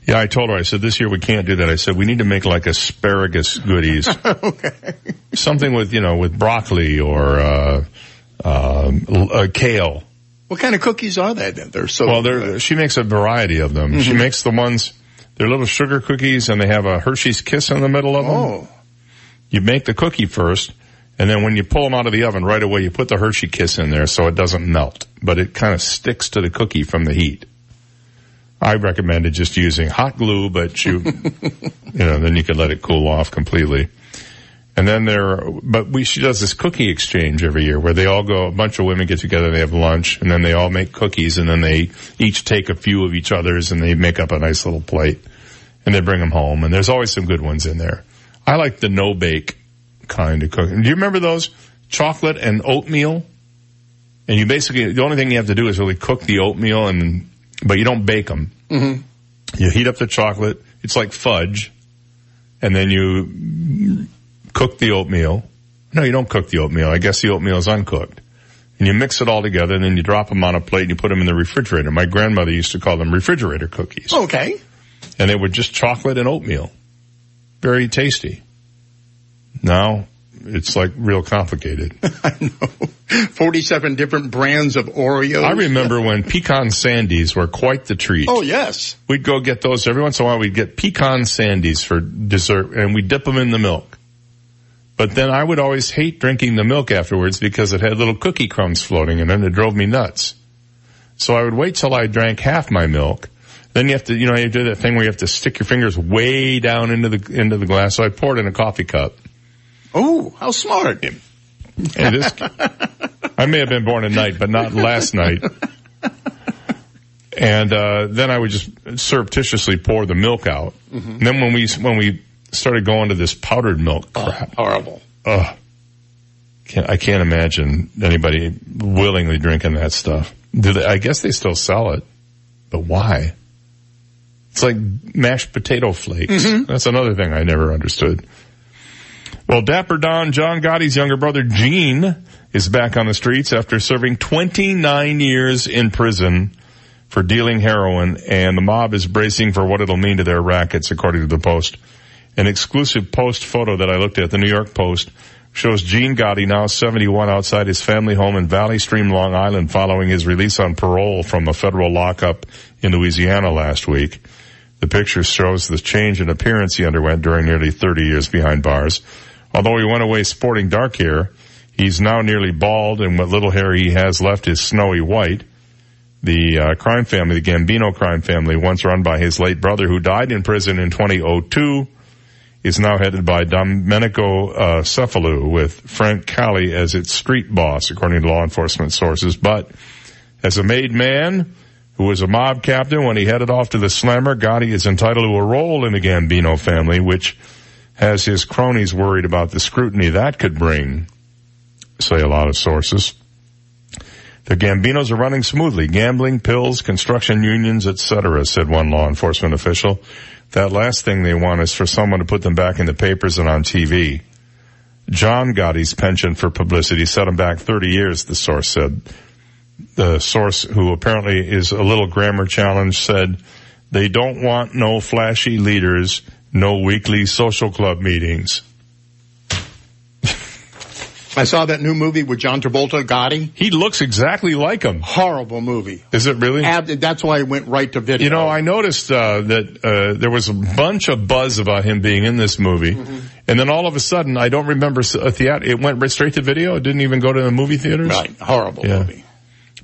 Yeah, I told her, I said, this year we can't do that. I said, we need to make like asparagus goodies. okay. Something with, you know, with broccoli or, uh, um, uh, kale. What kind of cookies are they then? They're so well, they're, she makes a variety of them. She Mhm. makes the ones, they're little sugar cookies and they have a Hershey's Kiss in the middle of them. Oh. You make the cookie first and then when you pull them out of the oven right away, you put the Hershey Kiss in there so it doesn't melt, but it kind of sticks to the cookie from the heat. I recommended just using hot glue, but you, you know, then you could let it cool off completely. And then there, but we, she does this cookie exchange every year where they all go, a bunch of women get together, they have lunch, and then they all make cookies, and then they each take a few of each other's, and they make up a nice little plate, and they bring them home, and there's always some good ones in there. I like the no bake kind of cooking. Do you remember those? Chocolate and oatmeal? And you basically, the only thing you have to do is really cook the oatmeal and, but you don't bake them. Mm-hmm. You heat up the chocolate. It's like fudge. And then you cook the oatmeal. No, you don't cook the oatmeal. I guess the oatmeal is uncooked. And you mix it all together and then you drop them on a plate and you put them in the refrigerator. My grandmother used to call them refrigerator cookies. Okay. And they were just chocolate and oatmeal. Very tasty. Now it's like real complicated. I know. 47 different brands of Oreos. I remember when pecan sandies were quite the treat. Oh, yes. We'd go get those every once in a while. We'd get pecan sandies for dessert and we'd dip them in the milk. But then I would always hate drinking the milk afterwards because it had little cookie crumbs floating in it and it drove me nuts. So I would wait till I drank half my milk. Then you have to, you know, you do that thing where you have to stick your fingers way down into the, into the glass. So I poured in a coffee cup. Oh, how smart. And this, I may have been born at night, but not last night. And, uh, then I would just surreptitiously pour the milk out. And then when we, when we started going to this powdered milk crap. horrible. Ugh. Can't, I can't imagine anybody willingly drinking that stuff. Do they, I guess they still sell it, but why? It's like mashed potato flakes. Mm-hmm. That's another thing I never understood. Well, Dapper Don, John Gotti's younger brother Gene is back on the streets after serving 29 years in prison for dealing heroin and the mob is bracing for what it'll mean to their rackets according to the Post. An exclusive Post photo that I looked at, the New York Post, shows Gene Gotti, now 71, outside his family home in Valley Stream, Long Island, following his release on parole from a federal lockup in Louisiana last week. The picture shows the change in appearance he underwent during nearly 30 years behind bars. Although he went away sporting dark hair, he's now nearly bald and what little hair he has left is snowy white. The uh, crime family, the Gambino crime family, once run by his late brother who died in prison in 2002, is now headed by Domenico uh, Cefalu with Frank Cali as its street boss, according to law enforcement sources. But as a made man who was a mob captain when he headed off to the slammer, Gotti is entitled to a role in the Gambino family, which has his cronies worried about the scrutiny that could bring, say a lot of sources. The Gambinos are running smoothly. Gambling, pills, construction unions, etc., said one law enforcement official. That last thing they want is for someone to put them back in the papers and on TV. John Gotti's penchant for publicity set him back 30 years, the source said. The source, who apparently is a little grammar challenged, said, they don't want no flashy leaders, no weekly social club meetings. I saw that new movie with John Travolta, Gotti. He looks exactly like him. Horrible movie. Is it really? Ab- that's why I went right to video. You know, I noticed uh, that uh, there was a bunch of buzz about him being in this movie, Mm-hmm. and then all of a sudden, I don't remember a theater. It went right straight to video. It didn't even go to the movie theaters. Right. Horrible Yeah. movie.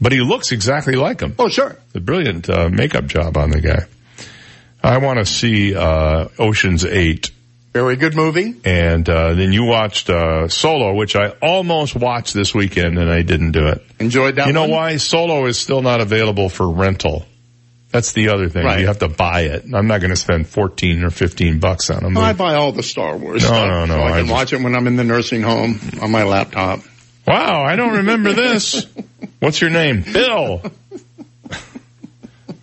But he looks exactly like him. Oh, sure. A brilliant uh, makeup job on the guy. I want to see uh, Ocean's Eight. Very good movie. And uh, then you watched uh, Solo, which I almost watched this weekend, and I didn't do it. Enjoyed that You know one? why? Solo is still not available for rental. That's the other thing. Right. You have to buy it. I'm not going to spend 14 or 15 bucks on them. I buy all the Star Wars No, stuff. no, no, So I I can just- watch it when I'm in the nursing home on my laptop. Wow, I don't remember this. What's your name? Bill.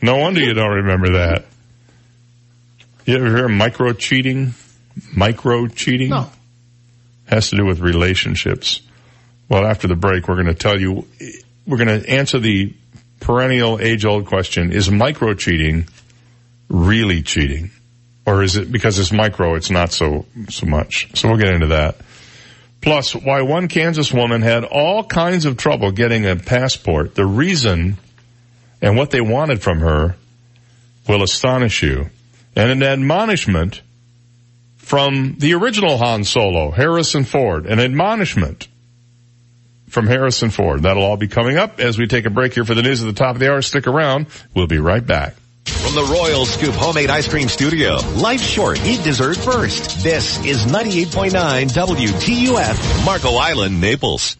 No wonder you don't remember that. You ever hear of micro cheating? Micro cheating? No. Has to do with relationships. Well, after the break, we're going to tell you, we're going to answer the perennial age old question, is micro cheating really cheating? Or is it because it's micro, it's not so, so much? So we'll get into that. Plus, why one Kansas woman had all kinds of trouble getting a passport, the reason and what they wanted from her will astonish you. And an admonishment from the original Han Solo, Harrison Ford, an admonishment from Harrison Ford. That'll all be coming up as we take a break here for the news at the top of the hour. Stick around. We'll be right back. From the Royal Scoop Homemade Ice Cream Studio, life's short, eat dessert first. This is 98.9 WGUF, Marco Island, Naples.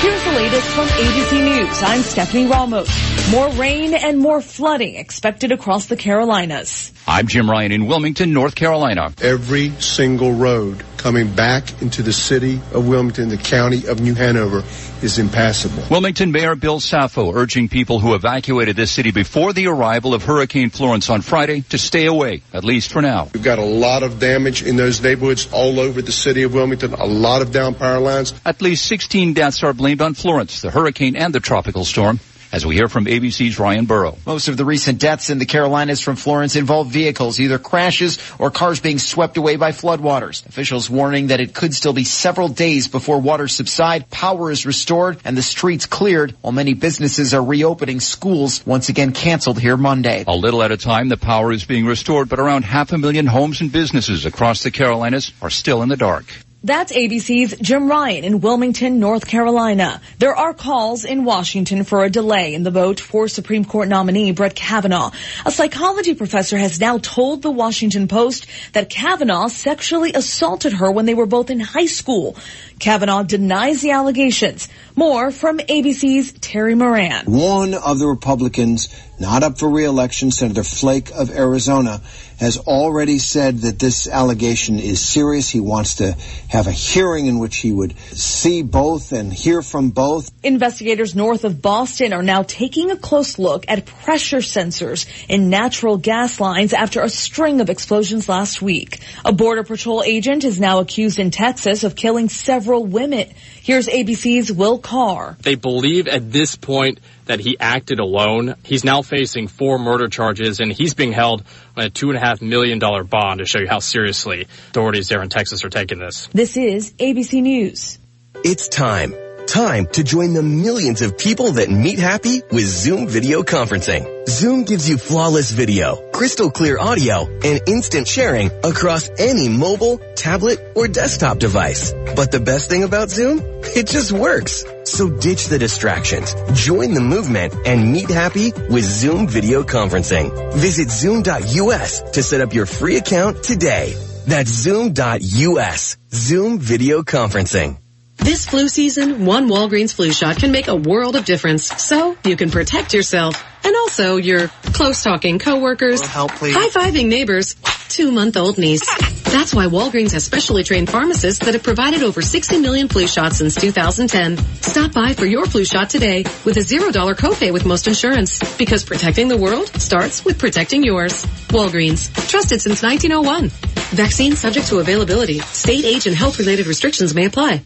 Here's the latest from ABC News. I'm Stephanie Ramos. More rain and more flooding expected across the Carolinas. I'm Jim Ryan in Wilmington, North Carolina. Every single road coming back into the city of Wilmington, the county of New Hanover, is impassable. Wilmington Mayor Bill Saffo urging people who evacuated this city before the arrival of Hurricane Florence on Friday to stay away, at least for now. We've got a lot of damage in those neighborhoods all over the city of Wilmington, a lot of down power lines. At least 16 deaths are blamed on Florence, the hurricane and the tropical storm. As we hear from ABC's Ryan Burrow. Most of the recent deaths in the Carolinas from Florence involve vehicles, either crashes or cars being swept away by floodwaters. Officials warning that it could still be several days before waters subside, power is restored, and the streets cleared, while many businesses are reopening. Schools once again canceled here Monday. A little at a time, the power is being restored, but around half a million homes and businesses across the Carolinas are still in the dark. That's ABC's Jim Ryan in Wilmington, North Carolina. There are calls in Washington for a delay in the vote for Supreme Court nominee Brett Kavanaugh. A psychology professor has now told the Washington Post that Kavanaugh sexually assaulted her when they were both in high school. Kavanaugh denies the allegations. More from ABC's Terry Moran. One of the Republicans not up for re-election, Senator Flake of Arizona, has already said that this allegation is serious. He wants to have a hearing in which he would see both and hear from both. Investigators north of Boston are now taking a close look at pressure sensors in natural gas lines after a string of explosions last week. A Border Patrol agent is now accused in Texas of killing several women. Here's ABC's Will Carr. They believe at this point that he acted alone. He's now facing four murder charges and he's being held on a two and a half million dollar bond to show you how seriously authorities there in Texas are taking this. This is ABC News. It's time. Time to join the millions of people that meet happy with Zoom video conferencing. Zoom gives you flawless video, crystal clear audio, and instant sharing across any mobile, tablet, or desktop device. But the best thing about Zoom? It just works. So ditch the distractions, join the movement, and meet happy with Zoom video conferencing. Visit zoom.us to set up your free account today. That's zoom.us. Zoom video conferencing. This flu season, one Walgreens flu shot can make a world of difference. So you can protect yourself and also your close talking coworkers, high-fiving neighbors, two-month-old niece. That's why Walgreens has specially trained pharmacists that have provided over 60 million flu shots since 2010. Stop by for your flu shot today with a $0 copay with most insurance because protecting the world starts with protecting yours. Walgreens, trusted since 1901. Vaccine subject to availability. State age and health related restrictions may apply.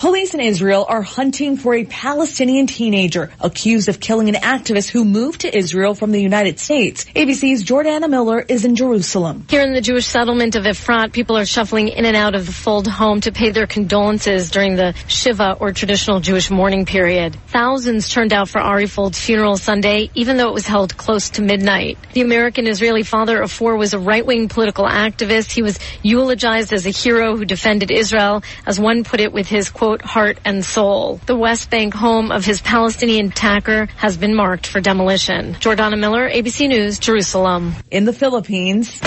Police in Israel are hunting for a Palestinian teenager accused of killing an activist who moved to Israel from the United States. ABC's Jordana Miller is in Jerusalem. Here in the Jewish settlement of Efrat, people are shuffling in and out of the Fuld home to pay their condolences during the Shiva or traditional Jewish mourning period. Thousands turned out for Ari Fuld's funeral Sunday, even though it was held close to midnight. The American Israeli father of four was a right-wing political activist. He was eulogized as a hero who defended Israel, as one put it with his quote, heart and soul. The West Bank home of his Palestinian attacker has been marked for demolition. Jordana Miller, ABC News, Jerusalem. In the Philippines,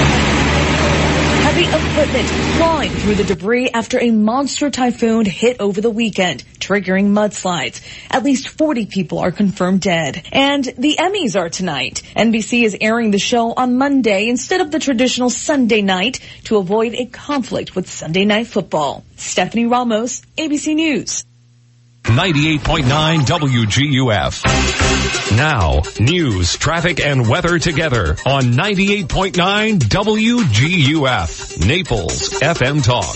heavy equipment flying through the debris after a monster typhoon hit over the weekend, triggering mudslides. At least 40 people are confirmed dead. And the Emmys are tonight. NBC is airing the show on Monday instead of the traditional Sunday night to avoid a conflict with Sunday night football. Stephanie Ramos, ABC News. 98.9 WGUF. Now, news, traffic, and weather together on 98.9 WGUF. Naples FM Talk.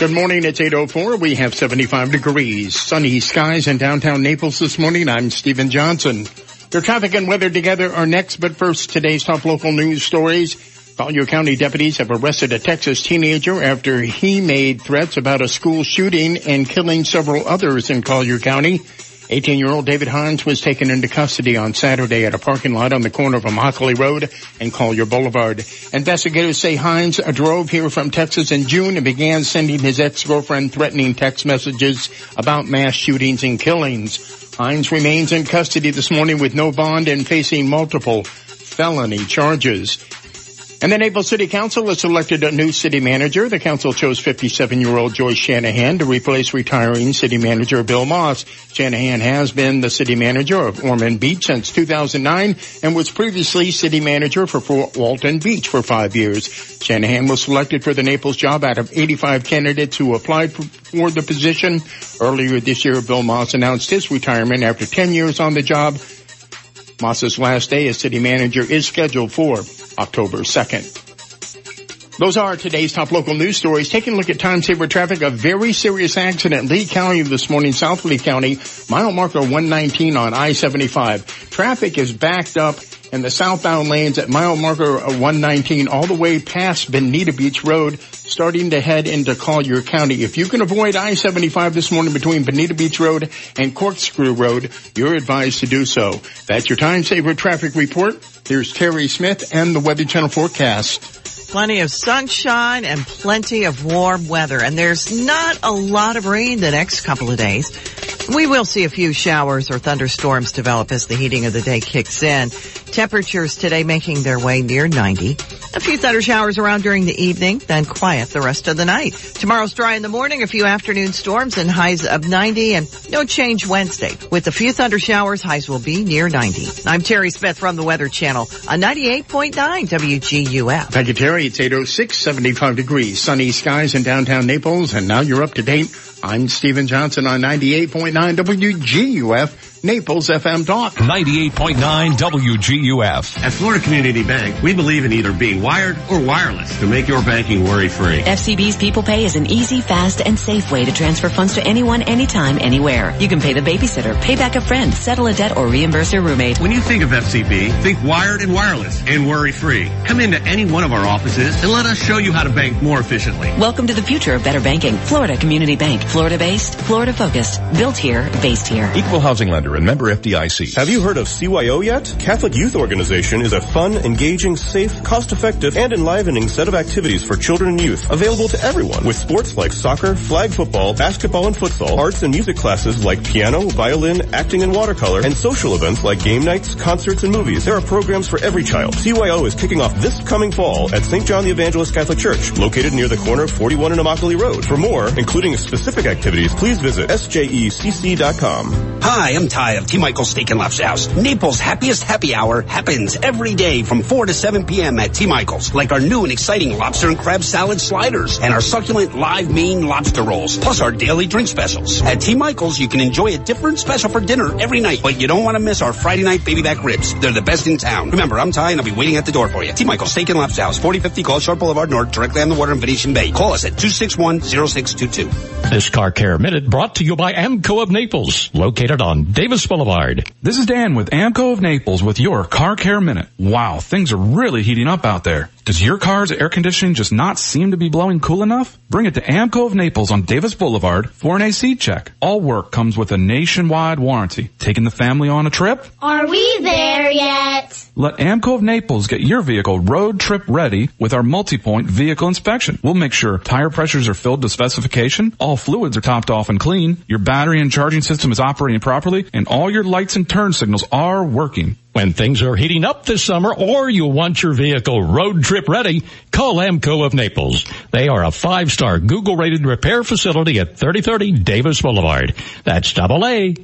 Good morning. It's 8.04. We have 75 degrees. Sunny skies in downtown Naples this morning. I'm Stephen Johnson. Your traffic and weather together are next, but first, today's top local news stories. Collier County deputies have arrested a Texas teenager after he made threats about a school shooting and killing several others in Collier County. 18-year-old David Hines was taken into custody on Saturday at a parking lot on the corner of Immokalee Road and Collier Boulevard. Investigators say Hines drove here from Texas in June and began sending his ex-girlfriend threatening text messages about mass shootings and killings. Hines remains in custody this morning with no bond and facing multiple felony charges. And the Naples City Council has selected a new city manager. The council chose 57-year-old Joyce Shanahan to replace retiring city manager Bill Moss. Shanahan has been the city manager of Ormond Beach since 2009 and was previously city manager for Fort Walton Beach for five years. Shanahan was selected for the Naples job out of 85 candidates who applied for the position. Earlier this year, Bill Moss announced his retirement after 10 years on the job. Moss's last day as city manager is scheduled for October 2nd. Those are today's top local news stories. Taking a look at time saver traffic, a very serious accident. Lee County this morning, South Lee County, mile marker 119 on I-75. Traffic is backed up in the southbound lanes at mile marker 119 all the way past Bonita Beach Road, starting to head into Collier County. If you can avoid I-75 this morning between Bonita Beach Road and Corkscrew Road, you're advised to do so. That's your time saver traffic report. Here's Terry Smith and the Weather Channel forecast. Plenty of sunshine and plenty of warm weather. And there's not a lot of rain the next couple of days. We will see a few showers or thunderstorms develop as the heating of the day kicks in. Temperatures today making their way near 90. A few thunder showers around during the evening, then quiet the rest of the night. Tomorrow's dry in the morning, a few afternoon storms and highs of 90 and no change Wednesday. With a few thunder showers, highs will be near 90. I'm Terry Smith from the Weather Channel on 98.9 WGUF. Thank you, Terry. It's 806, 75 degrees, sunny skies in downtown Naples, and now you're up to date I'm Stephen Johnson on 98.9 WGUF, Naples FM Talk. 98.9 WGUF. At Florida Community Bank, we believe in either being wired or wireless to make your banking worry-free. FCB's People Pay is an easy, fast, and safe way to transfer funds to anyone, anytime, anywhere. You can pay the babysitter, pay back a friend, settle a debt, or reimburse your roommate. When you think of FCB, think wired and wireless and worry-free. Come into any one of our offices and let us show you how to bank more efficiently. Welcome to the future of better banking. Florida Community Bank. Florida based, Florida focused. Built here, based here. Equal housing lender and member FDIC. Have you heard of CYO yet? Catholic Youth Organization is a fun, engaging, safe, cost-effective, and enlivening set of activities for children and youth available to everyone with sports like soccer, flag football, basketball and futsal, arts and music classes like piano, violin, acting and watercolor, and social events like game nights, concerts, and movies. There are programs for every child. CYO is kicking off this coming fall at St. John the Evangelist Catholic Church, located near the corner of 41 and Immokalee Road. For more, including specific activities, please visit sjecc.com. Hi, I'm Ty of T. Michael's Steak and Lobster House. Naples' happiest happy hour happens every day from 4 to 7 p.m. at T. Michael's, like our new and exciting lobster and crab salad sliders and our succulent live Maine lobster rolls, plus our daily drink specials. At T. Michael's, you can enjoy a different special for dinner every night, but you don't want to miss our Friday night baby back ribs. They're the best in town. Remember, I'm Ty and I'll be waiting at the door for you. T. Michael's Steak and Lobster House, 4050 Gulf Shore Boulevard North, directly on the water in Venetian Bay. Call us at 261-0622. Car Care Minute brought to you by AAMCO of Naples, located on Davis Boulevard. This is Dan with AAMCO of Naples with your Car Care Minute. Wow, things are really heating up out there. Does your car's air conditioning just not seem to be blowing cool enough? Bring it to AAMCO of Naples on Davis Boulevard for an AC check. All work comes with a nationwide warranty. Taking the family on a trip? Are we there yet? Let AAMCO of Naples get your vehicle road trip ready with our multi-point vehicle inspection. We'll make sure tire pressures are filled to specification, all fluids are topped off and clean, your battery and charging system is operating properly, and all your lights and turn signals are working. When things are heating up this summer or you want your vehicle road trip ready, call AAMCO of Naples. They are a five-star Google rated repair facility at 3030 Davis Boulevard. That's double A.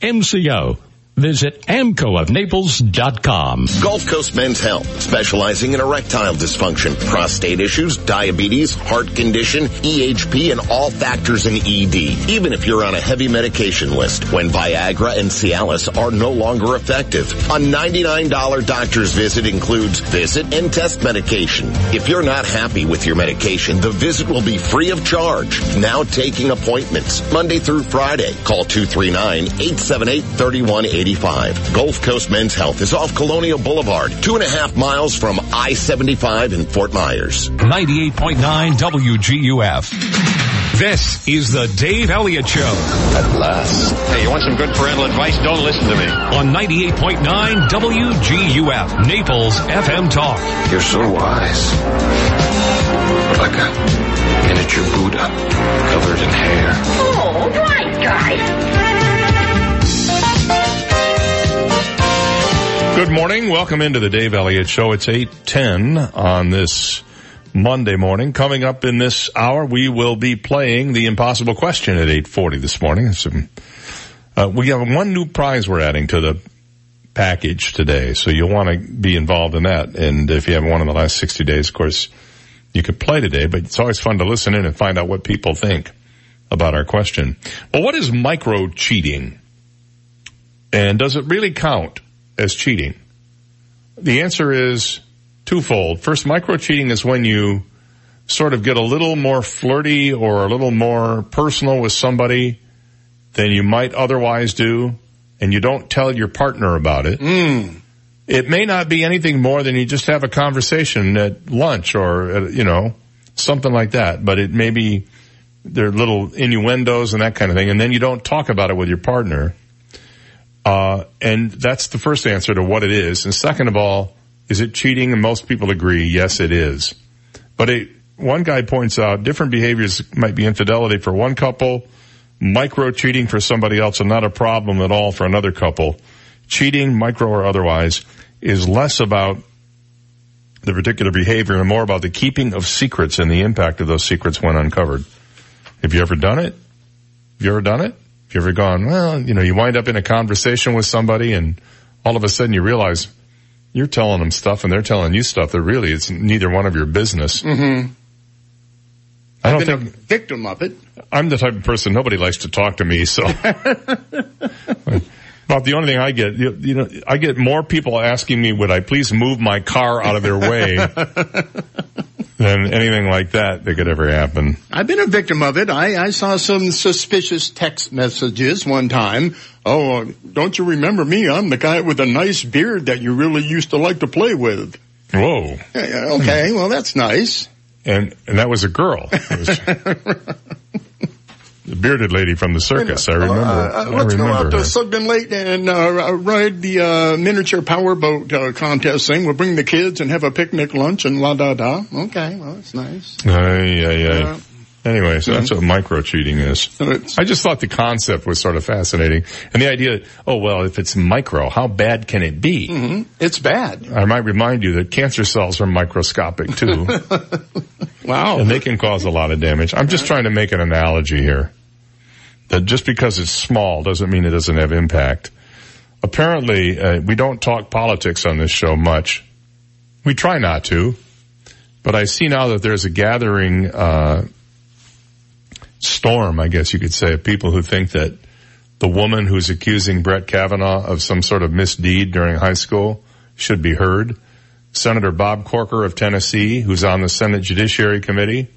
MCO. Visit aamcoofnaples.com. Gulf Coast Men's Health, specializing in erectile dysfunction, prostate issues, diabetes, heart condition, EHP, and all factors in ED. Even if you're on a heavy medication list, when Viagra and Cialis are no longer effective. A $99 doctor's visit includes visit and test medication. If you're not happy with your medication, the visit will be free of charge. Now taking appointments, Monday through Friday. Call 239-878-3180. 85. Gulf Coast Men's Health is off Colonial Boulevard, two and a half miles from I-75 in Fort Myers. 98.9 WGUF. This is the Dave Elliott Show. At last. Hey, you want some good parental advice? Don't listen to me. On 98.9 WGUF, Naples FM Talk. You're so wise. Like a miniature Buddha covered in hair. Oh, right, guys. Good morning. Welcome into the Dave Elliott Show. It's 810 on this Monday morning. Coming up in this hour, we will be playing the impossible question at 840 this morning. Some, uh, we have one new prize we're adding to the package today, so you'll want to be involved in that. And if you haven't won in the last 60 days, of course, you could play today, but it's always fun to listen in and find out what people think about our question. Well, what is micro cheating? And does it really count? As cheating? The answer is twofold. First, micro cheating is when you sort of get a little more flirty or a little more personal with somebody than you might otherwise do, and you don't tell your partner about it. Mm. It may not be anything more than you just have a conversation at lunch or, at, you know, something like that, but it may be there are little innuendos and that kind of thing, and then you don't talk about it with your partner. Uh, and that's the first answer to what it is. And second of all, is it cheating? And most people agree, yes, it is. But it, one guy points out different behaviors might be infidelity for one couple, micro cheating for somebody else, and not a problem at all for another couple. Cheating, micro or otherwise, is less about the particular behavior and more about the keeping of secrets and the impact of those secrets when uncovered. Have you ever done it? Have you ever done it? Have you ever gone, well, you know, you wind up in a conversation with somebody and all of a sudden you realize you're telling them stuff and they're telling you stuff that really it's neither one of your business. Mm-hmm. I don't I've been think a victim of it. I'm the type of person nobody likes to talk to me. So about the only thing I get, you, you know, I get more people asking me, would I please move my car out of their way than anything like that that could ever happen. I've been a victim of it. I, I saw some suspicious text messages one time. Oh, uh, don't you remember me? I'm the guy with a nice beard that you really used to like to play with. Whoa. Okay, well that's nice. And, and that was a girl. The bearded lady from the circus. I remember. Uh, uh, I let's go remember out to. Sugden Lake and uh, ride the uh, miniature powerboat uh, contest thing. We'll bring the kids and have a picnic lunch and la da da. Okay, well that's nice. Ay. Uh, Anyway, so that's what micro cheating is. I just thought the concept was sort of fascinating. And the idea, oh well, if it's micro, how bad can it be? hmm It's bad. I might remind you that cancer cells are microscopic too. wow. And they can cause a lot of damage. I'm just trying to make an analogy here. That just because it's small doesn't mean it doesn't have impact. Apparently, uh, we don't talk politics on this show much. We try not to. But I see now that there's a gathering, uh, storm, I guess you could say, of people who think that the woman who's accusing Brett Kavanaugh of some sort of misdeed during high school should be heard. Senator Bob Corker of Tennessee, who's on the Senate Judiciary Committee,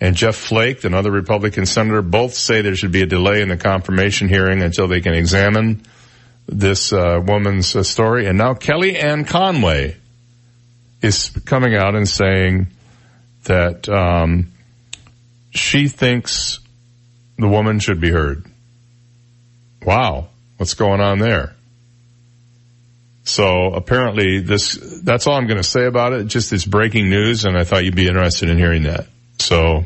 and Jeff Flake, another Republican senator, both say there should be a delay in the confirmation hearing until they can examine this uh, woman's uh, story. And now Kellyanne Conway is coming out and saying that um, she thinks the woman should be heard. Wow, what's going on there? So apparently this, that's all I'm going to say about it. Just it's breaking news and I thought you'd be interested in hearing that. So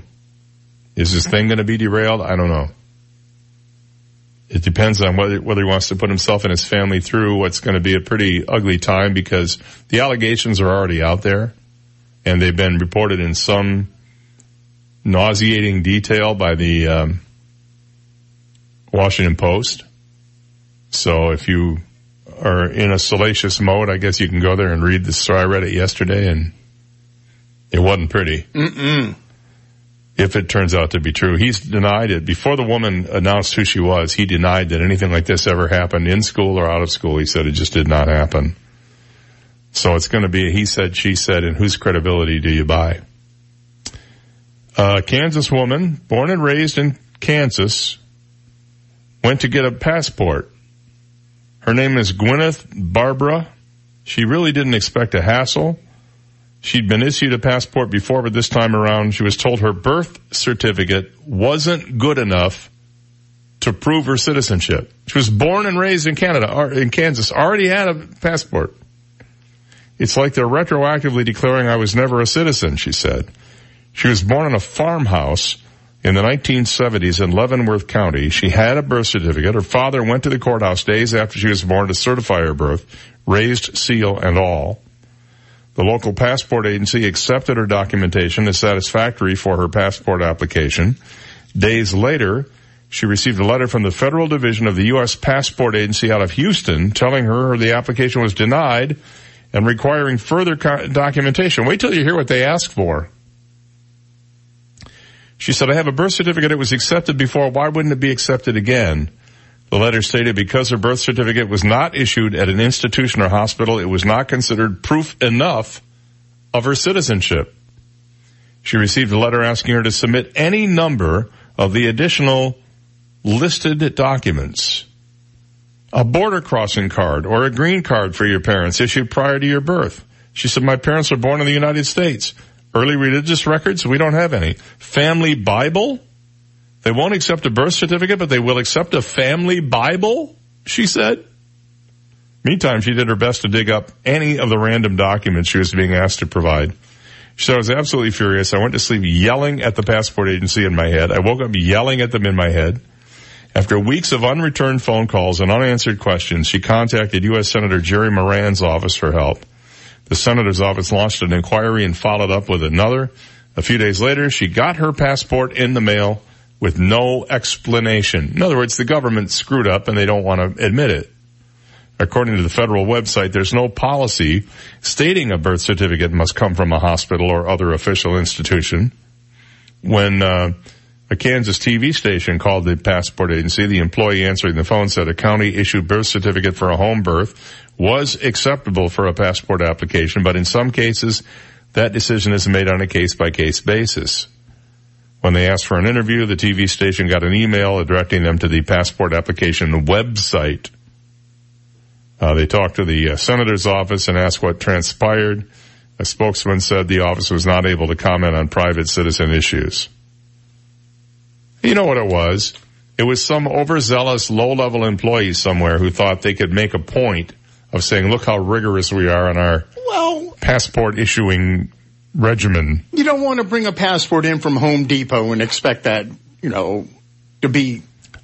is this thing going to be derailed? I don't know. It depends on whether, whether he wants to put himself and his family through what's going to be a pretty ugly time because the allegations are already out there and they've been reported in some nauseating detail by the um, Washington Post. So if you are in a salacious mode, I guess you can go there and read the story. I read it yesterday and it wasn't pretty. Mm-mm. If it turns out to be true, he's denied it. Before the woman announced who she was, he denied that anything like this ever happened in school or out of school. He said it just did not happen. So it's going to be he said, she said, and whose credibility do you buy? A Kansas woman, born and raised in Kansas, went to get a passport. Her name is Gwyneth Barbara. She really didn't expect a hassle. She'd been issued a passport before, but this time around she was told her birth certificate wasn't good enough to prove her citizenship. She was born and raised in Canada, or in Kansas, already had a passport. It's like they're retroactively declaring I was never a citizen, she said. She was born in a farmhouse in the 1970s in Leavenworth County. She had a birth certificate. Her father went to the courthouse days after she was born to certify her birth, raised seal and all. The local passport agency accepted her documentation as satisfactory for her passport application. Days later, she received a letter from the Federal Division of the U.S. Passport Agency out of Houston telling her the application was denied and requiring further co- documentation. Wait till you hear what they ask for. She said, I have a birth certificate. It was accepted before. Why wouldn't it be accepted again? The letter stated because her birth certificate was not issued at an institution or hospital, it was not considered proof enough of her citizenship. She received a letter asking her to submit any number of the additional listed documents. A border crossing card or a green card for your parents issued prior to your birth. She said, my parents were born in the United States. Early religious records? We don't have any. Family Bible? They won't accept a birth certificate, but they will accept a family Bible? She said. Meantime, she did her best to dig up any of the random documents she was being asked to provide. She said, I was absolutely furious. I went to sleep yelling at the passport agency in my head. I woke up yelling at them in my head. After weeks of unreturned phone calls and unanswered questions, she contacted U.S. Senator Jerry Moran's office for help. The senator's office launched an inquiry and followed up with another. A few days later, she got her passport in the mail with no explanation. In other words, the government screwed up and they don't want to admit it. According to the federal website, there's no policy stating a birth certificate must come from a hospital or other official institution. when uh, a Kansas TV station called the passport agency. The employee answering the phone said a county issued birth certificate for a home birth was acceptable for a passport application, but in some cases, that decision is made on a case by case basis. When they asked for an interview, the TV station got an email directing them to the passport application website. Uh, they talked to the uh, senator's office and asked what transpired. A spokesman said the office was not able to comment on private citizen issues. You know what it was? It was some overzealous low-level employee somewhere who thought they could make a point of saying, look how rigorous we are in our well, passport issuing regimen. You don't want to bring a passport in from Home Depot and expect that, you know, to be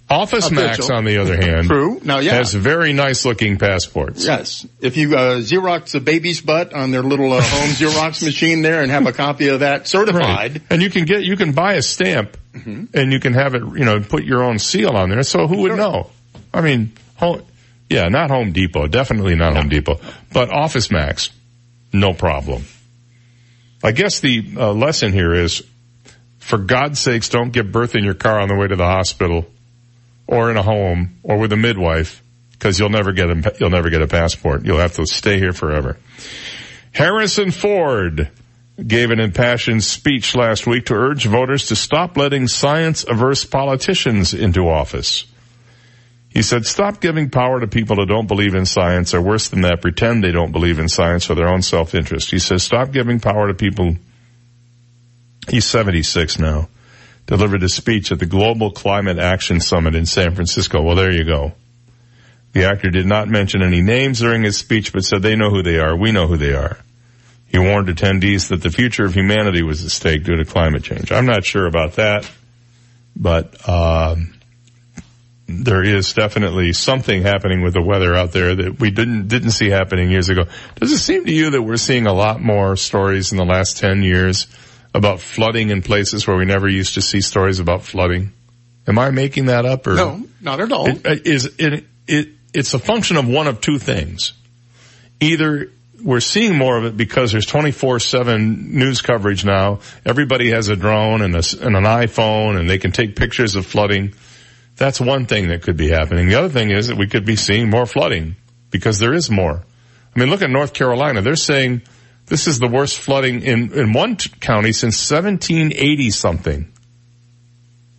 Office official. Max, on the other hand, True. Now, yeah. has very nice looking passports. Yes. If you uh, Xerox a baby's butt on their little uh, home Xerox machine there and have a copy of that certified. Right. And you can get, you can buy a stamp and you can have it, you know, put your own seal on there. So who would know? I mean, home, yeah, not Home Depot, definitely not Home Depot, but Office Max, no problem. I guess the uh, lesson here is, for God's sakes, don't give birth in your car on the way to the hospital or in a home or with a midwife because you'll never get a, you'll never get a passport. You'll have to stay here forever. Harrison Ford gave an impassioned speech last week to urge voters to stop letting science averse politicians into office. He said, stop giving power to people who don't believe in science or worse than that, pretend they don't believe in science for their own self-interest. He says, stop giving power to people. He's 76 now. Delivered a speech at the Global Climate Action Summit in San Francisco. Well, there you go. The actor did not mention any names during his speech, but said they know who they are. We know who they are. He warned attendees that the future of humanity was at stake due to climate change. I'm not sure about that, but, um, there is definitely something happening with the weather out there that we didn't didn't see happening years ago. Does it seem to you that we're seeing a lot more stories in the last 10 years about flooding in places where we never used to see stories about flooding? Am I making that up or No, not at all. It, uh, is it, it it's a function of one of two things. Either we're seeing more of it because there's 24-7 news coverage now. Everybody has a drone and, a, and an iPhone and they can take pictures of flooding. That's one thing that could be happening. The other thing is that we could be seeing more flooding because there is more. I mean, look at North Carolina. They're saying this is the worst flooding in, in one t- county since 1780 something.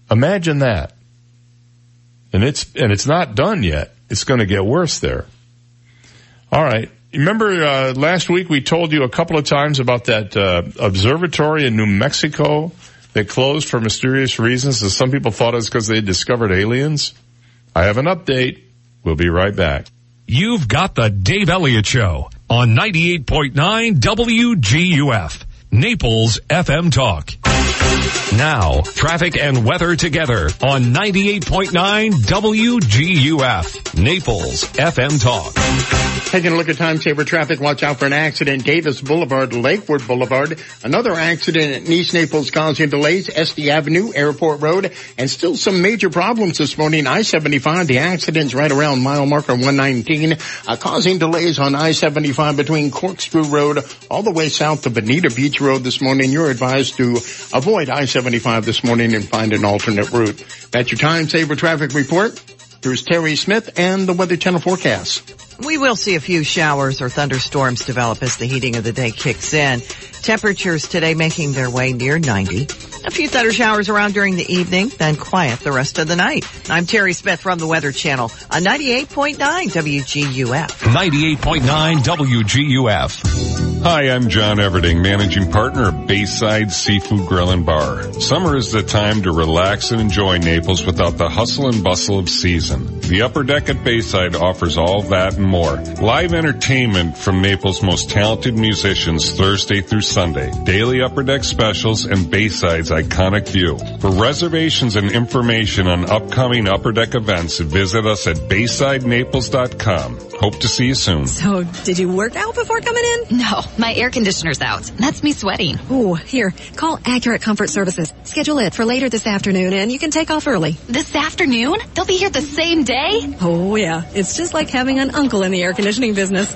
Imagine that. And it's, and it's not done yet. It's going to get worse there. All right. Remember uh, last week we told you a couple of times about that uh, observatory in New Mexico that closed for mysterious reasons. And some people thought it was because they discovered aliens. I have an update. We'll be right back. You've got the Dave Elliott Show on 98.9 WGUF, Naples FM Talk. Now, traffic and weather together on 98.9 WGUF, Naples FM Talk. Taking a look at time saver traffic, watch out for an accident. Davis Boulevard, Lakewood Boulevard. Another accident at East Naples causing delays. Estey Avenue, Airport Road, and still some major problems this morning. I-75, the accident's right around mile marker 119, uh, causing delays on I-75 between Corkscrew Road all the way south to Bonita Beach Road this morning. You're advised to avoid I-75 this morning and find an alternate route. That's your time saver traffic report. Here's Terry Smith and the Weather Channel forecast. We will see a few showers or thunderstorms develop as the heating of the day kicks in. Temperatures today making their way near 90. A few thunder showers around during the evening, then quiet the rest of the night. I'm Terry Smith from the Weather Channel on 98.9 WGUF. 98.9 WGUF. Hi, I'm John Everding, managing partner of Bayside Seafood Grill and Bar. Summer is the time to relax and enjoy Naples without the hustle and bustle of season. The upper deck at Bayside offers all that and more. Live entertainment from Naples' most talented musicians Thursday through Sunday. Daily upper deck specials and Bayside's iconic view. For reservations and information on upcoming upper deck events, visit us at BaysideNaples.com. Hope to see you soon. So, did you work out before coming in? No, my air conditioner's out. That's me sweating. Ooh, here, call Accurate Comfort Services. Schedule it for later this afternoon and you can take off early. This afternoon? They'll be here the same day? Oh yeah, it's just like having an uncle in the air conditioning business.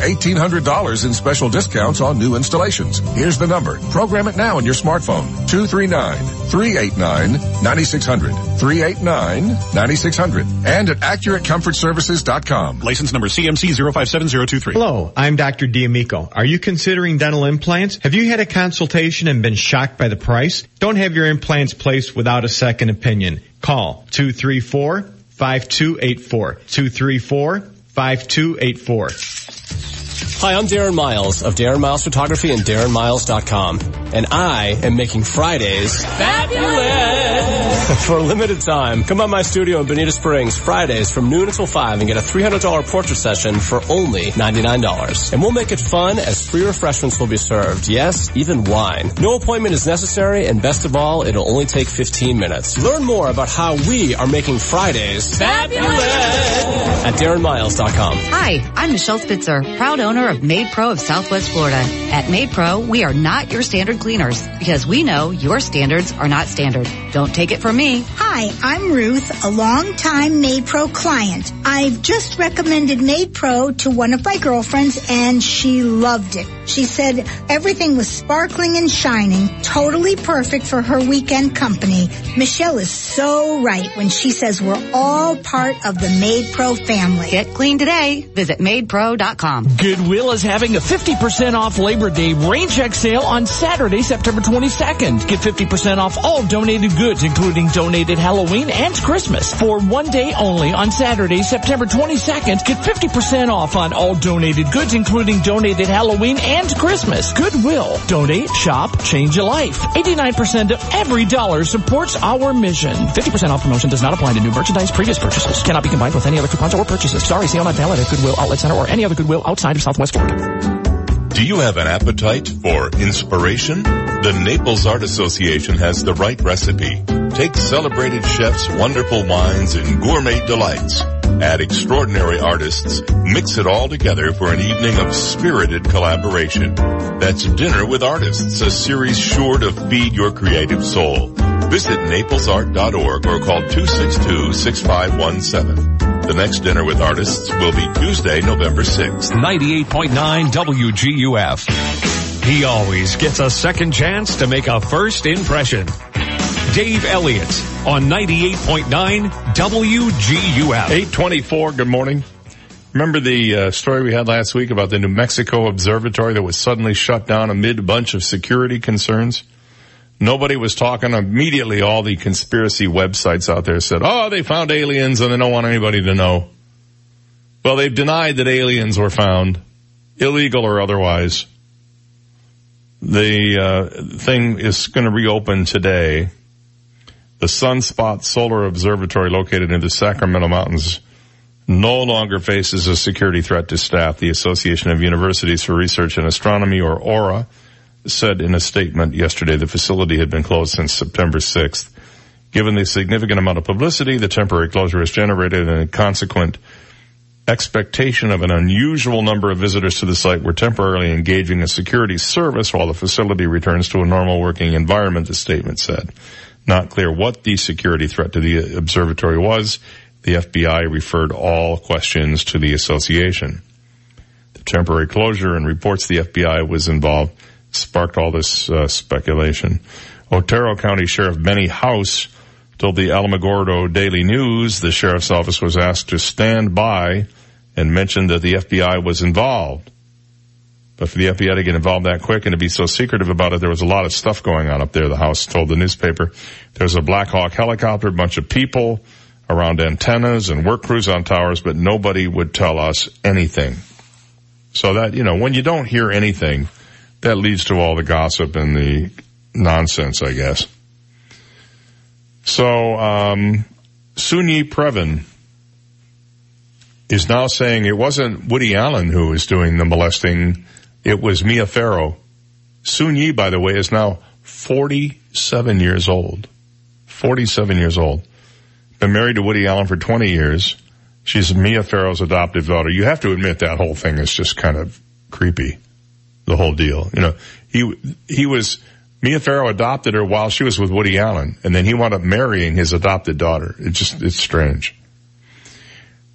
$1,800 in special discounts on new installations. Here's the number. Program it now on your smartphone. 239-389-9600. 389-9600. And at AccurateComfortServices.com. License number CMC 057023. Hello, I'm Dr. D'Amico. Are you considering dental implants? Have you had a consultation and been shocked by the price? Don't have your implants placed without a second opinion. Call 234 5284. 234 5284. Hi, I'm Darren Miles of Darren Miles Photography and DarrenMiles.com. And I am making Fridays fabulous for a limited time. Come by my studio in Bonita Springs Fridays from noon until 5 and get a $300 portrait session for only $99. And we'll make it fun as free refreshments will be served. Yes, even wine. No appointment is necessary and best of all, it'll only take 15 minutes. Learn more about how we are making Fridays fabulous at DarrenMiles.com. Hi, I'm Michelle Spitzer, proud owner of Maid Pro of Southwest Florida. At Maid Pro, we are not your standard cleaners because we know your standards are not standard. Don't take it from me. Hi, I'm Ruth, a long-time Maid Pro client. I've just recommended Maid Pro to one of my girlfriends and she loved it. She said everything was sparkling and shining, totally perfect for her weekend company. Michelle is so right when she says we're all part of the Maid Pro family. Get clean today. Visit MaidPro.com. Goodwill is having a 50% off Labor Day rain check sale on Saturday, September 22nd. Get 50% off all donated goods, including donated Halloween and Christmas. For one day only on Saturday, September 22nd, get 50% off on all donated goods, including donated Halloween and Christmas. Goodwill. Donate, shop, change a life. 89% of every dollar supports our mission. 50% off promotion does not apply to new merchandise, previous purchases. Cannot be combined with any other coupons purchases. Sorry, sale not valid at Goodwill Outlet Center or any other Goodwill outside of Southwest Florida. Do you have an appetite for inspiration? The Naples Art Association has the right recipe. Take celebrated chefs, wonderful wines, and gourmet delights. Add extraordinary artists. Mix it all together for an evening of spirited collaboration. That's Dinner with Artists, a series sure to feed your creative soul. Visit naplesart.org or call 262-6517. The next dinner with artists will be Tuesday, November 6th. 98.9 WGUF. He always gets a second chance to make a first impression. Dave Elliott on 98.9 WGUF. 824, good morning. Remember the uh, story we had last week about the New Mexico Observatory that was suddenly shut down amid a bunch of security concerns? Nobody was talking. Immediately, all the conspiracy websites out there said, oh, they found aliens and they don't want anybody to know. Well, they've denied that aliens were found, illegal or otherwise. The uh, thing is going to reopen today. The Sunspot Solar Observatory located in the Sacramento Mountains no longer faces a security threat to staff. The Association of Universities for Research in Astronomy, or AURA, said in a statement yesterday the facility had been closed since September 6th. Given the significant amount of publicity the temporary closure has generated and a consequent expectation of an unusual number of visitors to the site, we're temporarily engaging a security service while the facility returns to a normal working environment, the statement said. Not clear what the security threat to the observatory was. The FBI referred all questions to the association. The temporary closure and reports the FBI was involved sparked all this uh, speculation. Otero County Sheriff Benny House told the Alamogordo Daily News the sheriff's office was asked to stand by and mentioned that the FBI was involved. But for the FBI to get involved that quick and to be so secretive about it, there was a lot of stuff going on up there, the House told the newspaper. There's a Black Hawk helicopter, a bunch of people around antennas and work crews on towers, but nobody would tell us anything. So that, you know, when you don't hear anything, that leads to all the gossip and the nonsense, I guess. So, um, Soon-Yi Previn is now saying it wasn't Woody Allen who was doing the molesting. It was Mia Farrow. Soon Yi, by the way, is now 47 years old. 47 years old. Been married to Woody Allen for 20 years. She's Mia Farrow's adoptive daughter. You have to admit that whole thing is just kind of creepy. The whole deal. You know, he, he was, Mia Farrow adopted her while she was with Woody Allen, and then he wound up marrying his adopted daughter. It's just, it's strange.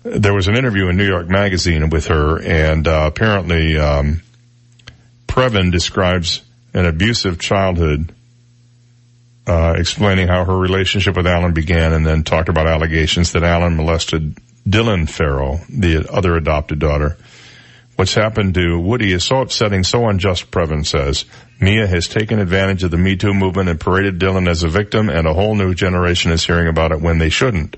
There was an interview in New York Magazine with her, and uh, apparently, um, Previn describes an abusive childhood, uh, explaining how her relationship with Allen began, and then talked about allegations that Allen molested Dylan Farrow, the other adopted daughter. What's happened to Woody is so upsetting, so unjust, Previn says. Mia has taken advantage of the Me Too movement and paraded Dylan as a victim, and a whole new generation is hearing about it when they shouldn't.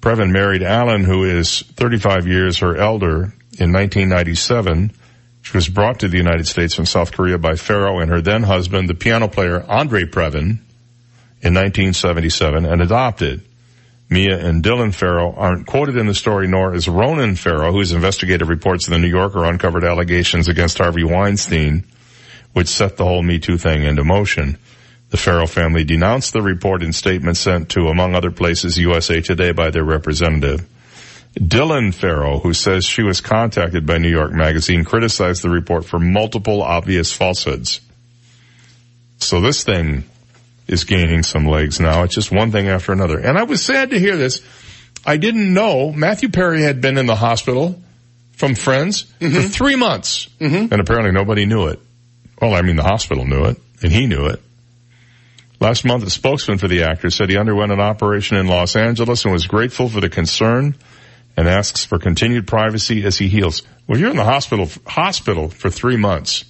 Previn married Allen, who is 35 years her elder, in 1997. She was brought to the United States from South Korea by Farrow and her then husband, the piano player Andre Previn, in 1977 and adopted. Mia and Dylan Farrow aren't quoted in the story, nor is Ronan Farrow, whose investigative reports in the New Yorker uncovered allegations against Harvey Weinstein, which set the whole Me Too thing into motion. The Farrow family denounced the report in statements sent to, among other places, USA Today by their representative. Dylan Farrow, who says she was contacted by New York Magazine, criticized the report for multiple obvious falsehoods. So this thing is gaining some legs now. It's just one thing after another. And I was sad to hear this. I didn't know Matthew Perry had been in the hospital from friends mm-hmm. for three months. Mm-hmm. And apparently nobody knew it. Well, I mean, the hospital knew it and he knew it. Last month, a spokesman for the actor said he underwent an operation in Los Angeles and was grateful for the concern and asks for continued privacy as he heals. Well, you're in the hospital, hospital for three months.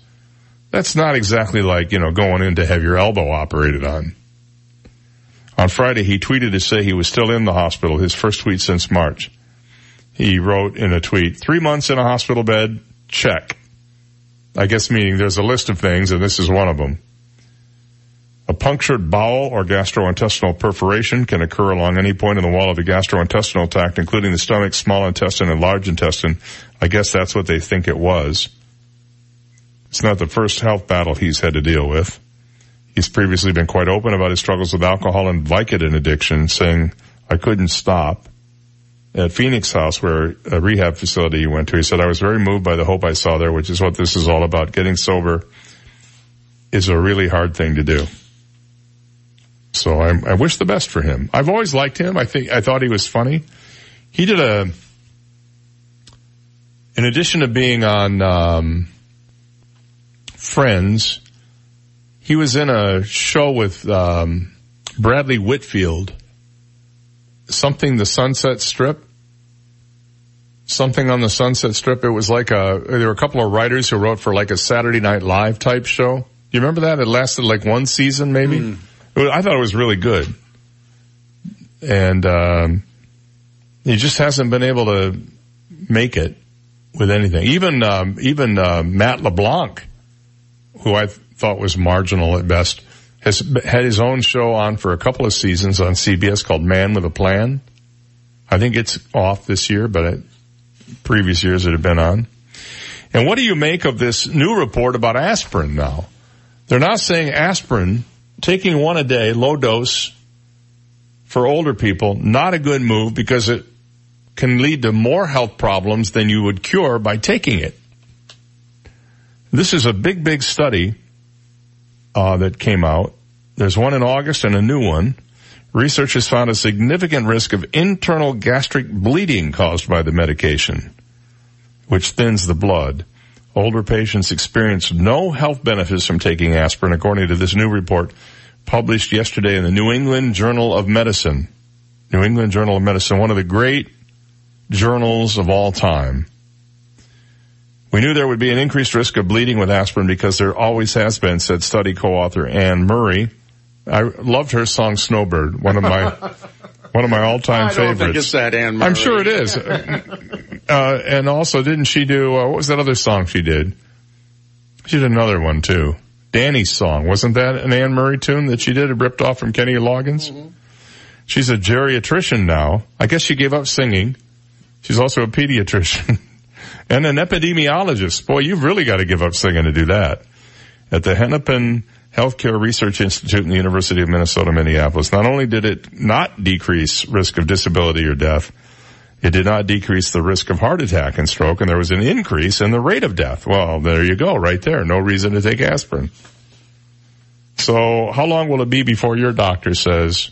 That's not exactly like, you know, going in to have your elbow operated on. On Friday, he tweeted to say he was still in the hospital, his first tweet since March. He wrote in a tweet, three months in a hospital bed, check. I guess meaning there's a list of things and this is one of them. A punctured bowel or gastrointestinal perforation can occur along any point in the wall of the gastrointestinal tract, including the stomach, small intestine, and large intestine. I guess that's what they think it was. It's not the first health battle he's had to deal with. He's previously been quite open about his struggles with alcohol and Vicodin addiction, saying, I couldn't stop. At Phoenix House, where a rehab facility he went to, he said, I was very moved by the hope I saw there, which is what this is all about. Getting sober is a really hard thing to do. So I, I wish the best for him. I've always liked him. I think, I thought he was funny. He did a, in addition to being on, um, Friends, he was in a show with, um, Bradley Whitford. Something the Sunset Strip. Something on the Sunset Strip. It was like a, there were a couple of writers who wrote for like a Saturday Night Live type show. Do you remember that? It lasted like one season maybe. Mm. I thought it was really good. And, um, he just hasn't been able to make it with anything. Even, um, even, uh, Matt LeBlanc, who I thought was marginal at best, has had his own show on for a couple of seasons on CBS called Man with a Plan. I think it's off this year, but it, previous years it had been on. And what do you make of this new report about aspirin now? They're now saying aspirin taking one a day, low dose, for older people, not a good move because it can lead to more health problems than you would cure by taking it. This is a big, big study uh, that came out. There's one in August and a new one. Researchers found a significant risk of internal gastric bleeding caused by the medication, which thins the blood. Older patients experienced no health benefits from taking aspirin, according to this new report published yesterday in the New England Journal of Medicine. New England Journal of Medicine, one of the great journals of all time. We knew there would be an increased risk of bleeding with aspirin because there always has been, said study co-author Anne Murray. I loved her song Snowbird, one of my one of my all-time I favorites. Think it's that Anne Murray. I'm sure it is. uh, and also, didn't she do uh, what was that other song she did? She did another one too. Danny's song wasn't that an Anne Murray tune that she did? It ripped off from Kenny Loggins. Mm-hmm. She's a geriatrician now. I guess she gave up singing She's also a pediatrician and an epidemiologist. Boy, you've really got to give up singing to do that. At the Hennepin Healthcare Research Institute in the University of Minnesota, Minneapolis. Not only did it not decrease risk of disability or death, it did not decrease the risk of heart attack and stroke, and there was an increase in the rate of death. Well, there you go, right there. No reason to take aspirin. So how long will it be before your doctor says,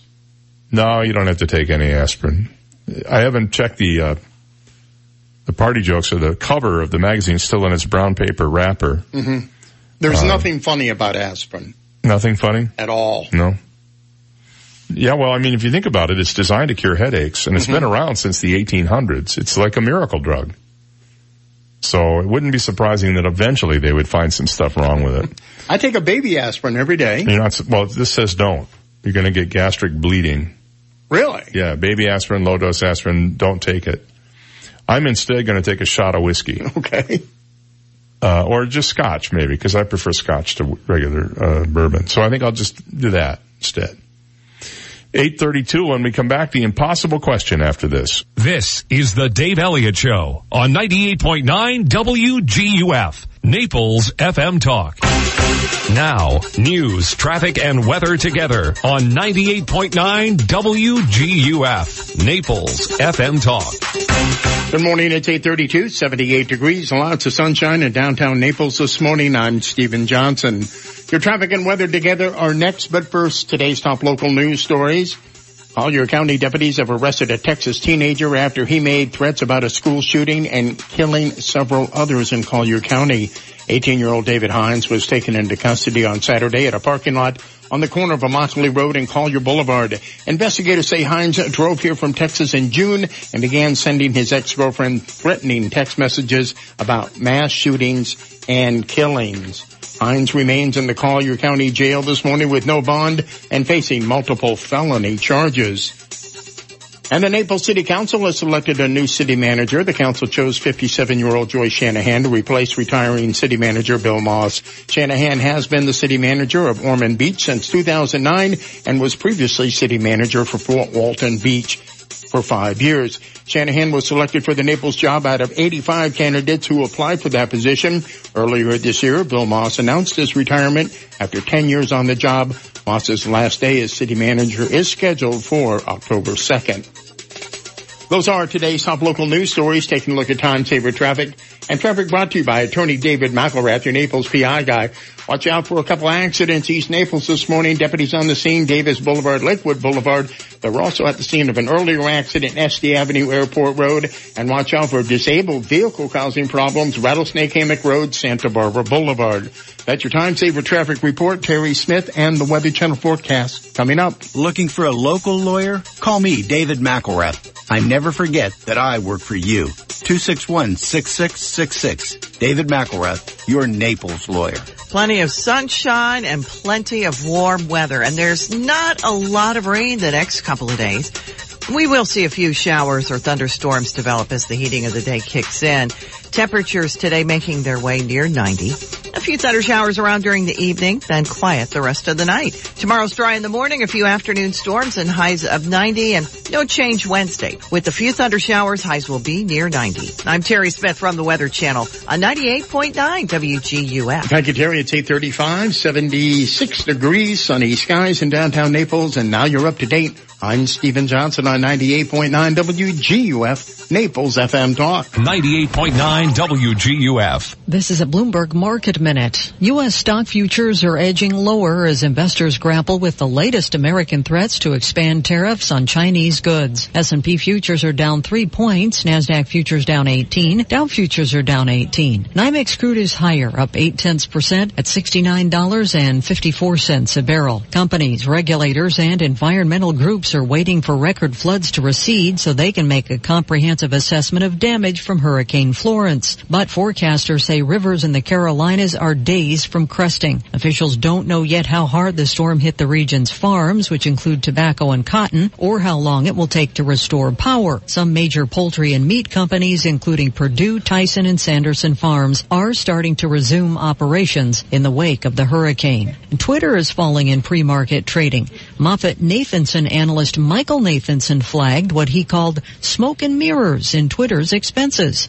no, you don't have to take any aspirin? I haven't checked the, uh, the party jokes or the cover of the magazine still in its brown paper wrapper. Mm-hmm. There's Uh, nothing funny about aspirin Nothing funny? at all. No. Yeah, well, I mean, if you think about it, it's designed to cure headaches, and it's been around since the 1800s. It's like a miracle drug. So it wouldn't be surprising that eventually they would find some stuff wrong with it. I take a baby aspirin every day. You're not, well, this says don't. You're going to get gastric bleeding. Really? Yeah, baby aspirin, low dose aspirin, don't take it. I'm instead going to take a shot of whiskey. Okay. Uh, or just scotch maybe, because I prefer scotch to regular, uh, bourbon. So I think I'll just do that instead. 832 when we come back, the impossible question after this. This is the Dave Elliott Show on 98.9 WGUF, Naples FM Talk. Now, news, traffic, and weather together on 98.9 WGUF, Naples FM Talk. Good morning. It's 832, 78 degrees, lots of sunshine in downtown Naples this morning. I'm Stephen Johnson. Your traffic and weather together are next, but first, today's top local news stories. Collier County deputies have arrested a Texas teenager after he made threats about a school shooting and killing several others in Collier County. 18-year-old David Hines was taken into custody on Saturday at a parking lot on the corner of Immokalee Road and Collier Boulevard. Investigators say Hines drove here from Texas in June and began sending his ex-girlfriend threatening text messages about mass shootings and killings. Hines remains in the Collier County Jail this morning with no bond and facing multiple felony charges. And the Naples City Council has selected a new city manager. The council chose 57-year-old Joy Shanahan to replace retiring city manager Bill Moss. Shanahan has been the city manager of Ormond Beach since 2009 and was previously city manager for Fort Walton Beach for five years. Shanahan was selected for the Naples job out of 85 candidates who applied for that position. Earlier this year, Bill Moss announced his retirement after 10 years on the job. Moss's last day as city manager is scheduled for October 2nd. Those are today's top local news stories. Taking a look at time saver traffic and traffic brought to you by attorney David McElrath, your Naples PI guy. Watch out for a couple accidents East Naples this morning. Deputies on the scene, Davis Boulevard, Lakewood Boulevard. They were also at the scene of an earlier accident, Estey Avenue, Airport Road. And watch out for disabled vehicle causing problems, Rattlesnake Hammock Road, Santa Barbara Boulevard. That's your time saver traffic report. Terry Smith and the Weather Channel forecast coming up. Looking for a local lawyer? Call me, David McElrath. I never forget that I work for you. 261-6666. David McElrath, your Naples lawyer. Plenty of sunshine and plenty of warm weather. And there's not a lot of rain the next couple of days. We will see a few showers or thunderstorms develop as the heating of the day kicks in. Temperatures today making their way near 90. A few thunder showers around during the evening, then quiet the rest of the night. Tomorrow's dry in the morning, a few afternoon storms and highs of 90 and no change Wednesday. With a few thunder showers, highs will be near 90. I'm Terry Smith from the Weather Channel on 98.9 WGUF. Thank you, Terry. It's 835, 76 degrees, sunny skies in downtown Naples, and now you're up to date. I'm Stephen Johnson on 98.9 WGUF, Naples FM Talk. 98.9 WGUF. This is a Bloomberg Market Minute. U.S. stock futures are edging lower as investors grapple with the latest American threats to expand tariffs on Chinese goods. S&P futures are down three points. NASDAQ futures down 18. Dow futures are down 18. NYMEX crude is higher, up 8 tenths percent at $69.54 a barrel. Companies, regulators, and environmental groups are waiting for record floods to recede so they can make a comprehensive assessment of damage from Hurricane Florence. But forecasters say rivers in the Carolinas are days from cresting. Officials don't know yet how hard the storm hit the region's farms, which include tobacco and cotton, or how long it will take to restore power. Some major poultry and meat companies, including Perdue, Tyson, and Sanderson Farms, are starting to resume operations in the wake of the hurricane. Twitter is falling in pre-market trading. Moffett Nathanson analyst Michael Nathanson flagged what he called smoke and mirrors in Twitter's expenses.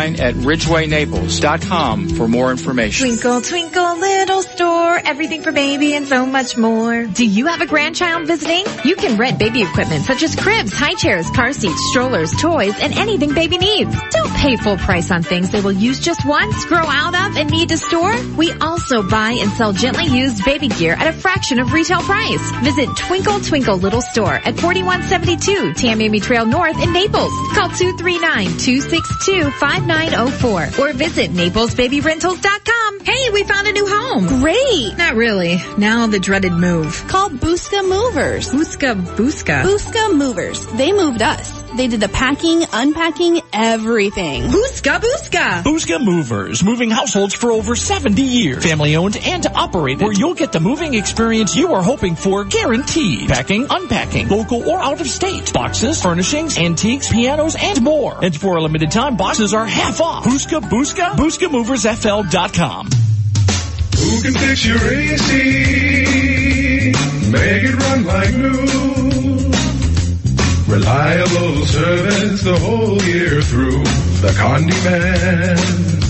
at ridgewaynaples.com for more information. Twinkle, twinkle, little store, everything for baby and so much more. Do you have a grandchild visiting? You can rent baby equipment such as cribs, high chairs, car seats, strollers, toys, and anything baby needs. Don't pay full price on things they will use just once, grow out of, and need to store. We also buy and sell gently used baby gear at a fraction of retail price. Visit Twinkle Twinkle Little Store at 4172 Tamiami Trail North in Naples. Call 239-262-5904 or visit naplesbabyrentals.com. Hey, we found a new home. Great! Not really. Now the dreaded move. Call Booska Movers. Booska Booska. Booska Movers. They moved us. They did the packing, unpacking, everything. Booska Booska. Booska Movers, moving households for over 70 years. Family owned and operated, where you'll get the moving experience you are hoping for guaranteed. Packing, unpacking, local or out of state. Boxes, furnishings, antiques, pianos, and more. And for a limited time, boxes are half off. Booska Booska, BooskaMoversFL.com. Who can fix your AC? Make it run like new. Reliable service the whole year through. The Condi Man.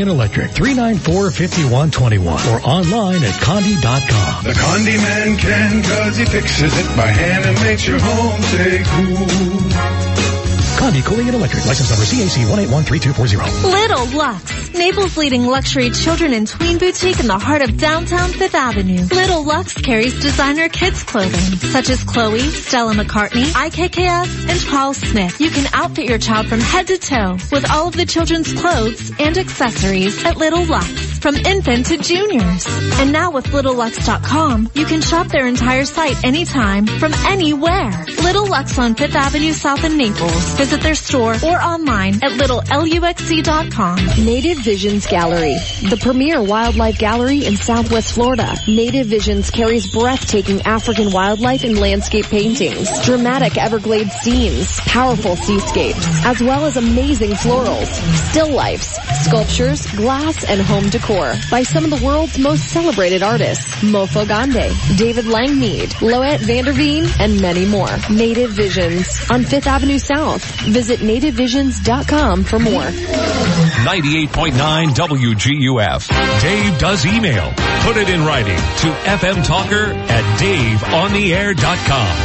and Electric 394-5121 or online at condi.com. The Condi Man can cause he fixes it by hand and makes your home stay cool. Condi Cooling and Electric. License number CAC 1813240. Little Lux, Naples' leading luxury children and tween boutique in the heart of downtown Fifth Avenue. Little Lux carries designer kids clothing, such as Chloe, Stella McCartney, IKKF, and Charles Smith. You can outfit your child from head to toe with all of the children's clothes and accessories at Little Lux, from infant to juniors. And now with LittleLux.com, you can shop their entire site anytime, from anywhere. Little Lux on Fifth Avenue South in Naples. Visit their store or online at littleluxc.com. Native Visions Gallery, the premier wildlife gallery in Southwest Florida. Native Visions carries breathtaking African wildlife and landscape paintings, dramatic Everglades scenes, powerful seascapes, as well as amazing florals, still lifes, sculptures, glass, and home decor by some of the world's most celebrated artists, Mofo Gande, David Langmead, Loet Vanderveen, and many more. Native Visions on Fifth Avenue South. Visit nativevisions.com for more. 98.9 WGUF. Dave does email. Put it in writing to fmtalker at daveontheair.com.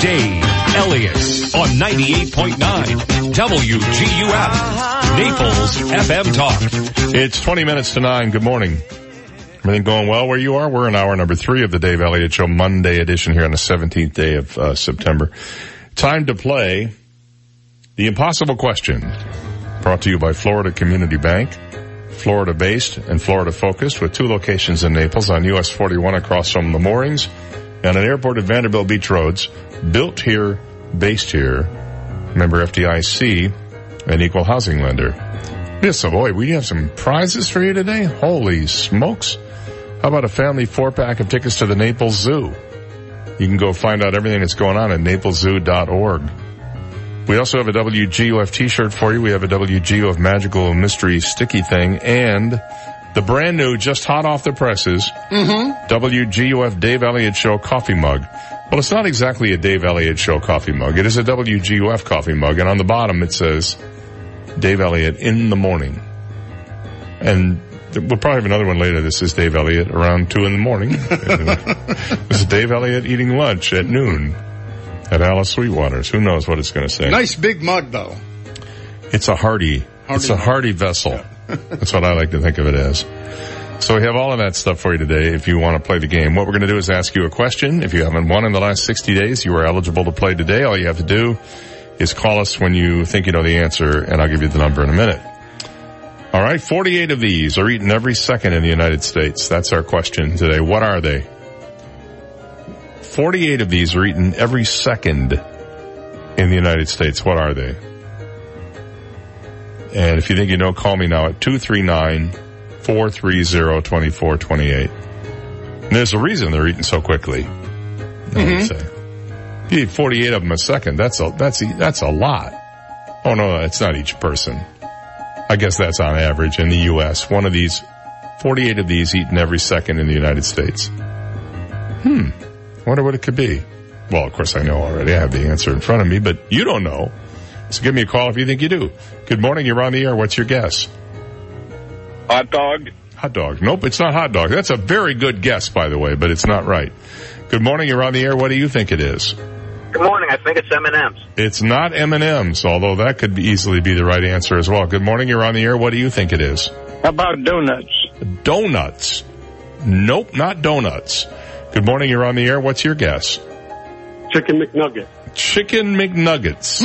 Dave Elliott on 98.9 WGUF. Naples FM Talk. It's 20 minutes to 9. Good morning. Everything going well where you are? We're in hour number three of the Dave Elliott Show, Monday edition here on the 17th day of uh, September. Time to play the Impossible Question. Brought to you by Florida Community Bank. Florida based and Florida focused with two locations in Naples on US 41 across from the moorings and an airport at Vanderbilt Beach Roads. Built here, based here. Member FDIC, an equal housing lender. Yes, boy, we have some prizes for you today. Holy smokes. How about a family four pack of tickets to the Naples Zoo? You can go find out everything that's going on at napleszoo.org. We also have a WGUF t-shirt for you. We have a WGUF magical mystery sticky thing and the brand new, just hot off the presses, Mm-hmm. WGUF Dave Elliott Show coffee mug. Well, it's not exactly a Dave Elliott Show coffee mug. It is a WGUF coffee mug and on the bottom it says Dave Elliott in the morning. And We'll probably have another one later. This is Dave Elliott around two in the morning. this is Dave Elliott eating lunch at noon at Alice Sweetwater's. Who knows what it's going to say? Nice big mug though. It's a hearty. it's a hearty vessel. That's what I like to think of it as. So we have all of that stuff for you today if you want to play the game. What we're going to do is ask you a question. If you haven't won in the last 60 days, you are eligible to play today. All you have to do is call us when you think you know the answer and I'll give you the number in a minute. All right, 48 of these are eaten every second in the United States. That's our question today. What are they? 48 of these are eaten every second in the United States. What are they? And if you think you know, call me now at 239-430-2428. And there's a reason they're eating so quickly. I would say. You eat 48 of them a second. That's a, that's, a- that's a lot. Oh no, it's not each person. I guess that's on average in the U.S. One of these, 48 of these eaten every second in the United States. Hmm. Wonder what it could be. Well, of course I know already. I have the answer in front of me, but you don't know. So give me a call if you think you do. Good morning. You're on the air. What's your guess? Hot dog. Hot dog. Nope, it's not hot dog. That's a very good guess, by the way, but it's not right. Good morning. You're on the air. What do you think it is? Good morning. I think it's M&M's. It's not M&M's, although that could be easily be the right answer as well. Good morning. You're on the air. What do you think it is? How about donuts? Donuts. Nope, not donuts. Good morning. You're on the air. What's your guess? Chicken McNugget. Chicken McNuggets.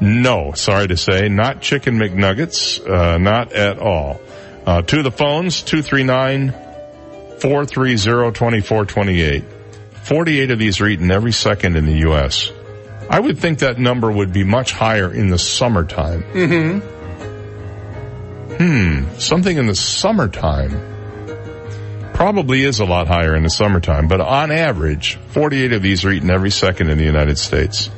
No, sorry to say, not chicken McNuggets, uh, not at all. Uh, to the phones, 239-430-2428. 48 of these are eaten every second in the U.S. I would think that number would be much higher in the summertime. Mm-hmm. Hmm, something in the summertime. Probably is a lot higher in the summertime, but on average, 48 of these are eaten every second in the United States.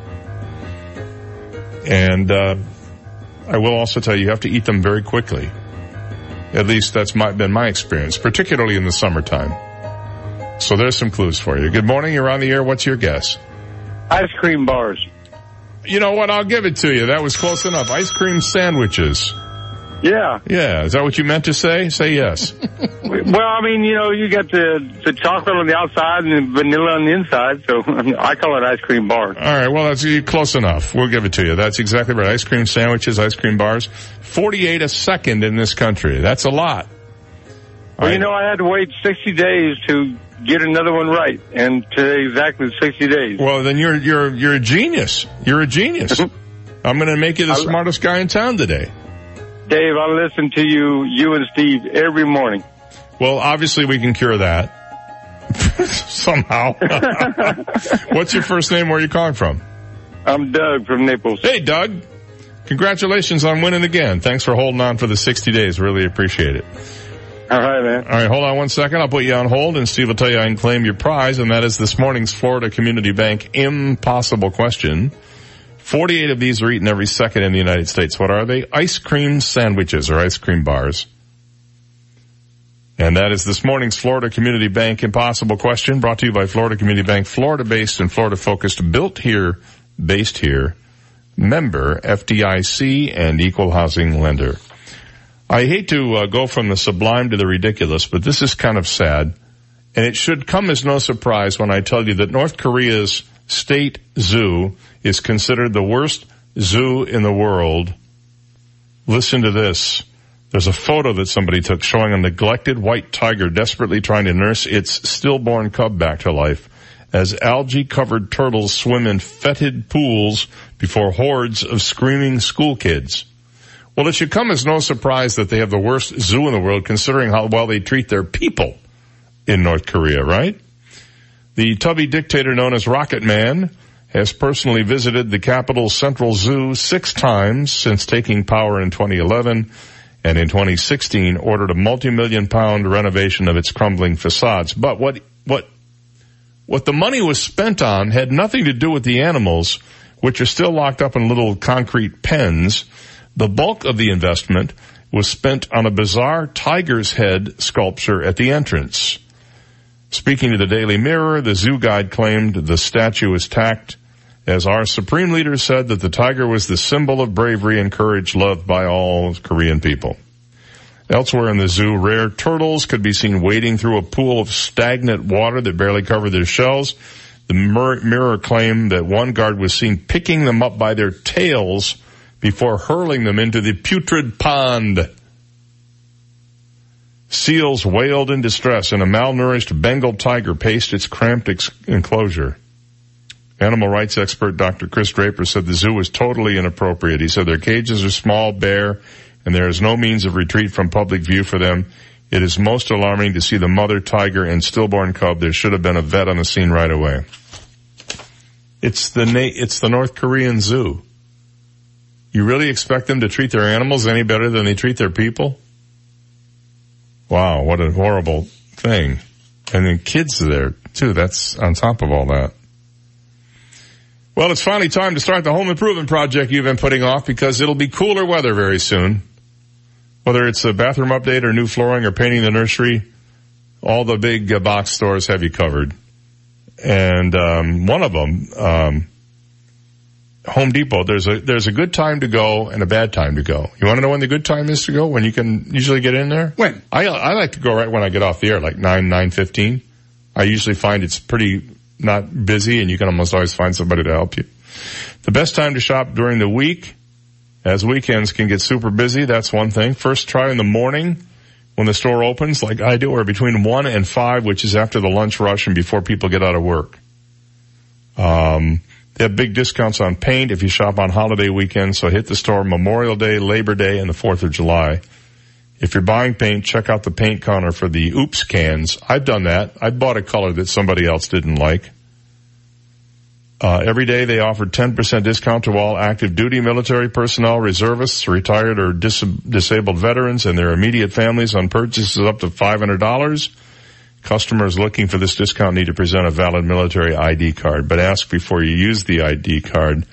And, uh, I will also tell you, you have to eat them very quickly. At least that's my, been my experience, particularly in the summertime. So there's some clues for you. Good morning, you're on the air. What's your guess? Ice cream bars. You know what? I'll give it to you. That was close enough. Ice cream sandwiches. Yeah. Yeah. Is that what you meant to say? Say yes. Well, I mean, you know, you got the the chocolate on the outside and the vanilla on the inside, so I call it ice cream bar. All right. Well, that's close enough. We'll give it to you. That's exactly right. Ice cream sandwiches, ice cream bars. 48 a second in this country. That's a lot. Well, you know, I had to wait 60 days to get another one right, and today exactly 60 days. Well, then you're, you're, you're a genius. You're a genius. I'm going to make you the smartest guy in town today. Dave, I listen to you, you and Steve every morning. Well, obviously we can cure that. Somehow. What's your first name? Where are you calling from? I'm Doug from Naples. Hey, Doug. Congratulations on winning again. Thanks for holding on for the 60 days. Really appreciate it. All right, man. All right, hold on one second. I'll put you on hold and Steve will tell you I can claim your prize and that is this morning's Florida Community Bank impossible question. 48 of these are eaten every second in the United States. What are they? Ice cream sandwiches or ice cream bars. And that is this morning's Florida Community Bank Impossible Question brought to you by Florida Community Bank, Florida based and Florida focused, built here, based here, member FDIC and equal housing lender. I hate to uh, go from the sublime to the ridiculous, but this is kind of sad. And it should come as no surprise when I tell you that North Korea's state zoo is considered the worst zoo in the world. Listen to this. There's a photo that somebody took showing a neglected white tiger desperately trying to nurse its stillborn cub back to life as algae covered turtles swim in fetid pools before hordes of screaming school kids. Well, it should come as no surprise that they have the worst zoo in the world considering how well they treat their people in North Korea, right? The tubby dictator known as Rocket Man has personally visited the capital's Central Zoo six times since taking power in 2011 and in 2016 ordered a multi-million pound renovation of its crumbling facades. But what, what, what the money was spent on had nothing to do with the animals, which are still locked up in little concrete pens. The bulk of the investment was spent on a bizarre tiger's head sculpture at the entrance. Speaking to the Daily Mirror, the zoo guide claimed the statue was tacked as our supreme leader said that the tiger was the symbol of bravery and courage loved by all Korean people. Elsewhere in the zoo, rare turtles could be seen wading through a pool of stagnant water that barely covered their shells. The mirror claimed that one guard was seen picking them up by their tails before hurling them into the putrid pond. Seals wailed in distress and a malnourished Bengal tiger paced its cramped ex- enclosure. Animal rights expert Dr. Chris Draper said the zoo was totally inappropriate. He said their cages are small, bare, and there is no means of retreat from public view for them. It is most alarming to see the mother tiger and stillborn cub. There should have been a vet on the scene right away. It's the Na- it's the North Korean zoo. You really expect them to treat their animals any better than they treat their people? Wow, what a horrible thing. And then kids are there too. That's on top of all that. Well, it's finally time to start the home improvement project you've been putting off because it'll be cooler weather very soon. Whether it's a bathroom update or new flooring or painting the nursery, all the big box stores have you covered. And um, one of them, um, Home Depot, there's a there's a good time to go and a bad time to go. You want to know when the good time is to go? When you can usually get in there? When? I I like to go right when I get off the air, like nine nine fifteen. I usually find it's pretty not busy, and you can almost always find somebody to help you. The best time to shop during the week, as weekends can get super busy. That's one thing. First, try in the morning when the store opens, like I do, or between one and five, which is after the lunch rush and before people get out of work. Um, they have big discounts on paint if you shop on holiday weekends, so hit the store Memorial Day, Labor Day, and the 4th of July. If you're buying paint, check out the paint counter for the oops cans. I've done that. I bought a color that somebody else didn't like. Uh, every day they offered 10% discount to all active duty military personnel, reservists, retired or dis- disabled veterans and their immediate families on purchases up to $500. Customers looking for this discount need to present a valid military ID card, but ask before you use the ID card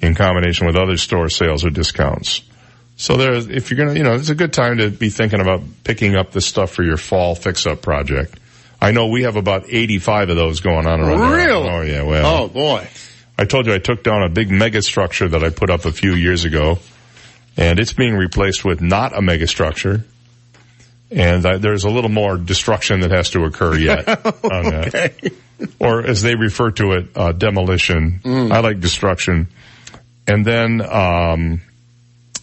in combination with other store sales or discounts. So there, if you're gonna, you know, it's a good time to be thinking about picking up this stuff for your fall fix-up project. I know we have about 85 of those going on around here. Really? Oh yeah, well. Oh boy. I told you I took down a big mega structure that I put up a few years ago, and it's being replaced with not a mega structure. And uh, there's a little more destruction that has to occur yet that. Or as they refer to it, uh, demolition. I like destruction. And then, um,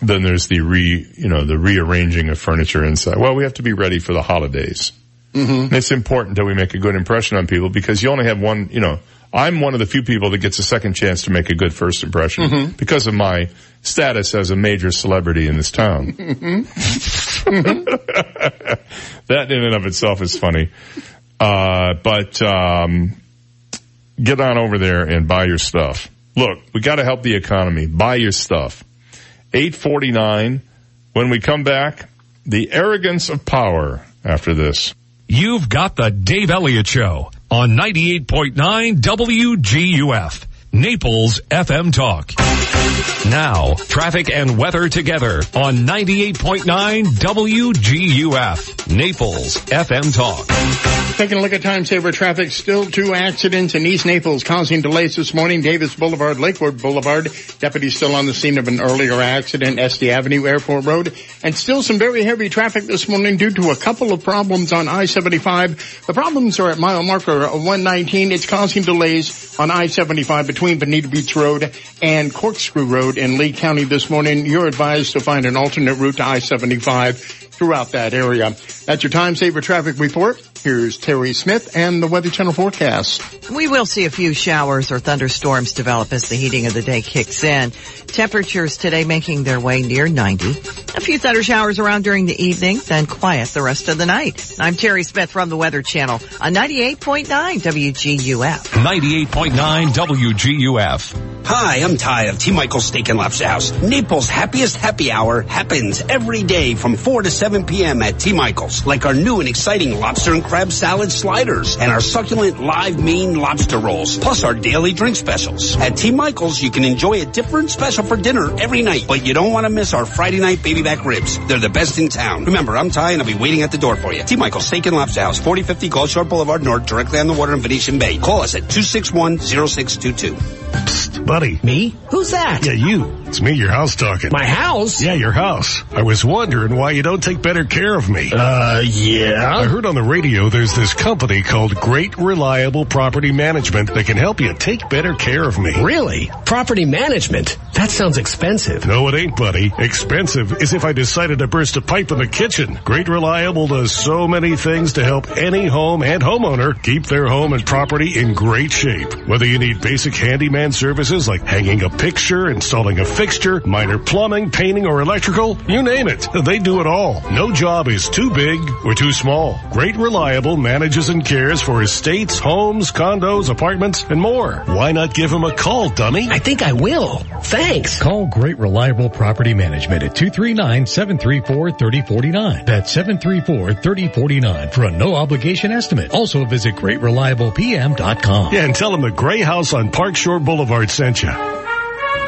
then there's the re, you know, the rearranging of furniture inside. Well, we have to be ready for the holidays. Mm-hmm. It's important that we make a good impression on people because you only have one, you know, I'm one of the few people that gets a second chance to make a good first impression Mhm. because of my status as a major celebrity in this town. that in and of itself is funny. Uh, but, um, get on over there and buy your stuff. Look, we gotta help the economy. Buy your stuff. 849. When we come back, the arrogance of power after this. You've got the Dave Elliott Show on 98.9 WGUF, Naples FM Talk. Now, traffic and weather together on 98.9 WGUF, Naples FM Talk. Taking a look at time saver traffic, still two accidents in East Naples causing delays this morning. Davis Boulevard, Lakewood Boulevard. Deputies still on the scene of an earlier accident, Estey Avenue, Airport Road. And still some very heavy traffic this morning due to a couple of problems on I-75. The problems are at mile marker 119. It's causing delays on I-75 between Bonita Beach Road and Corkscrew Road in Lee County this morning. You're advised to find an alternate route to I-75 throughout that area. That's your time saver traffic report. Here's Terry Smith and the Weather Channel forecast. We will see a few showers or thunderstorms develop as the heating of the day kicks in. Temperatures today making their way near 90. A few thunder showers around during the evening, then quiet the rest of the night. I'm Terry Smith from the Weather Channel on 98.9 WGUF. 98.9 WGUF. Hi, I'm Ty of T. Michael's Steak and Lobster House. Naples' happiest happy hour happens every day from 4 to 7 p.m. at T. Michael's. Like our new and exciting lobster and crab salad sliders and our succulent live Maine lobster rolls, plus our daily drink specials. At T. Michael's, you can enjoy a different special for dinner every night, but you don't want to miss our Friday night baby back ribs. They're the best in town. Remember, I'm Ty and I'll be waiting at the door for you. T. Michael's Steak and Lobster House, 4050 Gulf Shore Boulevard North, directly on the water in Venetian Bay. Call us at 261-0622. Buddy. Me? Who's that? Yeah, you. It's me, your house talking. My house? Yeah, your house. I was wondering why you don't take better care of me. Uh, yeah? I heard on the radio there's this company called Great Reliable Property Management that can help you take better care of me. Really? Property management? That sounds expensive. No, it ain't, buddy. Expensive is if I decided to burst a pipe in the kitchen. Great Reliable does so many things to help any home and homeowner keep their home and property in great shape. Whether you need basic handyman services like hanging a picture, installing a fixture, minor plumbing, painting, or electrical, you name it. They do it all. No job is too big or too small. Great Reliable manages and cares for estates, homes, condos, apartments, and more. Why not give him a call, dummy? I think I will. Thanks. Call Great Reliable Property Management at 239-734-3049. That's 734-3049 for a no obligation estimate. Also visit greatreliablepm.com. Yeah, and tell them the gray house on Park Shore Boulevard sent you.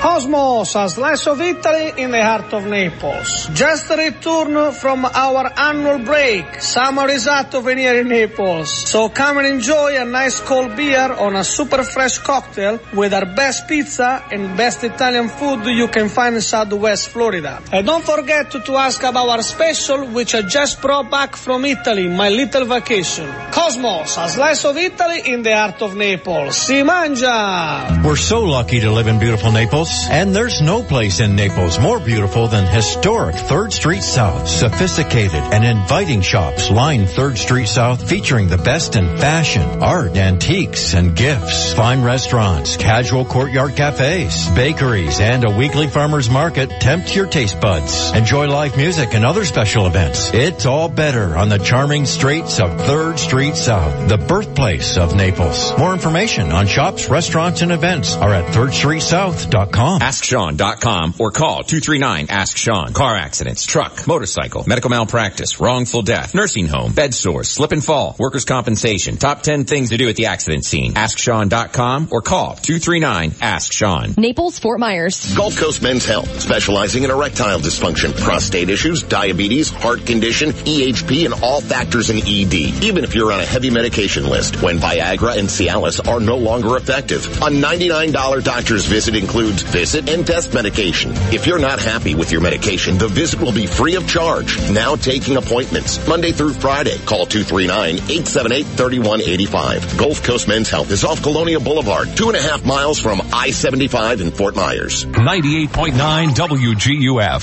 Cosmos, a slice of Italy in the heart of Naples. Just returned from our annual break. Summer is hot over here in Naples. So come and enjoy a nice cold beer on a super fresh cocktail with our best pizza and best Italian food you can find in Southwest Florida. And don't forget to ask about our special which I just brought back from Italy, my little vacation. Cosmos, a slice of Italy in the heart of Naples. Si mangia! We're so lucky to live in beautiful Naples. And there's no place in Naples more beautiful than historic 3rd Street South. Sophisticated and inviting shops line 3rd Street South featuring the best in fashion, art, antiques, and gifts. Fine restaurants, casual courtyard cafes, bakeries, and a weekly farmer's market tempt your taste buds. Enjoy live music and other special events. It's all better on the charming streets of 3rd Street South, the birthplace of Naples. More information on shops, restaurants, and events are at 3rdstreetsouth.com. AskSean.com or call 239-ASK-SEAN. Car accidents, truck, motorcycle, medical malpractice, wrongful death, nursing home, bed sores, slip and fall, workers' compensation. Top 10 things to do at the accident scene. AskSean.com or call 239-ASK-SEAN. Naples, Fort Myers. Gulf Coast Men's Health, specializing in erectile dysfunction, prostate issues, diabetes, heart condition, EHP, and all factors in ED. Even if you're on a heavy medication list, when Viagra and Cialis are no longer effective. A $99 doctor's visit includes visit and test medication. If you're not happy with your medication, the visit will be free of charge. Now taking appointments Monday through Friday. Call 239-878-3185. Gulf Coast Men's Health is off Colonia Boulevard, two and a half miles from I-75 in Fort Myers. 98.9 WGUF.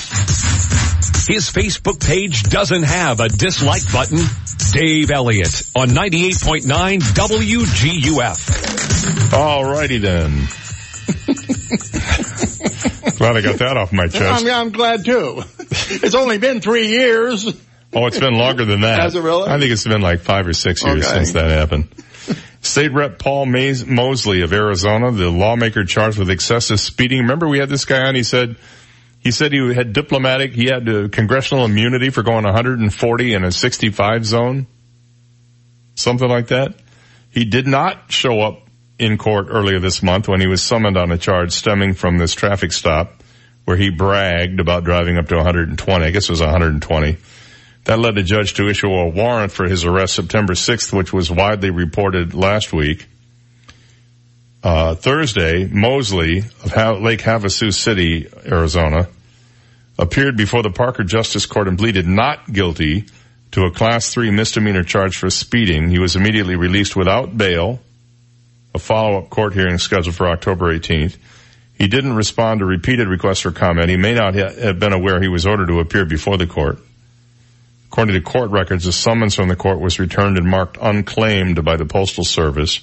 His Facebook page doesn't have a dislike button. Dave Elliott on 98.9 WGUF. All righty then. glad I got that off my chest. I'm, I'm glad too. It's only been three years. Oh, it's been longer than that. Has it really? I think it's been like five or six years Okay. since that happened. State Rep Paul Mays- Mosley of Arizona, the lawmaker charged with excessive speeding. Remember we had this guy on, he said, he said he had diplomatic, he had uh, congressional immunity for going 140 in a 65 zone. Something like that. He did not show up in court earlier this month when he was summoned on a charge stemming from this traffic stop where he bragged about driving up to 120. I guess it was 120. That led the judge to issue a warrant for his arrest September 6th, which was widely reported last week. Uh, Thursday, Mosley of Lake Havasu City, Arizona, appeared before the Parker Justice Court and pleaded not guilty to a class three misdemeanor charge for speeding. He was immediately released without bail. A follow-up court hearing scheduled for October 18th. He didn't respond to repeated requests for comment. He may not ha- have been aware he was ordered to appear before the court. According to court records, a summons from the court was returned and marked unclaimed by the Postal Service.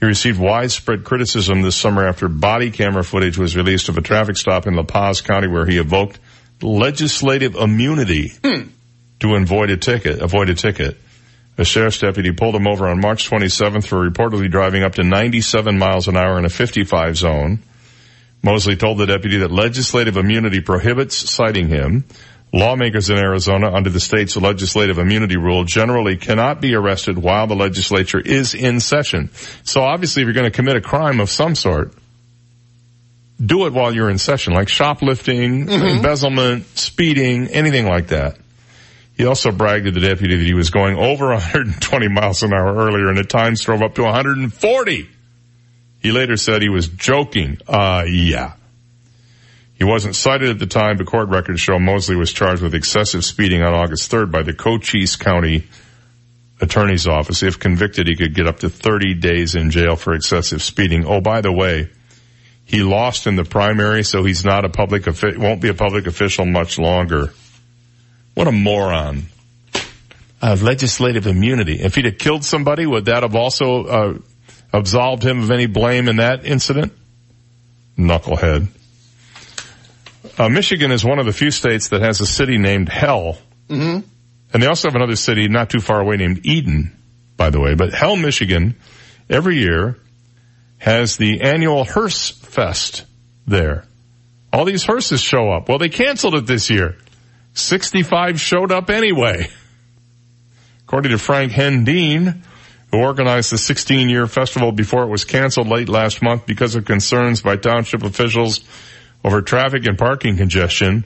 He received widespread criticism this summer after body camera footage was released of a traffic stop in La Paz County where he evoked legislative immunity hmm. to avoid a ticket, avoid a ticket. A sheriff's deputy pulled him over on March 27th for reportedly driving up to 97 miles an hour in a 55 zone. Mosley told the deputy that legislative immunity prohibits citing him. Lawmakers in Arizona under the state's legislative immunity rule generally cannot be arrested while the legislature is in session. So obviously if you're going to commit a crime of some sort, do it while you're in session, like shoplifting, mm-hmm. embezzlement, speeding, anything like that. He also bragged to the deputy that he was going over 120 miles an hour earlier and at times drove up to 140. He later said he was joking. Uh, yeah. He wasn't cited at the time, but court records show Mosley was charged with excessive speeding on August 3rd by the Cochise County Attorney's Office. If convicted, he could get up to 30 days in jail for excessive speeding. Oh, by the way, he lost in the primary, so he's not a public, won't be a public official much longer. What a moron. Uh, legislative immunity. If he'd have killed somebody, would that have also uh, absolved him of any blame in that incident? Knucklehead. Uh, Michigan is one of the few states that has a city named Hell. Mm-hmm. And they also have another city not too far away named Eden, by the way. But Hell, Michigan, every year has the annual Hearse Fest there. All these hearses show up. Well, they canceled it this year. 65 showed up anyway. According to Frank Hendeen, who organized the 16 year festival before it was canceled late last month because of concerns by township officials over traffic and parking congestion,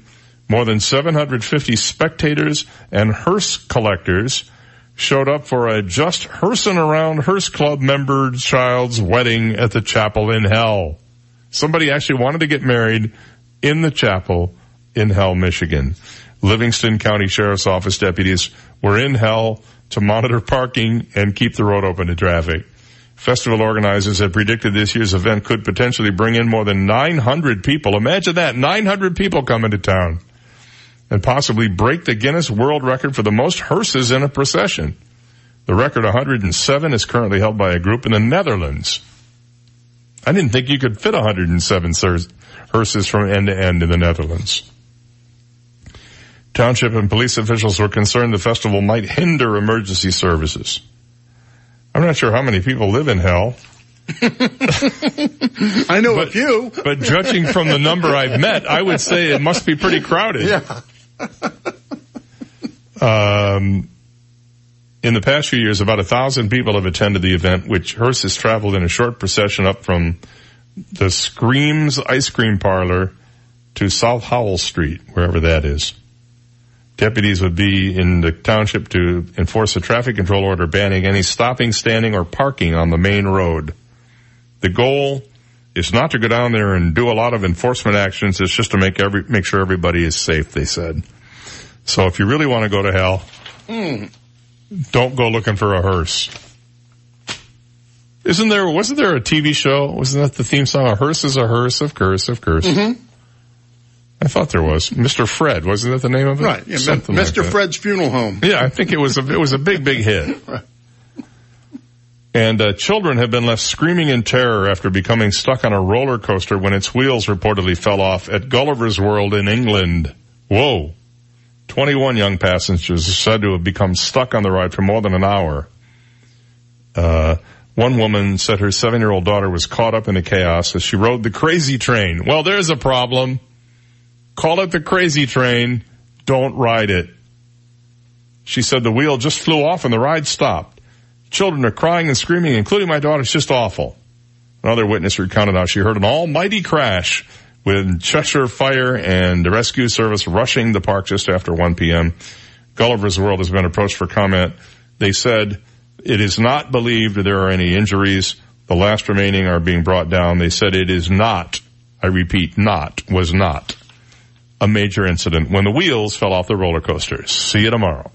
more than 750 spectators and hearse collectors showed up for a just hearsing around hearse club member child's wedding at the chapel in hell. Somebody actually wanted to get married in the chapel in Hell, Michigan. Livingston County Sheriff's Office deputies were in Hell to monitor parking and keep the road open to traffic. Festival organizers have predicted this year's event could potentially bring in more than 900 people. Imagine that, 900 people coming to town. And possibly break the Guinness World Record for the most hearses in a procession. The record 107 is currently held by a group in the Netherlands. I didn't think you could fit 107 hearses from end to end in the Netherlands. Township and police officials were concerned the festival might hinder emergency services. I'm not sure how many people live in hell. I know but, a few. but judging from the number I've met, I would say it must be pretty crowded. Yeah. um, in the past few years, about a thousand people have attended the event, which Hearst has traveled in a short procession up from the Screams Ice Cream Parlor to South Howell Street, wherever that is. Deputies would be in the township to enforce a traffic control order banning any stopping, standing, or parking on the main road. The goal is not to go down there and do a lot of enforcement actions. It's just to make every, make sure everybody is safe, they said. So if you really want to go to hell, Mm. don't go looking for a hearse. Isn't there, wasn't there a TV show? Wasn't that the theme song? A hearse is a hearse of curse of curse. Mm-hmm. I thought there was. Mr. Fred, wasn't that the name of it? Right. Yeah, Something Mr. like. Fred's funeral home. Yeah, I think it was a, it was a big, big hit. And uh, children have been left screaming in terror after becoming stuck on a roller coaster when its wheels reportedly fell off at Gulliver's World in England. Whoa. 21 young passengers are said to have become stuck on the ride for more than an hour. Uh, one woman said her seven-year-old daughter was caught up in the chaos as she rode the crazy train. Well, there's a problem. Call it the crazy train. Don't ride it. She said the wheel just flew off and the ride stopped. Children are crying and screaming, including my daughter. It's just awful. Another witness recounted how she heard an almighty crash with Cheshire Fire and the rescue service rushing the park just after 1 p.m. Gulliver's World has been approached for comment. They said it is not believed there are any injuries. The last remaining are being brought down. They said it is not, I repeat, not, was not a major incident when the wheels fell off the roller coasters. See you tomorrow.